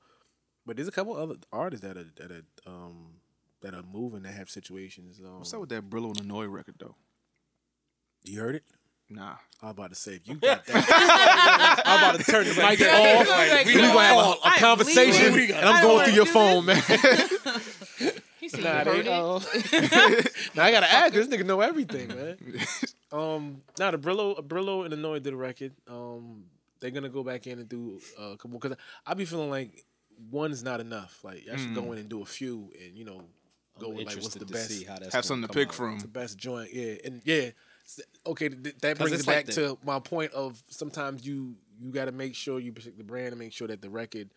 but there's a couple other artists that are that are um that are moving that have situations. Um, What's up with that Brillo and Anoyd record though? You heard it? Nah. I'm about to say if you [laughs] got that. I'm about to turn the mic off. like, we you know gonna have a, a, a I'm conversation, and I'm going through your phone, man. [laughs] He said Nah, you they, heard it. [laughs] now I gotta ask. This nigga know everything, man. [laughs] Um, now the Brillo, Brillo and Anoyd did a record. Um, they're gonna go back in and do uh, a couple because I be feeling like one's not enough. Like I should go in and do a few, and you know, go I'm with like what's the to best. see how that's Have something to pick out. from. the best joint. Yeah, and yeah. Okay, th- that 'Cause brings it's it like back that. to my point of sometimes you you got to make sure you protect the brand and make sure that the record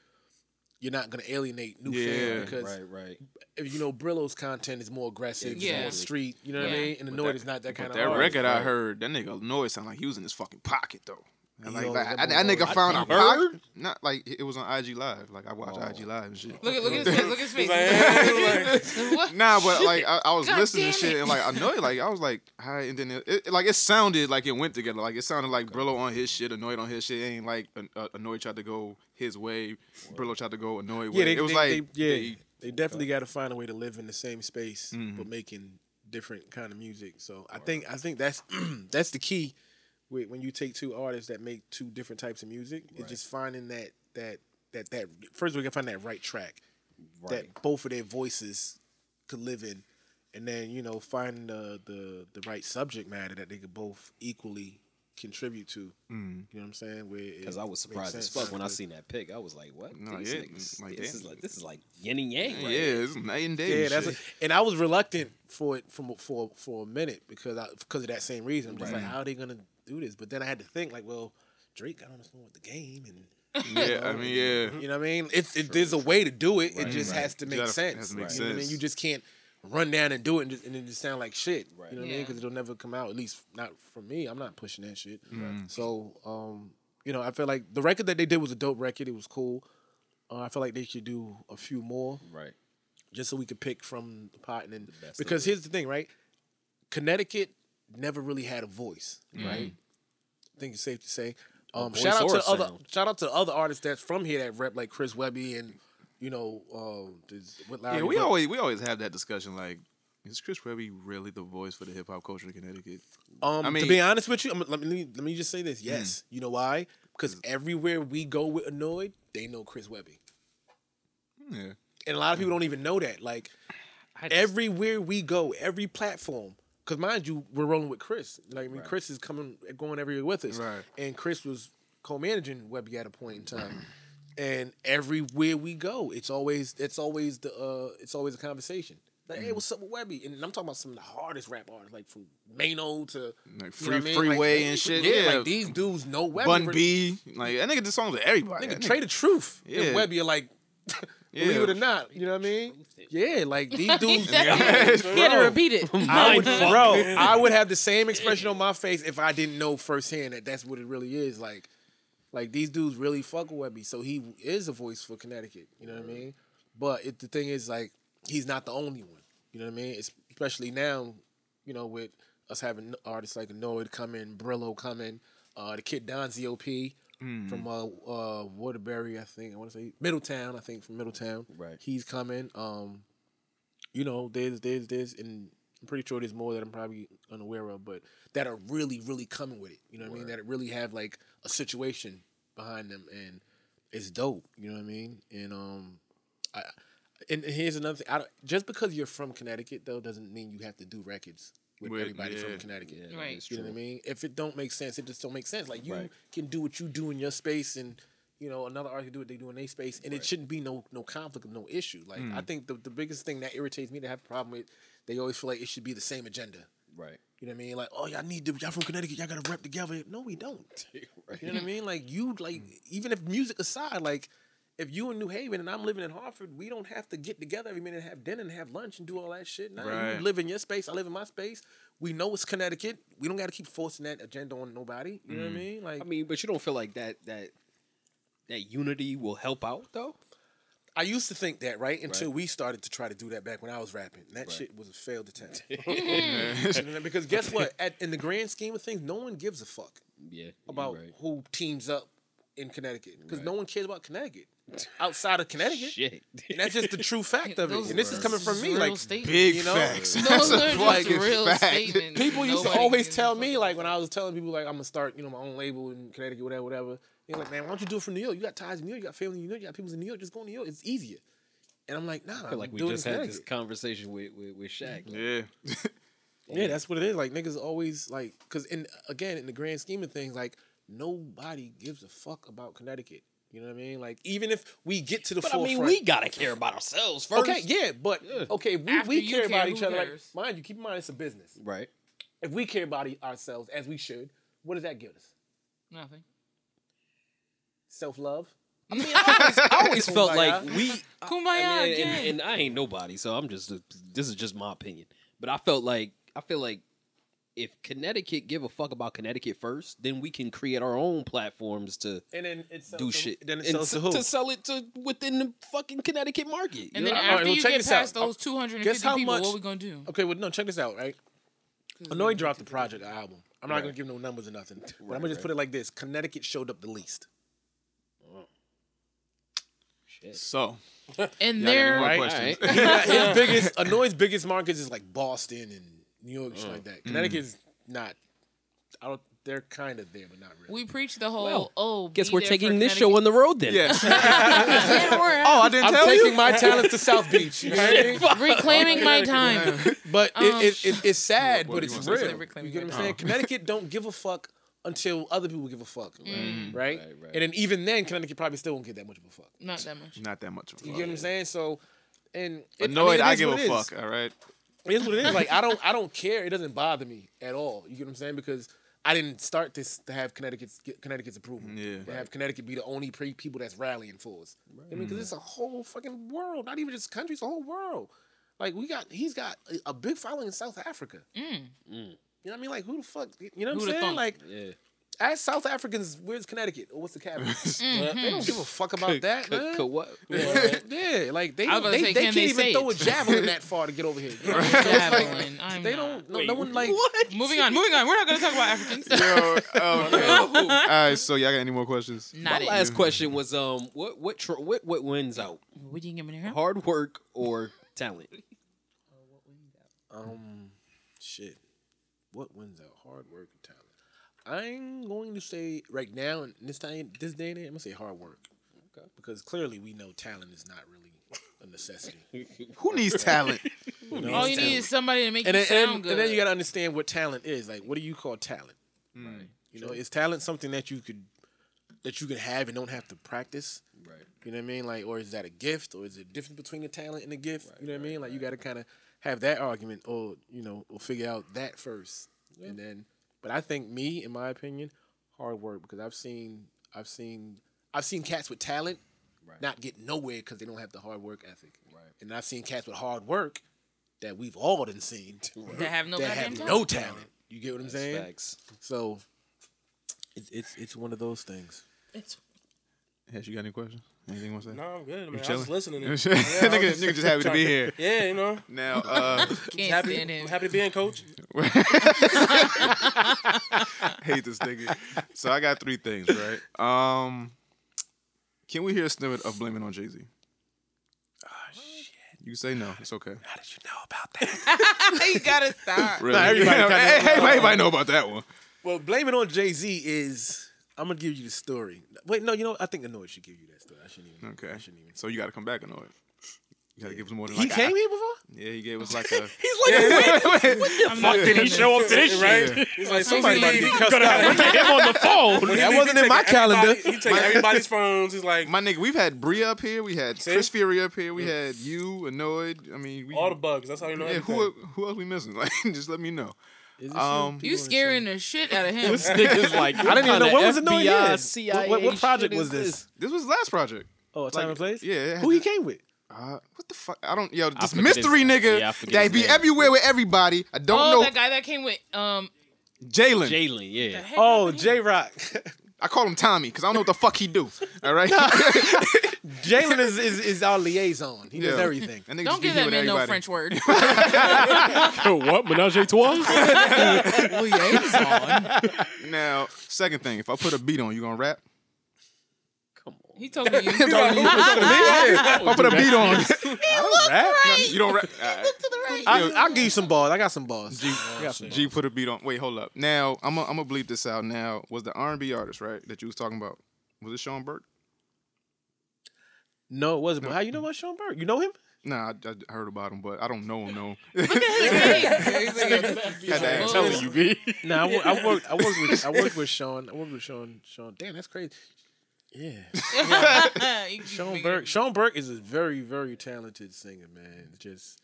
you're not going to alienate new Yeah. fans because Right, right. if you know Brillo's content is more aggressive, Yeah. more street. You know what I mean? And the But Noid that- is not that kind But of that artist. record I heard, that nigga Anoyd sound like he was in his fucking pocket though. And like, Yo, like, that that, nigga always- found a I pocket. Not like it was on IG Live. Like I watched IG Live and shit. Look at look at his face. Look at his face. Like, [laughs] What? [laughs] Nah, but like I, I was God listening to shit and like I know it, like I was like hi, and then it, it like it sounded like it went together. Like it sounded like Brillo on his shit, Anoyd on his shit. It ain't like uh, Anoyd tried to go his way, Brillo tried to go Anoyd way. Yeah, they, it was they- like they- yeah, they- they definitely got to find a way to live in the same space, Mhm. but making different kind of music. So I think I think that's [clears throat] that's the key with, when you take two artists that make two different types of music. It's just finding that that that that first we got to find that right track Right. that both of their voices could live in, and then you know find the the the right subject matter that they could both equally contribute to. Mm. You know what I'm saying? Because I was surprised as fuck when I seen that pic. I was like, "What? No, These yeah, niggas, like, this damn. is like this is like yin and yang." yeah, Right here. it's night and day. Yeah, and that's shit. a, and I was reluctant for it from for for a minute because I because of that same reason. I'm just Right. like, how are they gonna do this? But then I had to think like, well, Drake got on the phone with the game, and [laughs] yeah. I mean, yeah. you know what I mean. If, if there's a way to do it, Right, it just right. has to make gotta- sense. has to make you know what I mean? You just can't run down and do it and, just, and it just sound like shit. Right. You know what I mean? Because it'll never come out. At least not from me. I'm not pushing that shit. Mm. So, um, you know, I feel like the record that they did was a dope record. It was cool. Uh, I feel like they should do a few more Right. just so we could pick from the pot and then best because here's the thing, right? Connecticut never really had a voice, Mm-hmm. right? I think it's safe to say. Um, shout out to a other shout out to other artists that's from here that rep like Chris Webby and you know uh, with Larry, Yeah, we but- always we always have that discussion. Like, is Chris Webby really the voice for the hip hop culture in Connecticut? Um, I to mean- be honest with you, I'm, let me let me just say Mm. this. Yes, you know why? Because everywhere we go with Anoyd, they know Chris Webby, Yeah, and a lot of people don't even know that. Like just- everywhere we go, every platform. Because mind you, we're rolling with Chris. Like I mean, Right. Chris is coming, going everywhere with us. Right. And Chris was co-managing Webby at a point in time. And everywhere we go, it's always it's always the uh it's always a conversation. Like, hey, what's up with Webby? And I'm talking about some of the hardest rap artists, like from Mano to like you know free I mean? freeway Like, and shit. Yeah, Yeah, like these dudes know Webby. Bun B, like that nigga did songs with everybody. Nigga, Trae tha Truth. Yeah. And Webby are like, [laughs] believe it or not, you know what I mean? Yeah, like these [laughs] dudes. [laughs] he had to repeat it. I would, bro, [laughs] I would have the same expression on my face if I didn't know firsthand that that's what it really is. Like, like these dudes really fuck with Webby, so he is a voice for Connecticut. You know what I mean? But it, the thing is, like, he's not the only one. You know what I mean? It's, especially now, you know, with us having artists like Anoyd coming, Brillo coming, uh, the kid Don ZOP from uh, uh, Waterbury, I think. I want to say Middletown. I think from Middletown. Right. He's coming. Um, you know, there's there's there's and I'm pretty sure there's more that I'm probably unaware of, but that are really really coming with it. You know what I mean? That really have like a situation behind them, and it's dope. You know what I mean? And um, I and here's another thing. I don't, just because you're from Connecticut though doesn't mean you have to do records with With- everybody yeah. from Connecticut. Yeah, Right. You know what I mean? If it don't make sense, it just don't make sense. Like you Right. can do what you do in your space, and you know another artist can do what they do in their space, and it shouldn't be no no conflict, no issue. Like I mm. think the the biggest thing that irritates me to have a problem with, they always feel like it should be the same agenda. Right. You know what I mean? Like, oh, y'all need to, y'all from Connecticut, y'all gotta rep together. No, we don't. [laughs] Right. You know what I mean? Like, you, like, mm. even if music aside, like, if you in New Haven and I'm living in Hartford, we don't have to get together every minute and have dinner and have lunch and do all that shit. Nah, Right. you live in your space, I live in my space. We know it's Connecticut. We don't gotta keep forcing that agenda on nobody. You know what I mm. mean? Like, I mean, but you don't feel like that that that unity will help out though. I used to think that, right? Until Right. we started to try to do that back when I was rapping. And that Right. shit was a failed attempt. [laughs] [laughs] because guess what? At, in the grand scheme of things, no one gives a fuck. Yeah. about right. who teams up in Connecticut because Right. no one cares about Connecticut outside of Connecticut. [laughs] Shit. And that's just the true fact of it. And this is coming from me. real Like statements. Big You know? facts. Those That's are a just fucking real fact. statements. people used to always tell me, about like when I was telling people, like I'm gonna start, you know, my own label in Connecticut, whatever, whatever. They're like, man, why don't you do it from New York? You got ties in New York, you got family in New York, you got people in New York. Just go to New York. It's easier. And I'm like, nah. I feel like we do it in just had this conversation with with, with Shaq. Like, Yeah. [laughs] Yeah, that's what it is. Like niggas always like, cause in again in the grand scheme of things, like nobody gives a fuck about Connecticut. You know what I mean? Like even if we get to the But I mean, we gotta care about ourselves first. okay, yeah, but okay, we, we you care about each who other. Like mind you, keep in mind it's a business. Right. If we care about ourselves as we should, what does that give us? Nothing. Self love. I mean, I [laughs] always, I always oh felt like we. [laughs] Kumbaya I mean, again. and, and I ain't nobody, so I'm just. This is just my opinion. But I felt like I feel like if Connecticut give a fuck about Connecticut first, then we can create our own platforms to And then it's do shit. Then it and sells to s- who? to sell it to within the fucking Connecticut market. And You then know? all right, after well, you check get this out. past those 250 people, much- what we gonna do? Okay, well, no, check this out, right? Anoyd dropped the project album. I'm not Right. gonna give no numbers or nothing. [laughs] But I'm gonna just put it like this: Connecticut showed up the least. Shit. So, [laughs] And y'all they're more Right. questions? All right. [laughs] his biggest Anoyd's biggest markets is like Boston and New York, shit like mm. that. Connecticut's not. I don't. They're kind of there, but not really. we preach the whole Well, oh. Guess be we're there taking for this show on the road then. Yes. Yeah, [laughs] [laughs] oh, I didn't I'm tell taking my [laughs] talents to South Beach. You know what I mean? reclaiming my time. But Um, it, it, it, it's sad, What but it's real. You Reclaiming get what I'm my saying? time. Connecticut don't give a fuck until other people give a fuck, right? Mm. Right? Right, right. And then even then, Connecticut probably still won't give that much of a fuck. Not that much. Mm. Not that much. Of a You fuck. get what I'm saying? So, and it, Anoyd, I, I, mean, it is give a fuck. All right. It is what it is. Like I don't, I don't care. It doesn't bother me at all. You get what I'm saying? Because I didn't start this to have Connecticut's get Connecticut's approval. Yeah. To have Connecticut be the only pre- people that's rallying for us. I mean, because it's a whole fucking world. Not even just country. It's a whole world. Like we got, he's got a, a big following in South Africa. Mm. You know what I mean? Like who the fuck? You know what Who'da I'm saying? thunk? Like Yeah. As South Africans, where's Connecticut or what's the capital? [laughs] Mm-hmm. They don't give a fuck about that, man. Could what? [laughs] Yeah, yeah, like they I was about to they, say, they can can't they even say throw it? a javelin that far to get over here. You know what I'm saying? It's [laughs] like, Javelin. I'm they not. don't. No, no one like. What? Moving on. Moving on. We're not gonna talk about Africans. Yo, okay. All right. So y'all got any more questions? My Not it. last question was um what what tr- what what wins out? Would you give me a Hard work or talent? Uh, what wins out? Um, shit. What wins out? Hard work and talent. I'm going to say right now in this time, this day and age, I'm gonna say hard work. Okay. Because clearly we know talent is not really a necessity. [laughs] Who needs talent? [laughs] You know? All you need is somebody to make and you then, sound and, good. and then you gotta understand what talent is. Like, what do you call talent? Mm. You know, is talent something that you could that you could have and don't have to practice? Right. You know what I mean? Like, or is that a gift, or is it different between a talent and a gift? you know what I mean? Like, you got to kind of have that argument, or you know, or figure out that first, and then. But I think me, in my opinion, hard work because I've seen, I've seen, I've seen cats with talent Right. not get nowhere because they don't have the hard work ethic, Right. and I've seen cats with hard work that we've all done seen that have no that have no talent. You get what I'm That's saying? Facts. So it's it's it's one of those things. It's. Has you got any questions? Anything you want to say? No, I'm good. Man. I was chilling? just listening. [laughs] You Yeah, chilling? I nigga, was nigga just happy to be here. Yeah, you know. Now, [laughs] uh, [laughs] Can't happy, stand him. I'm happy to be in, coach. hate this nigga. So I got three things, right? Um, can we hear a snippet of "Blaming on Jay Z"? Oh shit! You say no. It's okay. How did you know about that? you gotta stop. Really? everybody kinda- hey, hey, everybody know about that one. well, blame it on Jay Z is I'm gonna give you the story. Wait, no, you know. I think Anoyd should give you that story. I shouldn't even. Okay. I shouldn't even. So you got to come back Anoyd. You got to give us more than He like came here before. Yeah, he gave us [laughs] like [laughs] a. He's like When the [laughs] fuck did he show up to this shit? Right? He's like somebody Somebody leave. could have went to him on the phone. When he That leave, wasn't he in my calendar. He take everybody's phones. He's like My nigga, we've had Bree up here. We had See? Chris Fury up here. We had you, Anoyd. I mean, we, all the bugs. That's how you know. yeah, everything. who who else we missing? Like, just let me know. Is it Um, You scaring the shit out of him. This nigga's like, I didn't even know what was Anoyd. FBI, Yeah. CIA What, what project was is this? This was the last project. Oh, time Like, and place. yeah, Who he came with? Uh, what the fuck? I don't. Yo, this mystery his- nigga yeah, that be name. everywhere with everybody. I don't oh, know. that guy that came with um. Jalen. Jalen, yeah. Oh, happened? J Rock. [laughs] I call him Tommy because I don't know what the fuck he do. All right. [laughs] Jalen is, is is our liaison. He does Yeah. everything. That nigga Don't just be give here that with man no everybody. French word. [laughs] what? Menage a trois? [laughs] Now, second thing, if I put a beat on, you gonna rap? He told [laughs] me you. If I put a beat on, [laughs] Rap? you don't rap. All right. I, I'll give you some balls. I got some balls. I oh, got some G put a beat on. Wait, hold up. Now I'm gonna I'm gonna bleep this out. Now was the R&B artist right that you was talking about? Was it Sean Burke? No, it wasn't. But how you know about Sean Burke? You know him? Nah, I, I heard about him, but I don't know him. No. [laughs] Look at his face. Had to ask. telling you, B. Nah, I, I worked. I worked with. I worked with Sean. I worked with Sean. Sean. Damn, that's crazy. Yeah, [laughs] You [laughs] Sean Burke. Sean Burke is a very, very talented singer, man. Just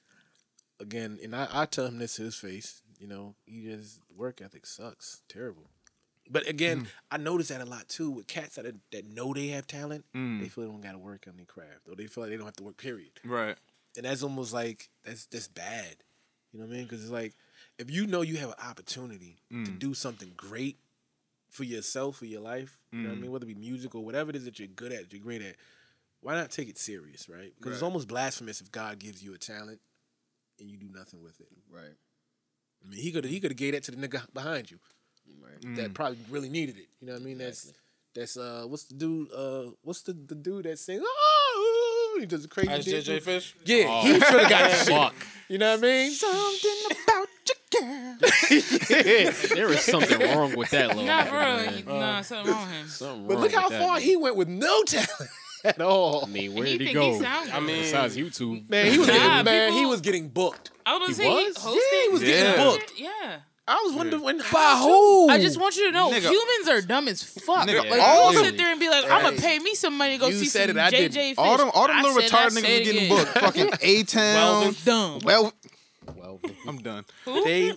again, and I, I tell him this to his face. You know, he just work ethic sucks. Terrible. But again, I notice that a lot too with cats that that know they have talent. They feel they don't got to work on their craft, or they feel like they don't have to work. Period. Right. and that's almost like that's that's bad. You know what I mean? Because it's like if you know you have an opportunity to do something great for yourself, for your life, you know what I mean? Whether it be music or whatever it is that you're good at, you're great at, why not take it serious, right? Because it's almost blasphemous if God gives you a talent and you do nothing with it. Right. I mean, he could he could have gave that to the nigga behind you Right. that probably really needed it. You know what I mean? That's that's uh what's the dude uh what's the the dude that sings oh he does a crazy That's JJ? Fish. Yeah, Oh. he should have got the shit. Fuck. You know what I mean? Something about you. [laughs] There is something wrong with that little Nah, nigga, bro. man. he- Nah, something wrong with him. Something But wrong look how with that far nigga. he went with no [laughs] talent at all. I mean, where He did he think he go? sound I good. mean, Besides YouTube. Man, he was Nah, getting, man, he was getting booked. I was He gonna say was? he hosted. Yeah, he was getting Yeah. booked. Yeah. I was wondering when By who? I just want you to know, Nigga. humans are dumb as fuck. Nigga, like, all you'll them- sit there and be like, I'm gonna Hey. pay me some money to go You see said some it, I JJ didn't. Fish. All them, all them I little said, I retarded said niggas was getting again. booked. Fucking [laughs] A Town. Dumb. Well, Well, [laughs] I'm done. they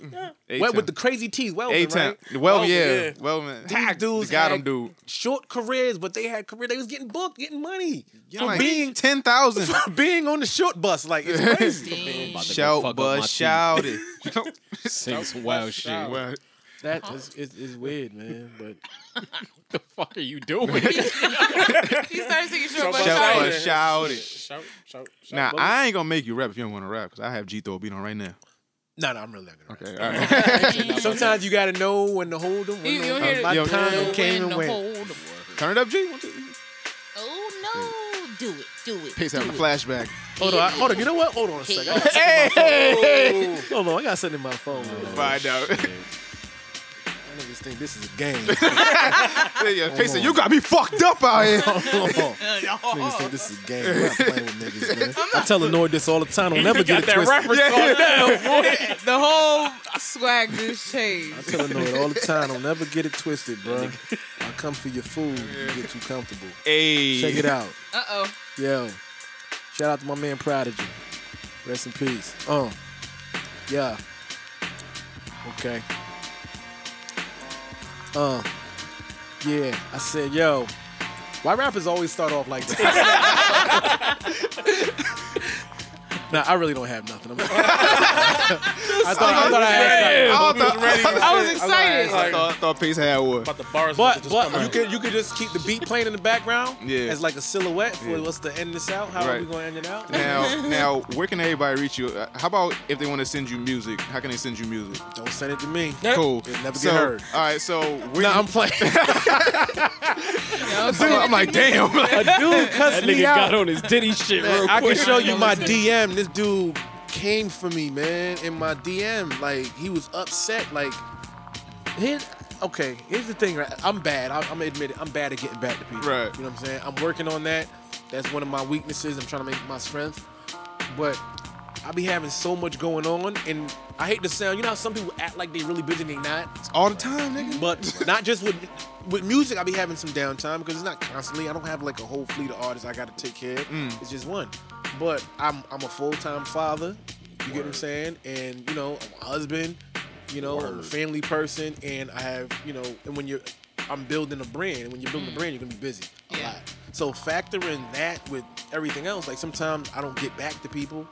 A went with the crazy teeth. Well, A Town. Well, Well, yeah. yeah. Well, man. These dudes got had him, dude. short careers, but they had career. They was getting booked, getting money You from like being ten thousand. [laughs] being on the short bus. Like it's [laughs] crazy. about to go fuck Shout, up but my shout it. teeth. Sing some wild shit. Well, that is, is, is weird, man. But what the fuck are you doing? He started singing short but Shout shout, shout it. shout. Shout, shout, shout. Now brother. I ain't gonna make you rap if you don't want to rap because I have G throw a beat on right now. No, no, I'm really not gonna. Okay, all [laughs] right. Sometimes you gotta know when to hold them. When You- to- you'll hear my Yo, time When came to and went. Turn it up, G. One, two, Oh no, do it, do it. Pace having a flashback. Hold on, hold on. You know what? Hold on a second. I got Hey, Hold on, I got something in my phone. find out. [laughs] I niggas think this is a game. [laughs] yeah, Pace said, you got me fucked up out here. [laughs] [laughs] niggas think this is a game. I'm not playing with niggas, man. I tell Anoyd this all the time. Don't never get got it that twisted. reference Yeah. on down. The whole swag just changed. I changed. tell Anoyd all the time. Don't never get it twisted, bro. I come for your food. You get too comfortable. Hey, Check it out. Uh oh. Yo, shout out to my man Prodigy. Rest in peace. Uh, yeah. Okay. Uh, yeah. I said, yo, why rappers always start off like that? [laughs] nah, I really don't have nothing. I'm [laughs] I thought I thought I had something. I thought, I was excited. I thought, thought Pace had one. But the bars But just but you out. could you could just keep the beat playing in the background Yeah. as like a silhouette for Yeah. what's to end this out. How are we gonna end it out? Now, [laughs] now, where can everybody reach you? Uh, How about if they want to send you music? How can they send you music? Don't send it to me. Cool. It'll never so, get heard. All right, so where No, you- I'm playing. [laughs] I'm like, damn. a dude cussed That me nigga got on his Diddy shit Man, real I can show you my DM. This dude came for me, man, in my DM. Like he was upset. Like his, okay, here's the thing, right? I'm bad. I, I'm gonna admit it. I'm bad at getting back to people. Right. You know what I'm saying? I'm working on that. That's one of my weaknesses. I'm trying to make my strength. But I be having so much going on, and I hate to sound. You know how some people act like they really busy, and they not. All the time, nigga. But not just with with music. I be having some downtime because it's not constantly. I don't have like a whole fleet of artists I got to take care of. Mm. It's just one. But I'm I'm a full time father. You get what I'm saying? And you know, I'm a husband. You know, I'm a family person, and I have you know, and when you're I'm building a brand, and when you're building a brand, you're gonna be busy a lot. So factor in that with everything else. Like sometimes I don't get back to people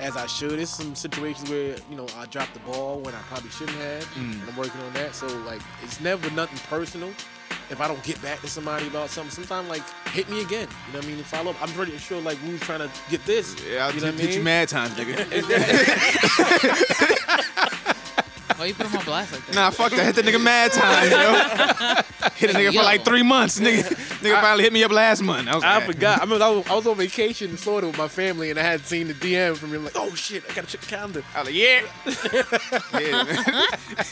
as I should. There's some situations where you know I drop the ball when I probably shouldn't have. Mm. And I'm working on that. So like it's never nothing personal. If I don't get back to somebody about something, sometimes like hit me again. You know what I mean? Follow up. I'm pretty sure like we was trying to get this. Yeah, I'll you know hit what I mean? you mad times, nigga. [laughs] [laughs] Why you put him on blast like that? Nah, fuck that. Hit the nigga mad time, yo. [laughs] Hit a nigga for like three months. Nigga, nigga finally hit me up last month. I was I like, forgot. I [laughs] mean, I was, I was on vacation in Florida with my family, and I had seen the DM from him. Like, oh shit, I gotta check the calendar. I was like, yeah, [laughs] yeah.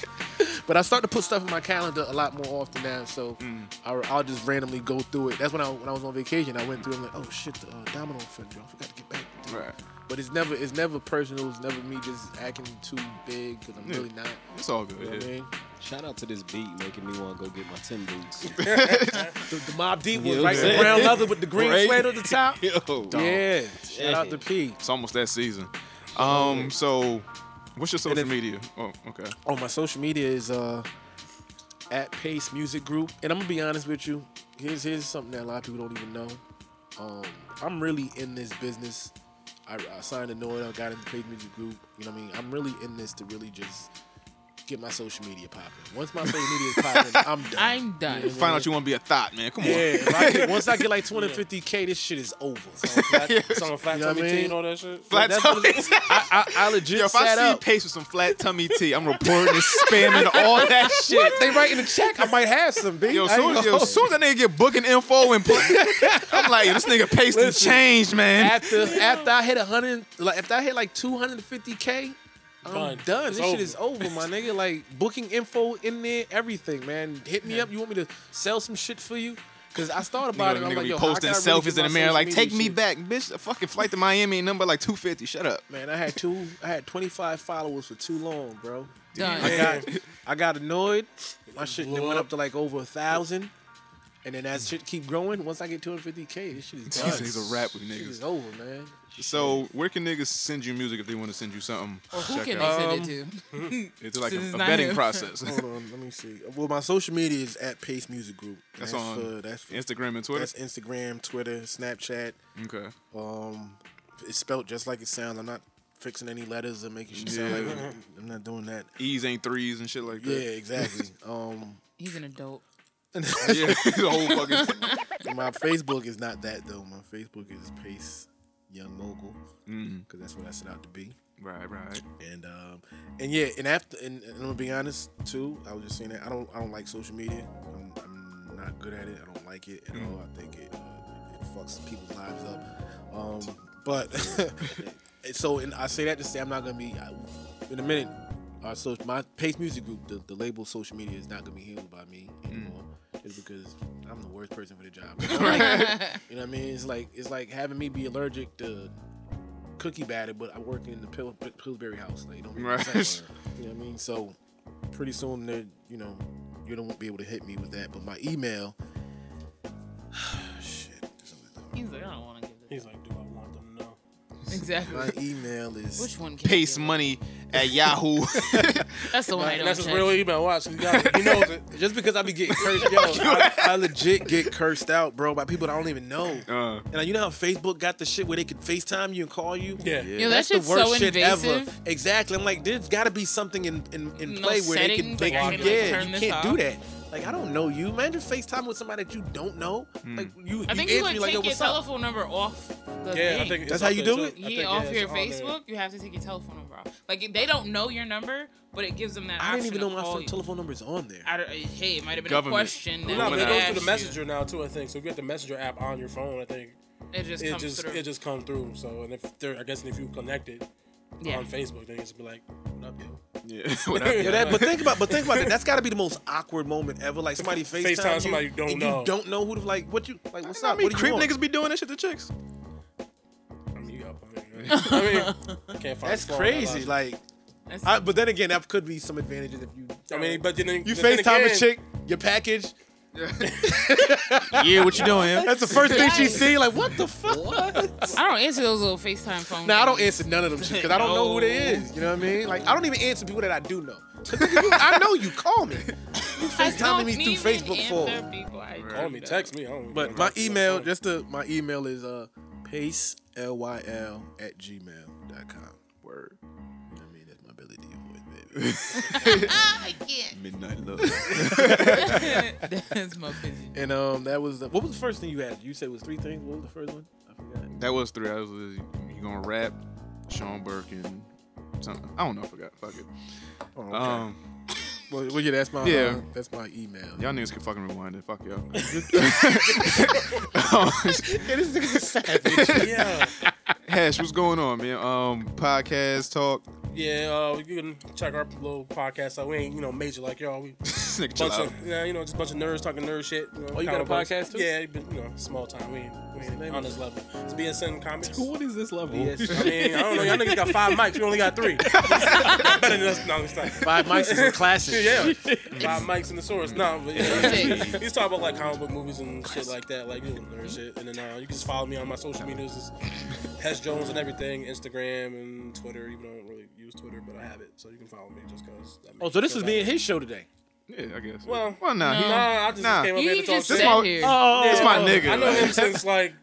But I start to put stuff in my calendar a lot more often now, so I'll, I'll just randomly go through it. That's when I when I was on vacation. I went through. I'm like, oh shit, the uh, domino effect. I forgot to get back. To Right. But it's never it's never personal. It's never me just acting too big because I'm Yeah. really not. It's all good. You know what I mean? Shout out to this beat making me want to go get my Tim boots. [laughs] [laughs] The, the Mobb Deep was Yeah, right, the brown leather with the green Right. suede at the top. [laughs] Yo, Yeah, shout out to P. It's almost that season. Um, so what's your social if- media? Oh, okay. Oh, my social media is uh at Pace Music Group, and I'm gonna be honest with you. Here's here's something that a lot of people don't even know. Um, I'm really in this business. I, I signed a I got into Pace Music Group. You know what I mean? I'm really in this to really just get my social media popping. Once my social media is popping, [laughs] I'm done. I'm done. You know Find out you want to be a thought, man. Come Yeah, on. if I get, once I get like [laughs] 250k, this shit is over. [laughs] Some flat, some flat You know what I tummy tea and all that shit. Flat That's tummy. what it- I, I, I legit Yo, if I sat see up. Pace with some flat tummy tea, I'm reporting and spamming all that shit. What? They writing a check. I might have some, B. Yo, soon, yo, soon as that nigga get booking info and put, I'm like, yo, this nigga Pace done Listen, changed, man. after after I hit hundred, like after I hit like two hundred fifty k, I'm Done. done. It's this shit over. is over, my nigga. Like booking info in there, everything, man. Hit me up. You want me to sell some shit for you? Cause I thought about Nigga, it. I'm nigga like, be yo, posting can I really selfies get in the mirror like, take me shit? back, bitch. A fucking flight to Miami ain't number like 250. Shut up. Man, I had two. I had 25 followers for too long, bro. Done. I got [laughs] I got annoyed. My shit then went up. up to like over a thousand. And then that shit keep growing. Once I get 250k, this shit is done. He's a rap with This shit niggas. is over, man. So where can niggas send you music if they want to send you something? Or who Check can out? they send it to? [laughs] It's like a, Since a it's vetting him. process. Hold on, let me see. Well, my social media is at Pace Music Group. That's That's on for, that's for, Instagram and Twitter. That's Instagram, Twitter, Snapchat. Okay. Um, it's spelled just like it sounds. I'm not fixing any letters or making shit sound Yeah. like [laughs] I'm not doing that. E's ain't threes and shit like that. Yeah, exactly. [laughs] um, He's an adult. Yeah, the whole fucking. my Facebook is not that though. My Facebook is Pace Young Mogul Mm, because that's what I set out to be. right, right. And um, and yeah, and after and, and I'm gonna be honest too. I was just saying that I don't I don't like social media. I'm, I'm not good at it. I don't like it at all. I think it uh, it fucks people's lives up. Um, but [laughs] so and I say that to say I'm not gonna be I, in a minute. Our social, my Pace Music Group, the, the label social media is not gonna be handled by me anymore. Just because I'm the worst person for the job. [laughs] you know what I mean? It's like it's like having me be allergic to cookie batter, but I'm working in the Pill, Pillsbury house. Like, don't make Right. sense. You know what I mean? So pretty soon, they're, you know, you don't be able to hit me with that. But my email, [sighs] [sighs] shit. He's like, I don't want to give this. He's like, do Exactly. My email is Which one? Can Pace money at Yahoo. [laughs] [laughs] That's the one I And don't that's his check. real email. Watch, he, got it. he knows it. just because I be getting cursed, yo, [laughs] I, I legit get cursed out, bro, by people that I don't even know. Uh, And you know how Facebook got the shit where they could FaceTime you and call you? Yeah. Yo, that That's the shit's worst so shit invasive. ever. Exactly. I'm like, there's got to be something in in, in No play where they can, settings, they like, can, can, like, yeah, turn you this can't off. do that. Like, I don't know you. Imagine FaceTime with somebody that you don't know. Hmm. Like, you, I think you you answer would me like, take yo, your what's up? telephone number off the Yeah, I thing. think That's how you do too. it? I Yeah, think, off it's your on there. Facebook, you have to take your telephone number off. Like they don't know your number, but it gives them that I option didn't even know my phone telephone number is on there. I don't, hey, it might have been Government. a question. Well, that no, we but it goes asked through the you. messenger now too. I think so. If you have the messenger app on your phone, I think It just it comes just through. it just come through. So and if they're I guess if you connect it Yeah. on Facebook, then it's be like, what up, yo? Yeah. Yeah, that, but think about, but think about it. That's got to be the most awkward moment ever. Like somebody [laughs] FaceTime, FaceTime you, somebody you don't and know. You don't know who to like. What you like? What's I up? mean, what do creep want? niggas be doing that shit to chicks. I mean, you got [laughs] I mean, I can't find That's a that crazy. logic. Like, I, but then again, that could be some advantages if you. I mean, but then you but then FaceTime a again- chick, your package. Yeah, what you doing? That's the first thing she see. Like, what the fuck? I don't answer those little FaceTime phones. Now I don't answer none of them shit because I don't know who they is. You know what I mean? Like, I don't even answer people that I do know. I know you. Call me. You FaceTiming me through Facebook for. Call me, text me. I don't But my email, just the my email is uh pace l y l at gmail.com. [laughs] I can't. Midnight love. [laughs] That's my opinion. and um, that was the, what was the first thing you had? You said it was three things. What was the first one? I forgot. That was three. I was you gonna rap, Sean Burke and something. I don't know. I forgot. Fuck it. Oh, okay. Um, Well, well, yeah, that's my Yeah. uh, that's my email. y'all niggas can fucking rewind it. Fuck y'all. [laughs] Yeah, this nigga's a savage. yeah, Hash, what's going on, man? Um, podcast talk. yeah. Uh, you can check our little podcast out. We ain't you know major like y'all. We [laughs] bunch of yeah, you know, just a bunch of nerds talking nerd shit. You know, Oh, you got a comic books. podcast too? Yeah, but you know, small time. We ain't, we ain't on this level. It's BSN Comics. [laughs] What is this level? I mean, I [laughs] don't know. Y'all niggas got five mics. We only got three. Better than us. No, it's like Five mics is a classic. yeah, five mics in the source. No, but yeah, he's talking about like comic book movies and shit like that, like you know, nerd shit. And then uh, you can just follow me on my social medias, is Hes Jones and everything, Instagram and Twitter. Even though I don't really use Twitter, but I have it, so you can follow me just cause. Oh, so this is me better. and his show today. Yeah, I guess. Well, well, nah, he, No. Nah, I just Nah. came up here to talk just shit. sat my- here. Oh, It's my nigga. I know him since like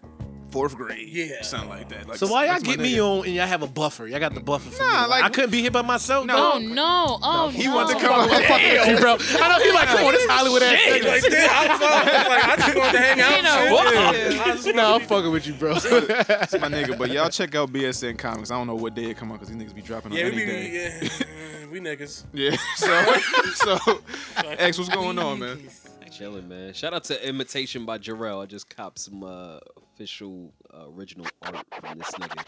fourth grade. Yeah. something like that. Like, So why y'all get me on and y'all have a buffer? Y'all got the buffer for Nah, me. like- I couldn't be here by myself. No. Oh no! Oh He no! wanted to come up with Damn, [laughs] bro. I know he like, come on, this Hollywood ass like, nigga. damn, I was uh, like, I just wanted to hang out. You know and what? shit. Yeah, I just No, I'm fucking with you, bro. [laughs] That's [laughs] my nigga. But y'all check out BSN Comics. I don't know what day it come out because these niggas be dropping be- on Yeah, any we day. yeah, we niggas. Yeah. So, so, X, what's going on, man? Chilling, man. Shout out to Imitation by Jerell. I just copped some uh, official uh, original art from this nigga.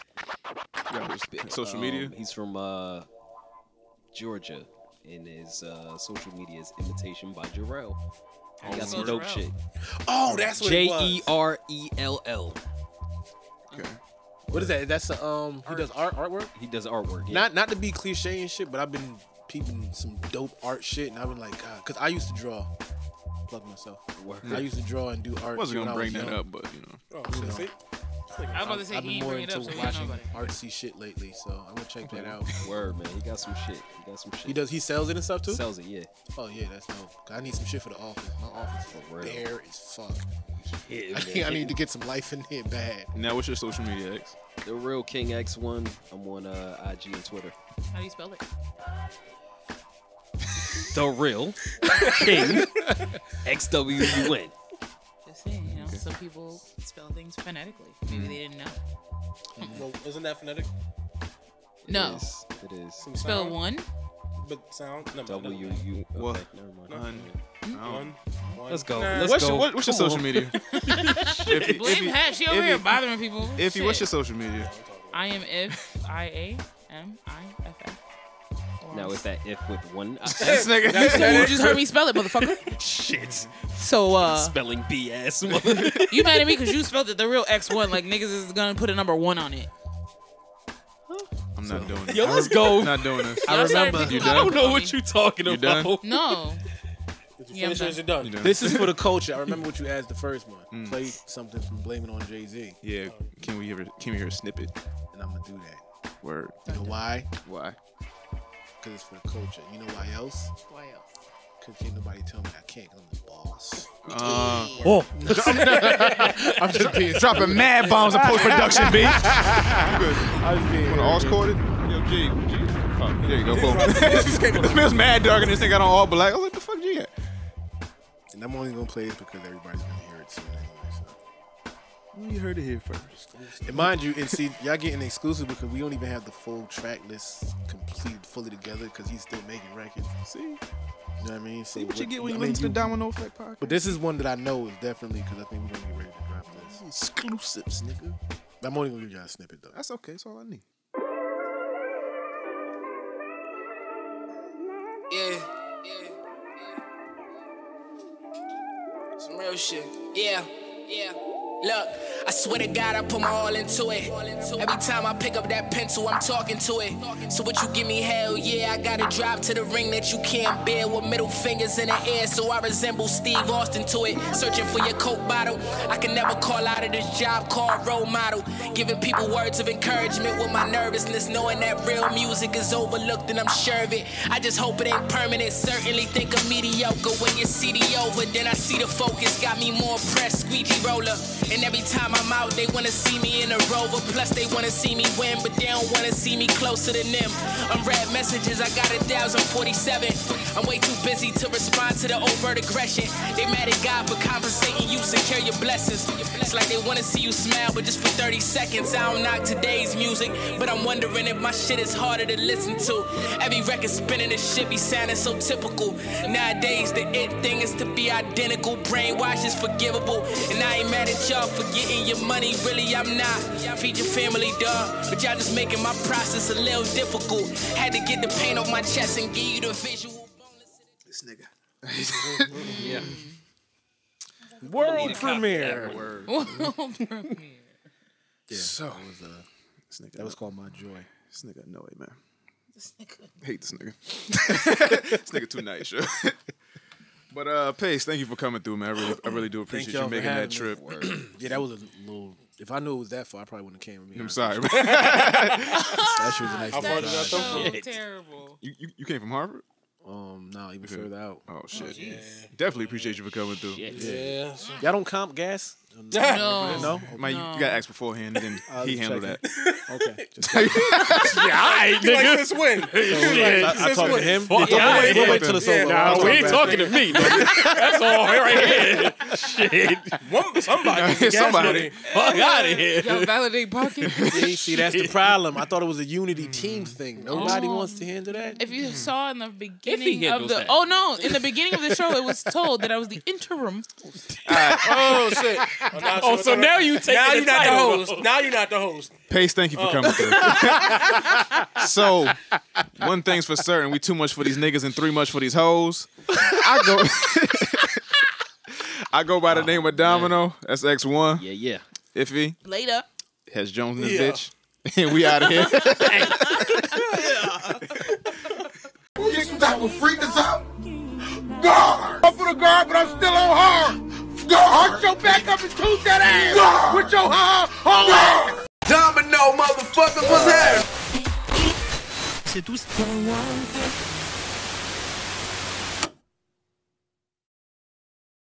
Yeah, social Um, media. He's from uh, Georgia, and his uh, social media is Imitation by Jerell. He got some dope Jerell. shit. oh, that's what J it was. E R E L L. Okay. What is that? That's the, um. He does art artwork. He does artwork. Yeah. Not not to be cliche and shit, but I've been peeping some dope art shit, and I've been like, God, because I used to draw. Plug myself. Word. I used to draw and do art. I wasn't gonna I bring was that young. up, but you know. Oh, shit, see? I was about to say I've been more into up, so we don't know watching about it. artsy shit lately, so I'm gonna check that out. Word, man. He got some shit. He got some shit. He does. He sells it and stuff too. Sells it, yeah. Oh yeah, that's dope. I need some shit for the office. My office For is real. bare as fuck. Yeah, [laughs] I, need, I need to get some life in here bad. Now, what's your social media, X? The real King X1. I'm on uh, IG and Twitter. How do you spell it? The real King X W U N. Just saying, you know, some people spell things phonetically. Maybe hmm. they didn't know. Mm-hmm. Well, isn't that phonetic? No, It is. Some spell sound? one. But sound? No, W U. What? Okay, never mind. Un- One, one. Let's go. Nah, Let's What's go. your what, what's your social media? [laughs] if, you- if Blame you- Hat. She over if here bothering people. If you, what's your social media? I am if I A M I F F. Now is that if with one I- [laughs] This nigga. You just heard me spell it, motherfucker. [laughs] shit So, uh, spelling BS? [laughs] mother- you mad at me because you spelled it the real X one? Like niggas is gonna put a number one on it. I'm not doing this. Yo, let's go. I'm not doing this. I remember. You up I don't know what you're talking You done? about. No. Did you Yeah, I'm finish or is it done? You done? This is for the culture. I remember what you asked the first one. Play something from Blame It on Jay Z, Yeah. Can we hear? Can we hear a snippet? and I'm gonna do that. Word. You know why? Why? Because it's for the culture. You know why else? Why else? Because can't nobody tell me I can't. Cause I'm the boss. Uh, Oh, [laughs] I'm just being [laughs] dropping mad bombs in [laughs] post production, B. You good? I was being Want to all score it? Yo, G. G. Oh, there you go. Boom. this man's mad dark and this thing got on all black. I was like, the fuck G at? And I'm only gonna play it because everybody's gonna hear it soon anyway. So. Well, you heard it here first. And mind you, and see, y'all getting exclusive because we don't even have the full track list completed fully together because he's still making records. See? You know what I mean? So See what you get when you I mean, listen to the Domino Effect podcast. But this is one that I know is definitely because I think we're gonna get ready to drop this. exclusives, nigga. I'm only gonna give y'all a snippet though. That's okay. That's all I need. Yeah, yeah, yeah. Some real shit. Yeah, yeah. Look, I swear to God, I put my all into it. Every time I pick up that pencil, I'm talking to it. So what you give me, hell yeah, I gotta drive to the ring that you can't bear with middle fingers in the air. So I resemble Steve Austin to it. Searching for your coke bottle. I can never call out of this job called role model. Giving people words of encouragement with my nervousness, knowing that real music is overlooked and I'm sure of it. I just hope it ain't permanent. Certainly think of mediocre when your CD over. Then I see the focus, got me more pressed, squeegee roller. And every time I'm out, they wanna see me in a rover. Plus, they wanna see me win, but they don't wanna see me closer than them. I'm Unread messages, I got a thousand forty-seven. I'm way too busy to respond to the overt aggression. They mad at God for compensating you, secure your blessings. It's like they wanna see you smile, but just for 30 seconds. I don't knock today's music, but I'm wondering if my shit is harder to listen to. Every record spinning, this shit be sounding so typical. Nowadays, the it thing is to be identical. Brainwash is forgivable, and I ain't mad at y'all for getting your money. Really, I'm not. Feed your family, dog, but y'all just making my process a little difficult. Had to get the pain off my chest and give you the visual. This nigga. [laughs] yeah. [laughs] World premiere. Yeah, So, that was, uh, this nigga. that was called My Joy. This nigga no way, man. This nigga. I hate this nigga. [laughs] this nigga too nice, sure. But uh, Pace, thank you for coming through, man. I really, I really do appreciate you y'all making that trip. [clears throat] yeah, that was a little. If I knew it was that far, I probably wouldn't have came with me. I'm sorry. man. [laughs] that shit was a nice How far did that drive. so terrible. you, you, you came from Hartford? Um, no, even Okay. further out. Oh shit. Definitely appreciate you for coming through. Yeah. Y'all don't comp gas? [laughs] No. No. Man, you, you got asked beforehand, and then [laughs] I'll he just handled check that. Okay. [laughs] Just Yeah, all right, You like nigga. this win? I, I talked to him. Fuck We'll yeah, we'll yeah. wait till the solo. Yeah, I'll Nah, talk we ain't back. talking to me. nigga. That's all right here. Shit. One, somebody. gas Somebody. money. Fuck out of here. Yo, validate pocket. See, see, that's the problem. I thought it was a unity team mm. thing. Nobody oh. wants to handle that. If you mm. saw in the beginning of handles the that. oh no, in the beginning of the show, it was told that I was the interim. Oh shit. I'm Oh, sure oh, so now the- you taking now the you're not the host. Now you're not the host. Pace, thank you for coming oh. through. [laughs] so, one thing's for certain: we too much for these niggas and three much for these hoes. I go. [laughs] I go by the oh, name of Domino. That's X one. Yeah, yeah. Iffy Later. has Jones in this Yeah. bitch, [laughs] and we out of here. Who you some type of freak or something? Guard! Up for the guard, but I'm still on hard. Guard! Arch your back up and toot that ass! Guard! With your hard, hard ass! Domino motherfuckers was here. C'est tout.